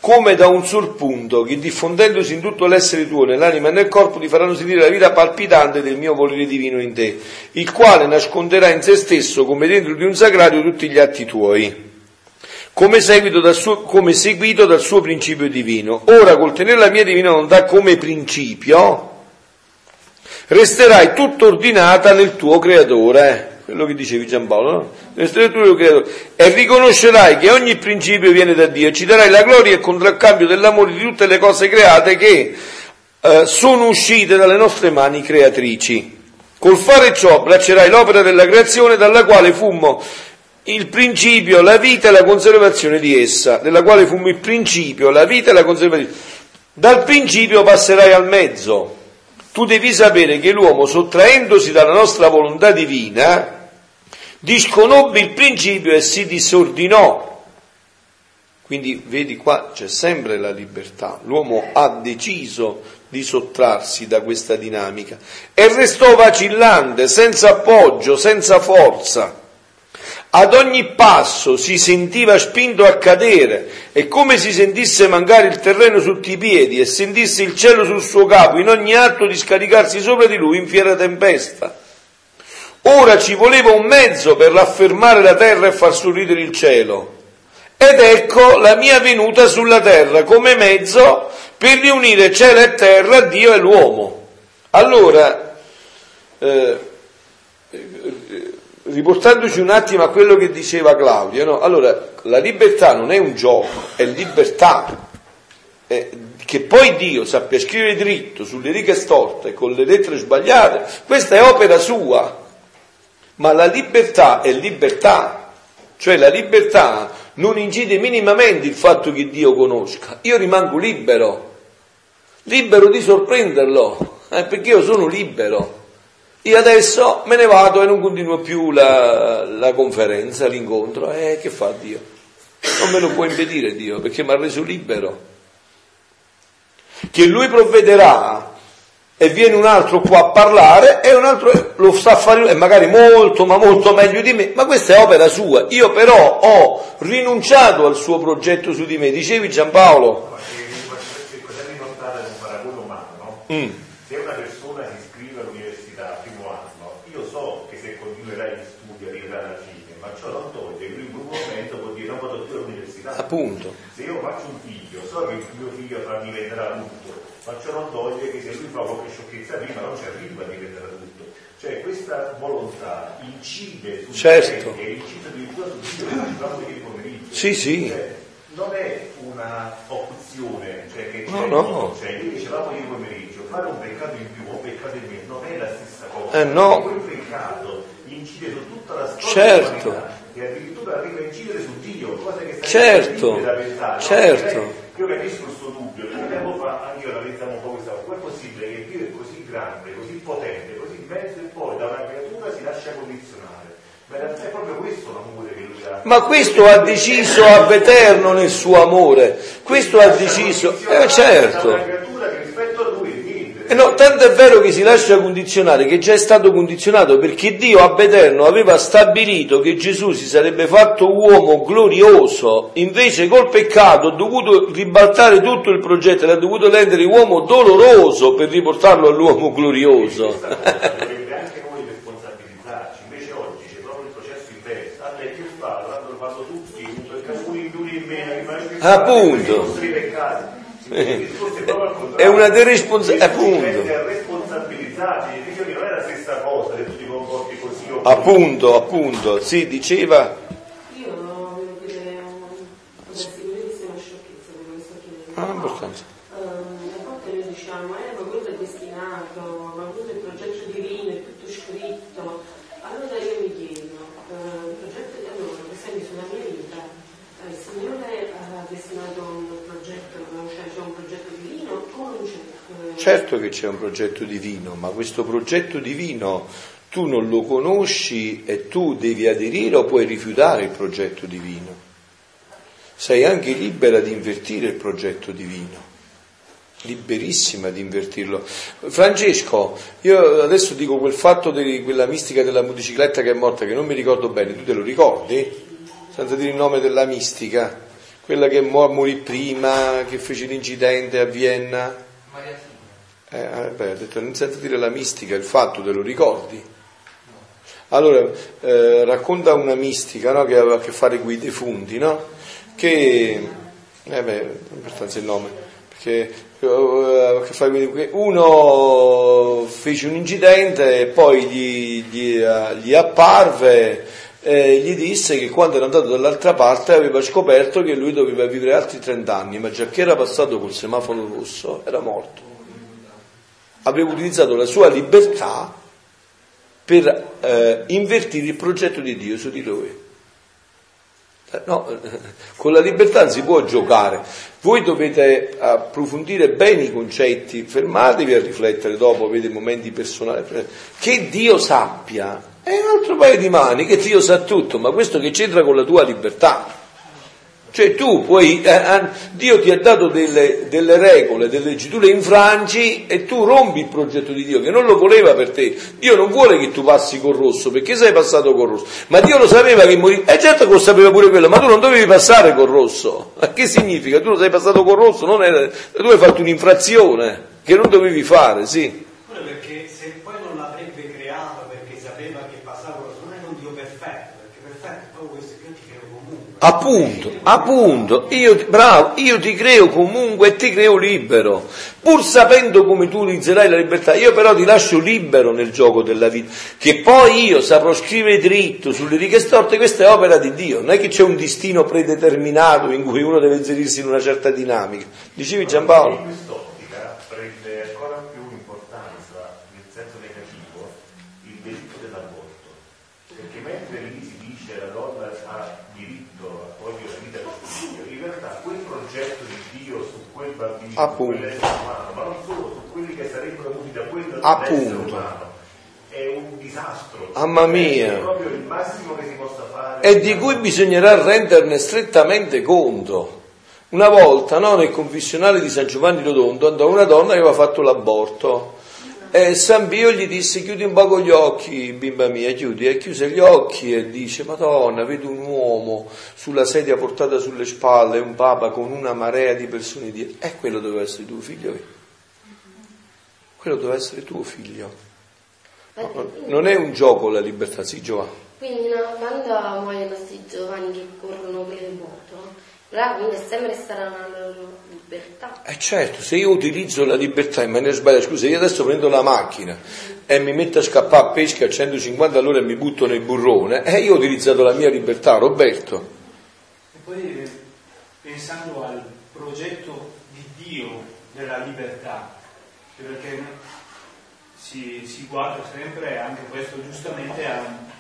come da un sol punto che diffondendosi in tutto l'essere tuo, nell'anima e nel corpo, ti faranno sentire la vita palpitante del mio volere divino in te, il quale nasconderà in se stesso, come dentro di un sagrario, tutti gli atti tuoi come, seguito dal suo, come seguito dal suo principio divino. Ora, col tenere la mia divina volontà come principio, resterai tutto ordinata nel tuo creatore. Quello che dicevi Giampaolo, no? Tutto nel tuo creatore. E riconoscerai che ogni principio viene da Dio ci darai la gloria e il contraccambio dell'amore di tutte le cose create che eh, sono uscite dalle nostre mani creatrici. Col fare ciò abbraccerai l'opera della creazione dalla quale fummo il principio, la vita e la conservazione di essa, della quale fummo il principio, la vita e la conservazione. Dal principio passerai al mezzo. Tu devi sapere che l'uomo, sottraendosi dalla nostra volontà divina, disconobbe il principio e si disordinò. Quindi vedi qua c'è sempre la libertà. L'uomo ha deciso di sottrarsi da questa dinamica e restò vacillante, senza appoggio, senza forza. Ad ogni passo si sentiva spinto a cadere e come si sentisse mancare il terreno sotto i piedi e sentisse il cielo sul suo capo in ogni atto di scaricarsi sopra di lui in fiera tempesta. Ora ci voleva un mezzo per raffermare la terra e far sorridere il cielo. Ed ecco la mia venuta sulla terra come mezzo per riunire cielo e terra, Dio e l'uomo. Allora, eh, riportandoci un attimo a quello che diceva Claudio, no? allora la libertà non è un gioco, è libertà. Eh, che poi Dio sappia scrivere dritto sulle righe storte con le lettere sbagliate, questa è opera sua. Ma la libertà è libertà, cioè la libertà non incide minimamente il fatto che Dio conosca. Io rimango libero, libero di sorprenderlo, eh, perché io sono libero. Io adesso me ne vado e non continuo più la, la conferenza, l'incontro. Eh, che fa Dio? Non me lo può impedire Dio, perché mi ha reso libero. Che Lui provvederà e viene un altro qua a parlare e un altro lo sta a fare e magari molto ma molto meglio di me, ma questa è opera sua. Io però ho rinunciato al suo progetto su di me. Dicevi Giampaolo? Mm. Se una persona si iscrive all'università al primo anno, io so che se continuerai gli studi arriverà alla fine, ma ciò non toglie che lui in un momento può dire non vado più all'università. Appunto. Se io faccio un figlio, so che il mio figlio diventerà adulto, ma ciò non toglie che se lui fa qualche sciocchezza prima non ci arriva a diventare adulto. Cioè questa volontà incide sul Certo. e incide addirittura sul Dio, come dicevamo ieri pomeriggio. Sì, sì. Cioè, non è una opzione, cioè che c'è, No, no. cioè noi dicevamo ieri pomeriggio, fare un peccato in più o un peccato in meno non è la stessa cosa. Eh, no. Quel peccato incide su tutta la storia Certo. dell'umanità e addirittura arriva a incidere su Dio, cosa che sta Certo. da pensare. no? Certo. Cioè, Io capisco questo dubbio, perché tempo fa anche io analizzavo un po' questa cosa, com'è possibile che Dio è così grande, così potente, così immenso e poi da una creatura si lascia condizionare? Ma in realtà è proprio questo l'amore che lui ha. Ma questo ha deciso ab eterno nel suo amore. Questo ha deciso. Eh certo. creatura che rispetto a Eh no, tanto è vero che si lascia condizionare, che già è stato condizionato perché Dio ab eterno aveva stabilito che Gesù si sarebbe fatto uomo glorioso, invece col peccato ha dovuto ribaltare tutto il progetto, l'ha dovuto rendere uomo doloroso per riportarlo all'uomo glorioso. Appunto. È una deresponsabilità, appunto. mette a responsabilizzarci, dice che non è la stessa cosa se tu ti comporti così. Appunto, appunto, si diceva, Io volevo chiedere una sicurezza una sciocchezza che. Ah, abbastanza. ehm, a volte noi diciamo, eh, ma quello è destinato, ma quello è il progetto divino, è tutto scritto. Allora io mi chiedo, eh, il progetto di allora, per esempio sulla mia vita, eh, il Signore ha destinato un progetto, cioè c'è un progetto divino o non c'è? Eh, certo che c'è un progetto divino, ma questo progetto divino tu non lo conosci e tu devi aderire o puoi rifiutare il progetto divino. Sei anche libera di invertire il progetto divino, liberissima di invertirlo. Francesco, io adesso dico quel fatto di quella mistica della motocicletta che è morta, che non mi ricordo bene, tu te lo ricordi? Senza dire il nome della mistica, quella che mo- morì prima, che fece l'incidente a Vienna. Maria. Eh, eh, beh, ho detto, non senza dire la mistica, il fatto, te lo ricordi? Allora, eh, racconta una mistica no, che aveva a che fare con i defunti, no? Che, eh beh, abbastanza il nome, perché eh, aveva a che fare con uno fece un incidente e poi gli, gli, eh, gli apparve e gli disse che quando era andato dall'altra parte aveva scoperto che lui doveva vivere altri 30 anni, ma già che era passato col semaforo rosso era morto aveva utilizzato la sua libertà per eh, invertire il progetto di Dio su di lui. Eh, No, con la libertà non si può giocare. Voi dovete approfondire bene i concetti, fermatevi a riflettere dopo, avete momenti personali. Che Dio sappia è un altro paio di mani, che Dio sa tutto, ma questo che c'entra con la tua libertà? Cioè tu puoi, eh, eh, Dio ti ha dato delle, delle regole, delle leggi, tu le infrangi e tu rompi il progetto di Dio che non lo voleva per te. Dio non vuole che tu passi col rosso perché sei passato col rosso, ma Dio lo sapeva che morì. E certo che lo sapeva pure quello, ma tu non dovevi passare col rosso. Ma che significa? Tu lo sei passato col rosso, non era, tu hai fatto un'infrazione che non dovevi fare, sì. Quello perché se poi non l'avrebbe creato perché sapeva che passava così, non è un Dio perfetto, perché perfetto è proprio questo che io ti creo comunque. Appunto, appunto, io, bravo, io ti creo comunque e ti creo libero, pur sapendo come tu utilizzerai la libertà, io però ti lascio libero nel gioco della vita, che poi io saprò scrivere dritto sulle righe storte, questa è opera di Dio, non è che c'è un destino predeterminato in cui uno deve inserirsi in una certa dinamica. Dicevi Giampaolo? quest'ottica prende ancora più importanza, nel senso negativo, il diritto dell'aborto. Perché mentre lì si dice la donna ha diritto a togliere la vita del suo figlio, in realtà quel progetto di Dio su quel bambino, su Appunto. umano, ma non solo, su quelli che sarebbero avuti da quel Appunto. umano, è un disastro. Mamma mia. È proprio il massimo che si possa fare. e di cui bisognerà renderne strettamente conto. Una volta, no, nel confessionale di San Giovanni Rotondo, andò una donna che aveva fatto l'aborto e San Pio gli disse chiudi un poco gli occhi, bimba mia, chiudi, e chiuse gli occhi e dice, Madonna, vedo un uomo sulla sedia portata sulle spalle, un papa con una marea di persone dietro, e quello doveva essere tuo figlio. quello deve essere tuo figlio. No, non è un gioco la libertà, sì Giovanni. Quindi no, quando muoiono questi giovani che corrono per il moto, là quindi sempre sarà una loro libertà. Eh certo, se io utilizzo la libertà in maniera sbagliata, scusa, io adesso prendo la macchina e mi metto a scappare a pesca a 150 all'ora e mi butto nel burrone, e eh, io ho utilizzato la mia libertà, Roberto. E poi eh, pensando al progetto di Dio della libertà, perché si, si guarda sempre anche questo giustamente a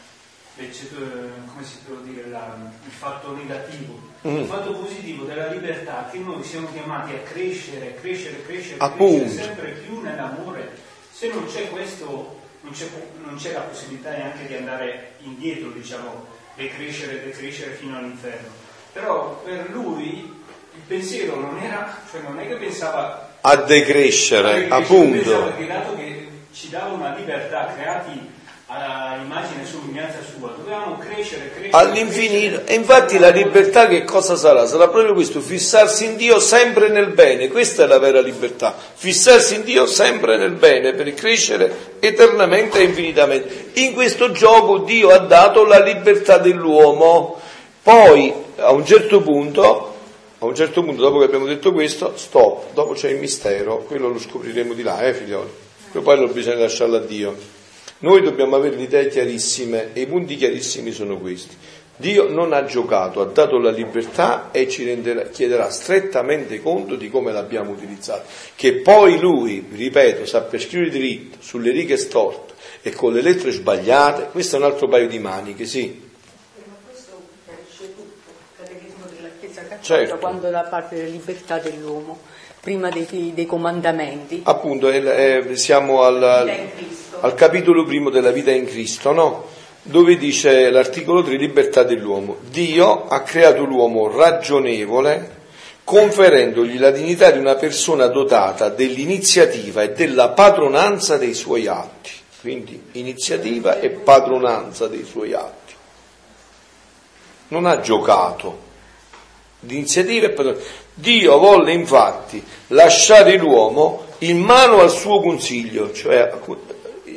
invece, come si può dire, la, il fatto negativo. Mm. Il fatto positivo della libertà che noi siamo chiamati a crescere, crescere, crescere, Appunto. crescere sempre più nell'amore. Se non c'è questo, non c'è, non c'è la possibilità neanche di andare indietro, diciamo, decrescere, decrescere fino all'inferno. Però per lui il pensiero non era, cioè non è che pensava a decrescere, a decrescere appunto. Pensava che dato che ci dava una libertà creati all'immagine e somiglianza sua, dovevamo crescere, crescere all'infinito. Crescere. E infatti la libertà che cosa sarà? Sarà proprio questo, fissarsi in Dio sempre nel bene, questa è la vera libertà, fissarsi in Dio sempre nel bene per crescere eternamente e infinitamente. In questo gioco Dio ha dato la libertà dell'uomo, poi a un certo punto a un certo punto, dopo che abbiamo detto questo, stop, dopo c'è il mistero, quello lo scopriremo di là, eh figlioli? Poi lo bisogna lasciarlo a Dio. Noi dobbiamo avere le idee chiarissime e i punti chiarissimi sono questi. Dio non ha giocato, ha dato la libertà e ci renderà, chiederà strettamente conto di come l'abbiamo utilizzata. Che poi lui, ripeto, sappia scrivere dritto, sulle righe storte e con le lettere sbagliate, questo è un altro paio di maniche, sì. Ma questo capisce tutto, il catechismo della Chiesa Cattolica, certo. quando da parte della libertà dell'uomo, prima dei, dei comandamenti. Appunto, eh, siamo al, al capitolo primo della vita in Cristo, no? dove dice l'articolo 3 libertà dell'uomo. Dio ha creato l'uomo ragionevole conferendogli la dignità di una persona dotata dell'iniziativa e della padronanza dei suoi atti. Quindi iniziativa e padronanza dei suoi atti. Non ha giocato. L'iniziativa e padronanza. Dio volle infatti lasciare l'uomo in mano al suo consiglio, cioè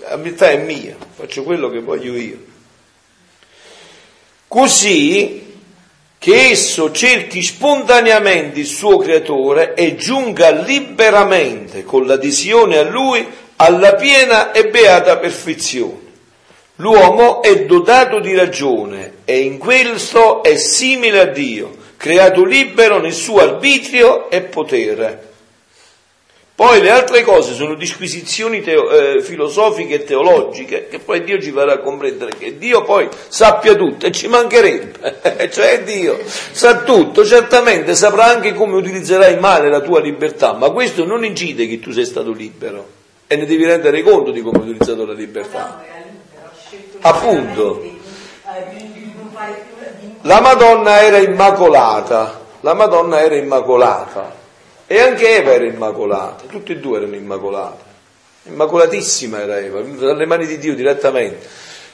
la metà è mia, faccio quello che voglio io. Così che esso cerchi spontaneamente il suo creatore e giunga liberamente con l'adesione a lui alla piena e beata perfezione. L'uomo è dotato di ragione e in questo è simile a Dio, creato libero nel suo arbitrio e potere. Poi le altre cose sono disquisizioni teo, eh, filosofiche e teologiche che poi Dio ci farà comprendere che Dio poi sappia tutto e ci mancherebbe, cioè Dio sa tutto, certamente saprà anche come utilizzerai male la tua libertà, ma questo non incide che tu sei stato libero e ne devi rendere conto di come hai utilizzato la libertà. Appunto, la Madonna era immacolata, la Madonna era immacolata e anche Eva era immacolata, tutti e due erano immacolati. Immacolatissima era Eva, dalle mani di Dio direttamente.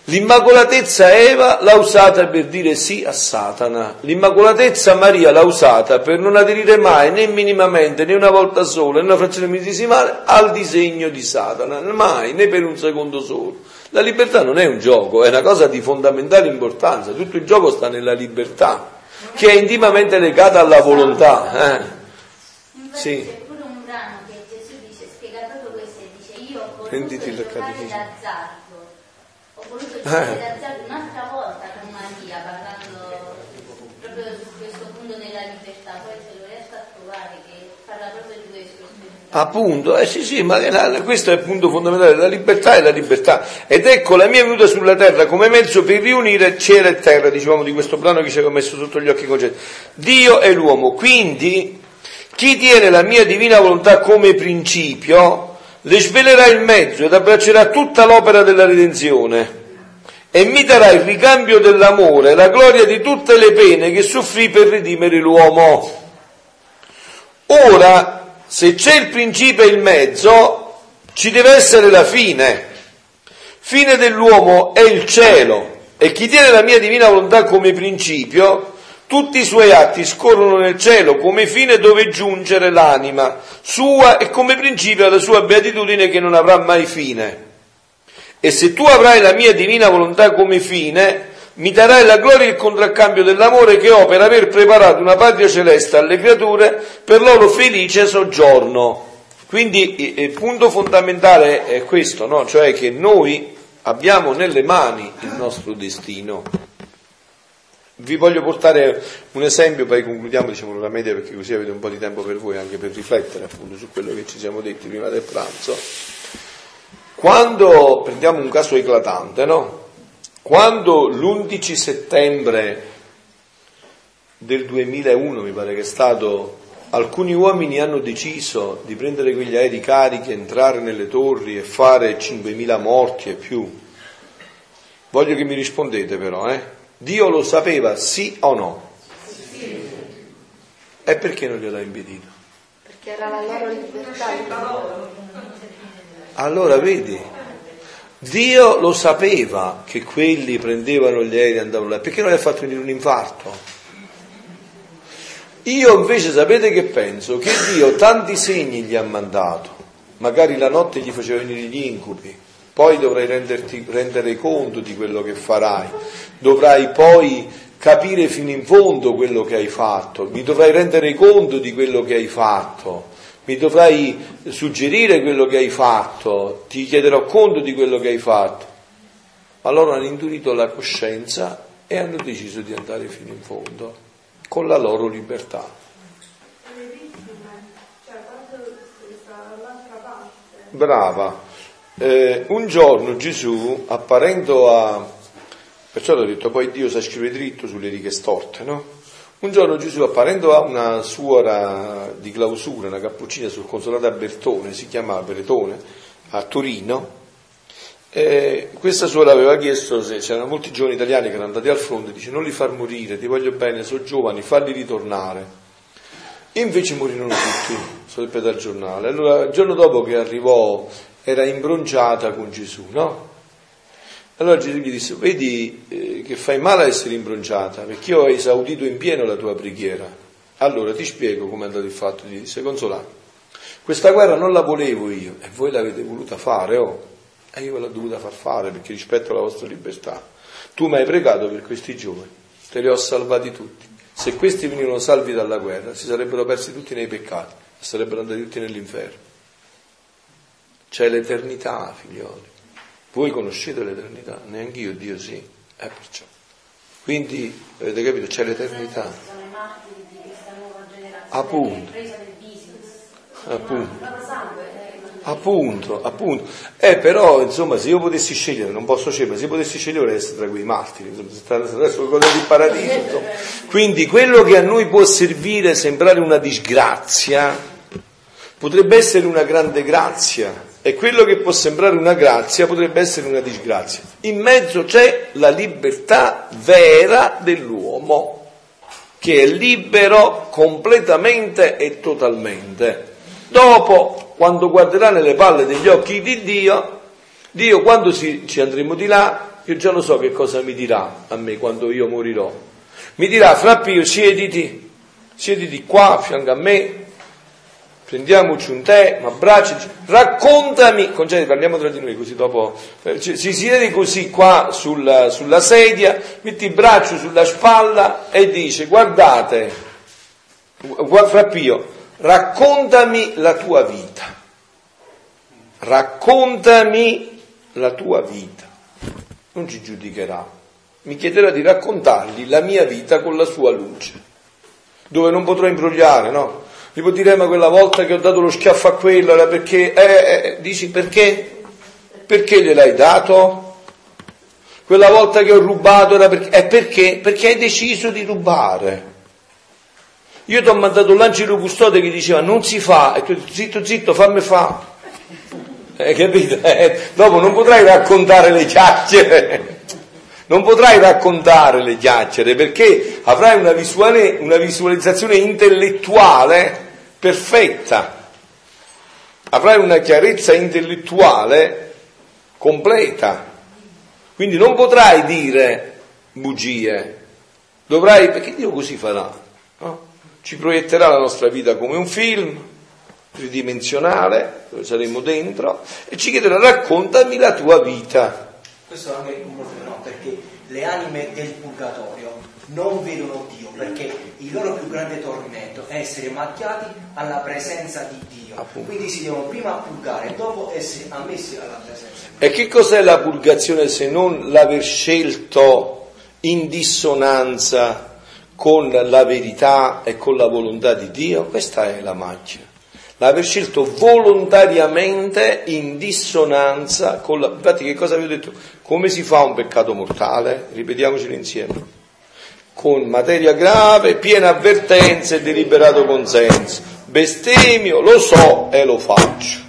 L'immacolatezza Eva l'ha usata per dire sì a Satana, l'immacolatezza Maria l'ha usata per non aderire mai né minimamente, né una volta sola, né una frazione millesimale al disegno di Satana, mai, né per un secondo solo. La libertà non è un gioco, è una cosa di fondamentale importanza, tutto il gioco sta nella libertà, che è intimamente legata alla volontà. Eh. Sì. C'è pure un brano che Gesù dice, spiega proprio questo, e dice io ho voluto Prenditi il d'azzardo, ho voluto Eh. giocare d'azzardo un'altra volta con Maria, parlando proprio su questo punto della libertà, poi se lo riesco a trovare che parla proprio di questo. Appunto, eh sì sì, ma la- questo è il punto fondamentale, la libertà è la libertà. Ed ecco la mia venuta sulla terra come mezzo per riunire cielo e terra, dicevamo di questo brano che ci aveva messo sotto gli occhi concetti. Dio e l'uomo, quindi chi tiene la mia divina volontà come principio, le svelerà il mezzo ed abbraccerà tutta l'opera della redenzione e mi darà il ricambio dell'amore, la gloria di tutte le pene che soffrì per redimere l'uomo. Ora, se c'è il principio e il mezzo, ci deve essere la fine. Fine dell'uomo è il cielo e chi tiene la mia divina volontà come principio Tutti i suoi atti scorrono nel cielo come fine dove giungere l'anima sua e come principio alla sua beatitudine che non avrà mai fine. E se tu avrai la mia divina volontà come fine, mi darai la gloria e il contraccambio dell'amore che ho per aver preparato una patria celeste alle creature per loro felice soggiorno. Quindi il punto fondamentale è questo, no? cioè che noi abbiamo nelle mani il nostro destino. Vi voglio portare un esempio, poi concludiamo diciamo, la media perché così avete un po' di tempo per voi anche per riflettere appunto su quello che ci siamo detti prima del pranzo. Quando prendiamo un caso eclatante, no? Quando l'11 settembre del 2001, mi pare che è stato, alcuni uomini hanno deciso di prendere quegli aerei carichi, entrare nelle torri e fare 5.000 morti e più, voglio che mi rispondete però, eh? Dio lo sapeva sì o no? Sì. E perché non gliel'ha impedito? Perché era la loro libertà. Allora vedi, Dio lo sapeva che quelli prendevano gli aerei e andavano là, perché non gli ha fatto venire un infarto? Io invece sapete che penso? Che Dio tanti segni gli ha mandato, magari la notte gli faceva venire gli incubi, poi dovrai renderti, rendere conto di quello che farai, dovrai poi capire fino in fondo quello che hai fatto, mi dovrai rendere conto di quello che hai fatto mi dovrai suggerire quello che hai fatto, ti chiederò conto di quello che hai fatto. Allora hanno indurito la coscienza e hanno deciso di andare fino in fondo, con la loro libertà. Brava. Eh, un giorno Gesù, apparendo a... Perciò ho detto, poi Dio sa scrivere dritto sulle righe storte, no? Un giorno Gesù, apparendo a una suora di clausura, una cappuccina sul consolato a Bertone, si chiamava Bretone, a Torino, eh, questa suora aveva chiesto se c'erano molti giovani italiani che erano andati al fronte, dice non li far morire, ti voglio bene, sono giovani, falli ritornare. E invece morirono tutti, sarebbe dal giornale. Allora il giorno dopo che arrivò era imbronciata con Gesù, no? Allora Gesù gli disse, vedi eh, che fai male a essere imbronciata, perché io ho esaudito in pieno la tua preghiera. Allora ti spiego come è andato il fatto, gli disse, consolare. Questa guerra non la volevo io, e voi l'avete voluta fare, oh. E io ve l'ho dovuta far fare perché rispetto alla vostra libertà. Tu mi hai pregato per questi giovani, te li ho salvati tutti. Se questi venivano salvi dalla guerra, si sarebbero persi tutti nei peccati, sarebbero andati tutti nell'inferno. C'è l'eternità, figlioli. Voi conoscete l'eternità, neanche io, Dio sì, è perciò. Quindi, avete capito, c'è l'eternità. Appunto. Appunto. Appunto, appunto. Eh, però, insomma, se io potessi scegliere, non posso scegliere, ma se io potessi scegliere vorrei essere tra quei martiri, insomma, stare sulle cose di paradiso. Insomma. Quindi quello che a noi può servire sembrare una disgrazia, potrebbe essere una grande grazia e quello che può sembrare una grazia potrebbe essere una disgrazia. In mezzo c'è la libertà vera dell'uomo, che è libero completamente e totalmente. Dopo, quando guarderà nelle palle degli occhi di Dio, Dio quando si, ci andremo di là, io già lo so che cosa mi dirà a me quando io morirò. Mi dirà, Frappio, siediti, siediti qua a fianco a me, prendiamoci un tè, un abbraccio, raccontami, concedi, parliamo tra di noi così dopo, eh, si siede così qua sulla, sulla sedia, metti il braccio sulla spalla e dice guardate, Frappio, raccontami la tua vita, raccontami la tua vita, non ci giudicherà, mi chiederà di raccontargli la mia vita con la sua luce, dove non potrò imbrogliare, no? Gli può dire, ma quella volta che ho dato lo schiaffo a quello era perché, eh, eh, dici perché? Perché gliel'hai dato? Quella volta che ho rubato era perché, eh, perché? Perché hai deciso di rubare. Io ti ho mandato l'angelo custode che diceva non si fa, e tu detto zitto, zitto, fammi fa. Eh, capito? Eh, dopo non potrai raccontare le chiacchiere. Non potrai raccontare le chiacchiere perché avrai una, visuale, una visualizzazione intellettuale perfetta, avrai una chiarezza intellettuale completa, quindi non potrai dire bugie, Dovrai, perché Dio così farà, no? ci proietterà la nostra vita come un film tridimensionale, dove saremo dentro, e ci chiederà raccontami la tua vita. Questo è un problema, no? perché le anime del purgatorio non vedono Dio, perché il loro più grande tormento è essere macchiati alla presenza di Dio. Appunto. Quindi si devono prima purgare e dopo essere ammessi alla presenza. E che cos'è la purgazione se non l'aver scelto in dissonanza con la verità e con la volontà di Dio? Questa è la macchia. L'aver scelto volontariamente in dissonanza con la... Infatti che cosa vi ho detto? Come si fa un peccato mortale? Ripetiamocelo insieme con materia grave, piena avvertenza e deliberato consenso. Bestemmio, lo so e lo faccio.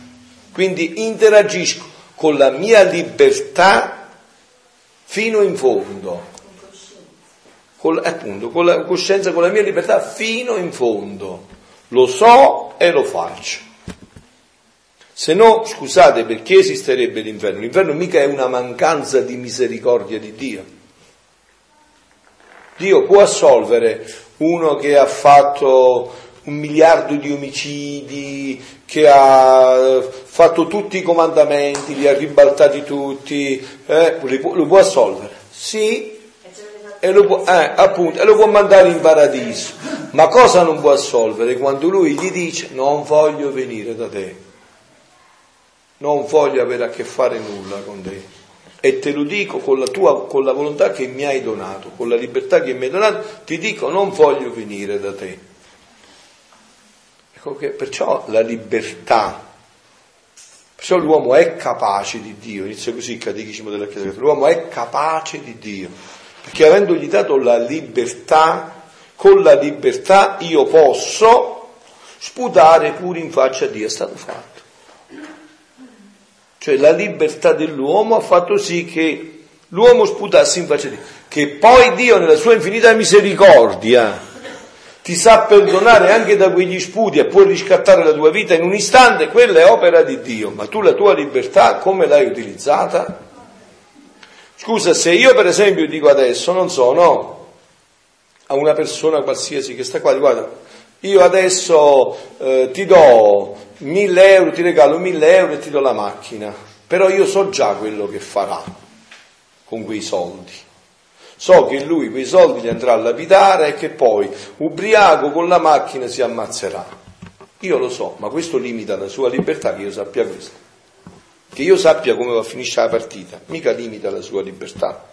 Quindi interagisco con la mia libertà fino in fondo. Con, appunto, con la coscienza, con la mia libertà fino in fondo. Lo so e lo faccio. Se no, scusate, perché esisterebbe l'inferno? L'inferno mica è una mancanza di misericordia di Dio Dio può assolvere uno che ha fatto un miliardo di omicidi, che ha fatto tutti i comandamenti, li ha ribaltati tutti, eh, lo può assolvere? Sì, e lo, può, eh, appunto, e lo può mandare in paradiso. Ma cosa non può assolvere? Quando lui gli dice non voglio venire da te, non voglio avere a che fare nulla con te e te lo dico con la, tua, con la volontà che mi hai donato, con la libertà che mi hai donato, ti dico non voglio venire da te. Ecco che perciò la libertà, perciò l'uomo è capace di Dio, inizia così il catechismo della Chiesa l'uomo è capace di Dio, perché avendogli dato la libertà, con la libertà io posso sputare pure in faccia a Dio, è stato fatto. Cioè la libertà dell'uomo ha fatto sì che l'uomo sputasse in faccia di Dio. Che poi Dio nella sua infinita misericordia ti sa perdonare anche da quegli sputi e puoi riscattare la tua vita in un istante, quella è opera di Dio, ma tu la tua libertà come l'hai utilizzata? Scusa, se io per esempio dico adesso, non so, no, a una persona qualsiasi che sta qua, guarda, io adesso eh, ti do 1000 euro, ti regalo 1000 euro e ti do la macchina, però io so già quello che farà con quei soldi. So che lui quei soldi li andrà a lapidare e che poi, ubriaco con la macchina, si ammazzerà. Io lo so, ma questo limita la sua libertà che io sappia questo. Che io sappia come va a finire la partita, mica limita la sua libertà.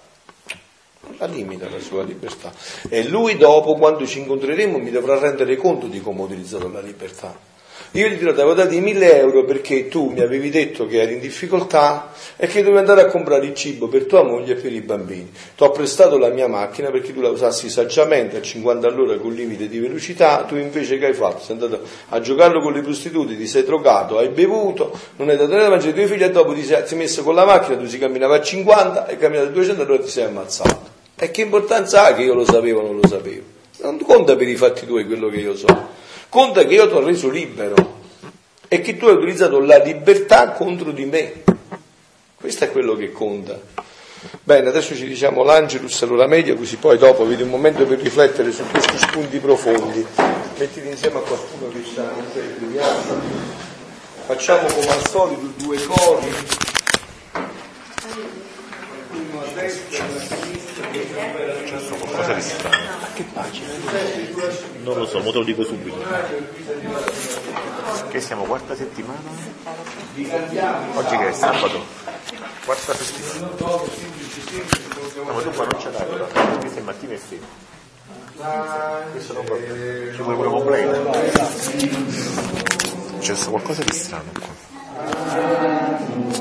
La limita la sua libertà. E lui dopo, quando ci incontreremo, mi dovrà rendere conto di come ho utilizzato la libertà. Io gli dirò, ti avevo dato i mille euro perché tu mi avevi detto che eri in difficoltà e che dovevi andare a comprare il cibo per tua moglie e per i bambini. Ti ho prestato la mia macchina perché tu la usassi saggiamente a 50 all'ora con limite di velocità, tu invece che hai fatto? Sei andato a giocarlo con le prostitute, ti sei drogato, hai bevuto, non hai dato niente da mangiare ai tuoi figli e dopo ti sei messo con la macchina, tu si camminava a 50 e camminato a 200 allora ti sei ammazzato. E che importanza ha che io lo sapevo o non lo sapevo? Non conta per i fatti tuoi quello che io so. Conta che io ti ho reso libero e che tu hai utilizzato la libertà contro di me. Questo è quello che conta. Bene, adesso ci diciamo l'Angelus e l'ora media, così poi dopo vedi un momento per riflettere su questi spunti profondi. Mettili insieme a qualcuno che sta Facciamo come al solito due cori. Uno a destra e uno a sinistra. C'è qualcosa di strano. A che pagina? Non lo so, ma te lo dico subito. Che siamo quarta settimana? Oggi che è sabato? Quarta settimana. No, ma tu qua non ce l'hai, però. Questo è mattina e sera. Questo non va bene. Ci vuole pure completo. C'è qualcosa di strano qua.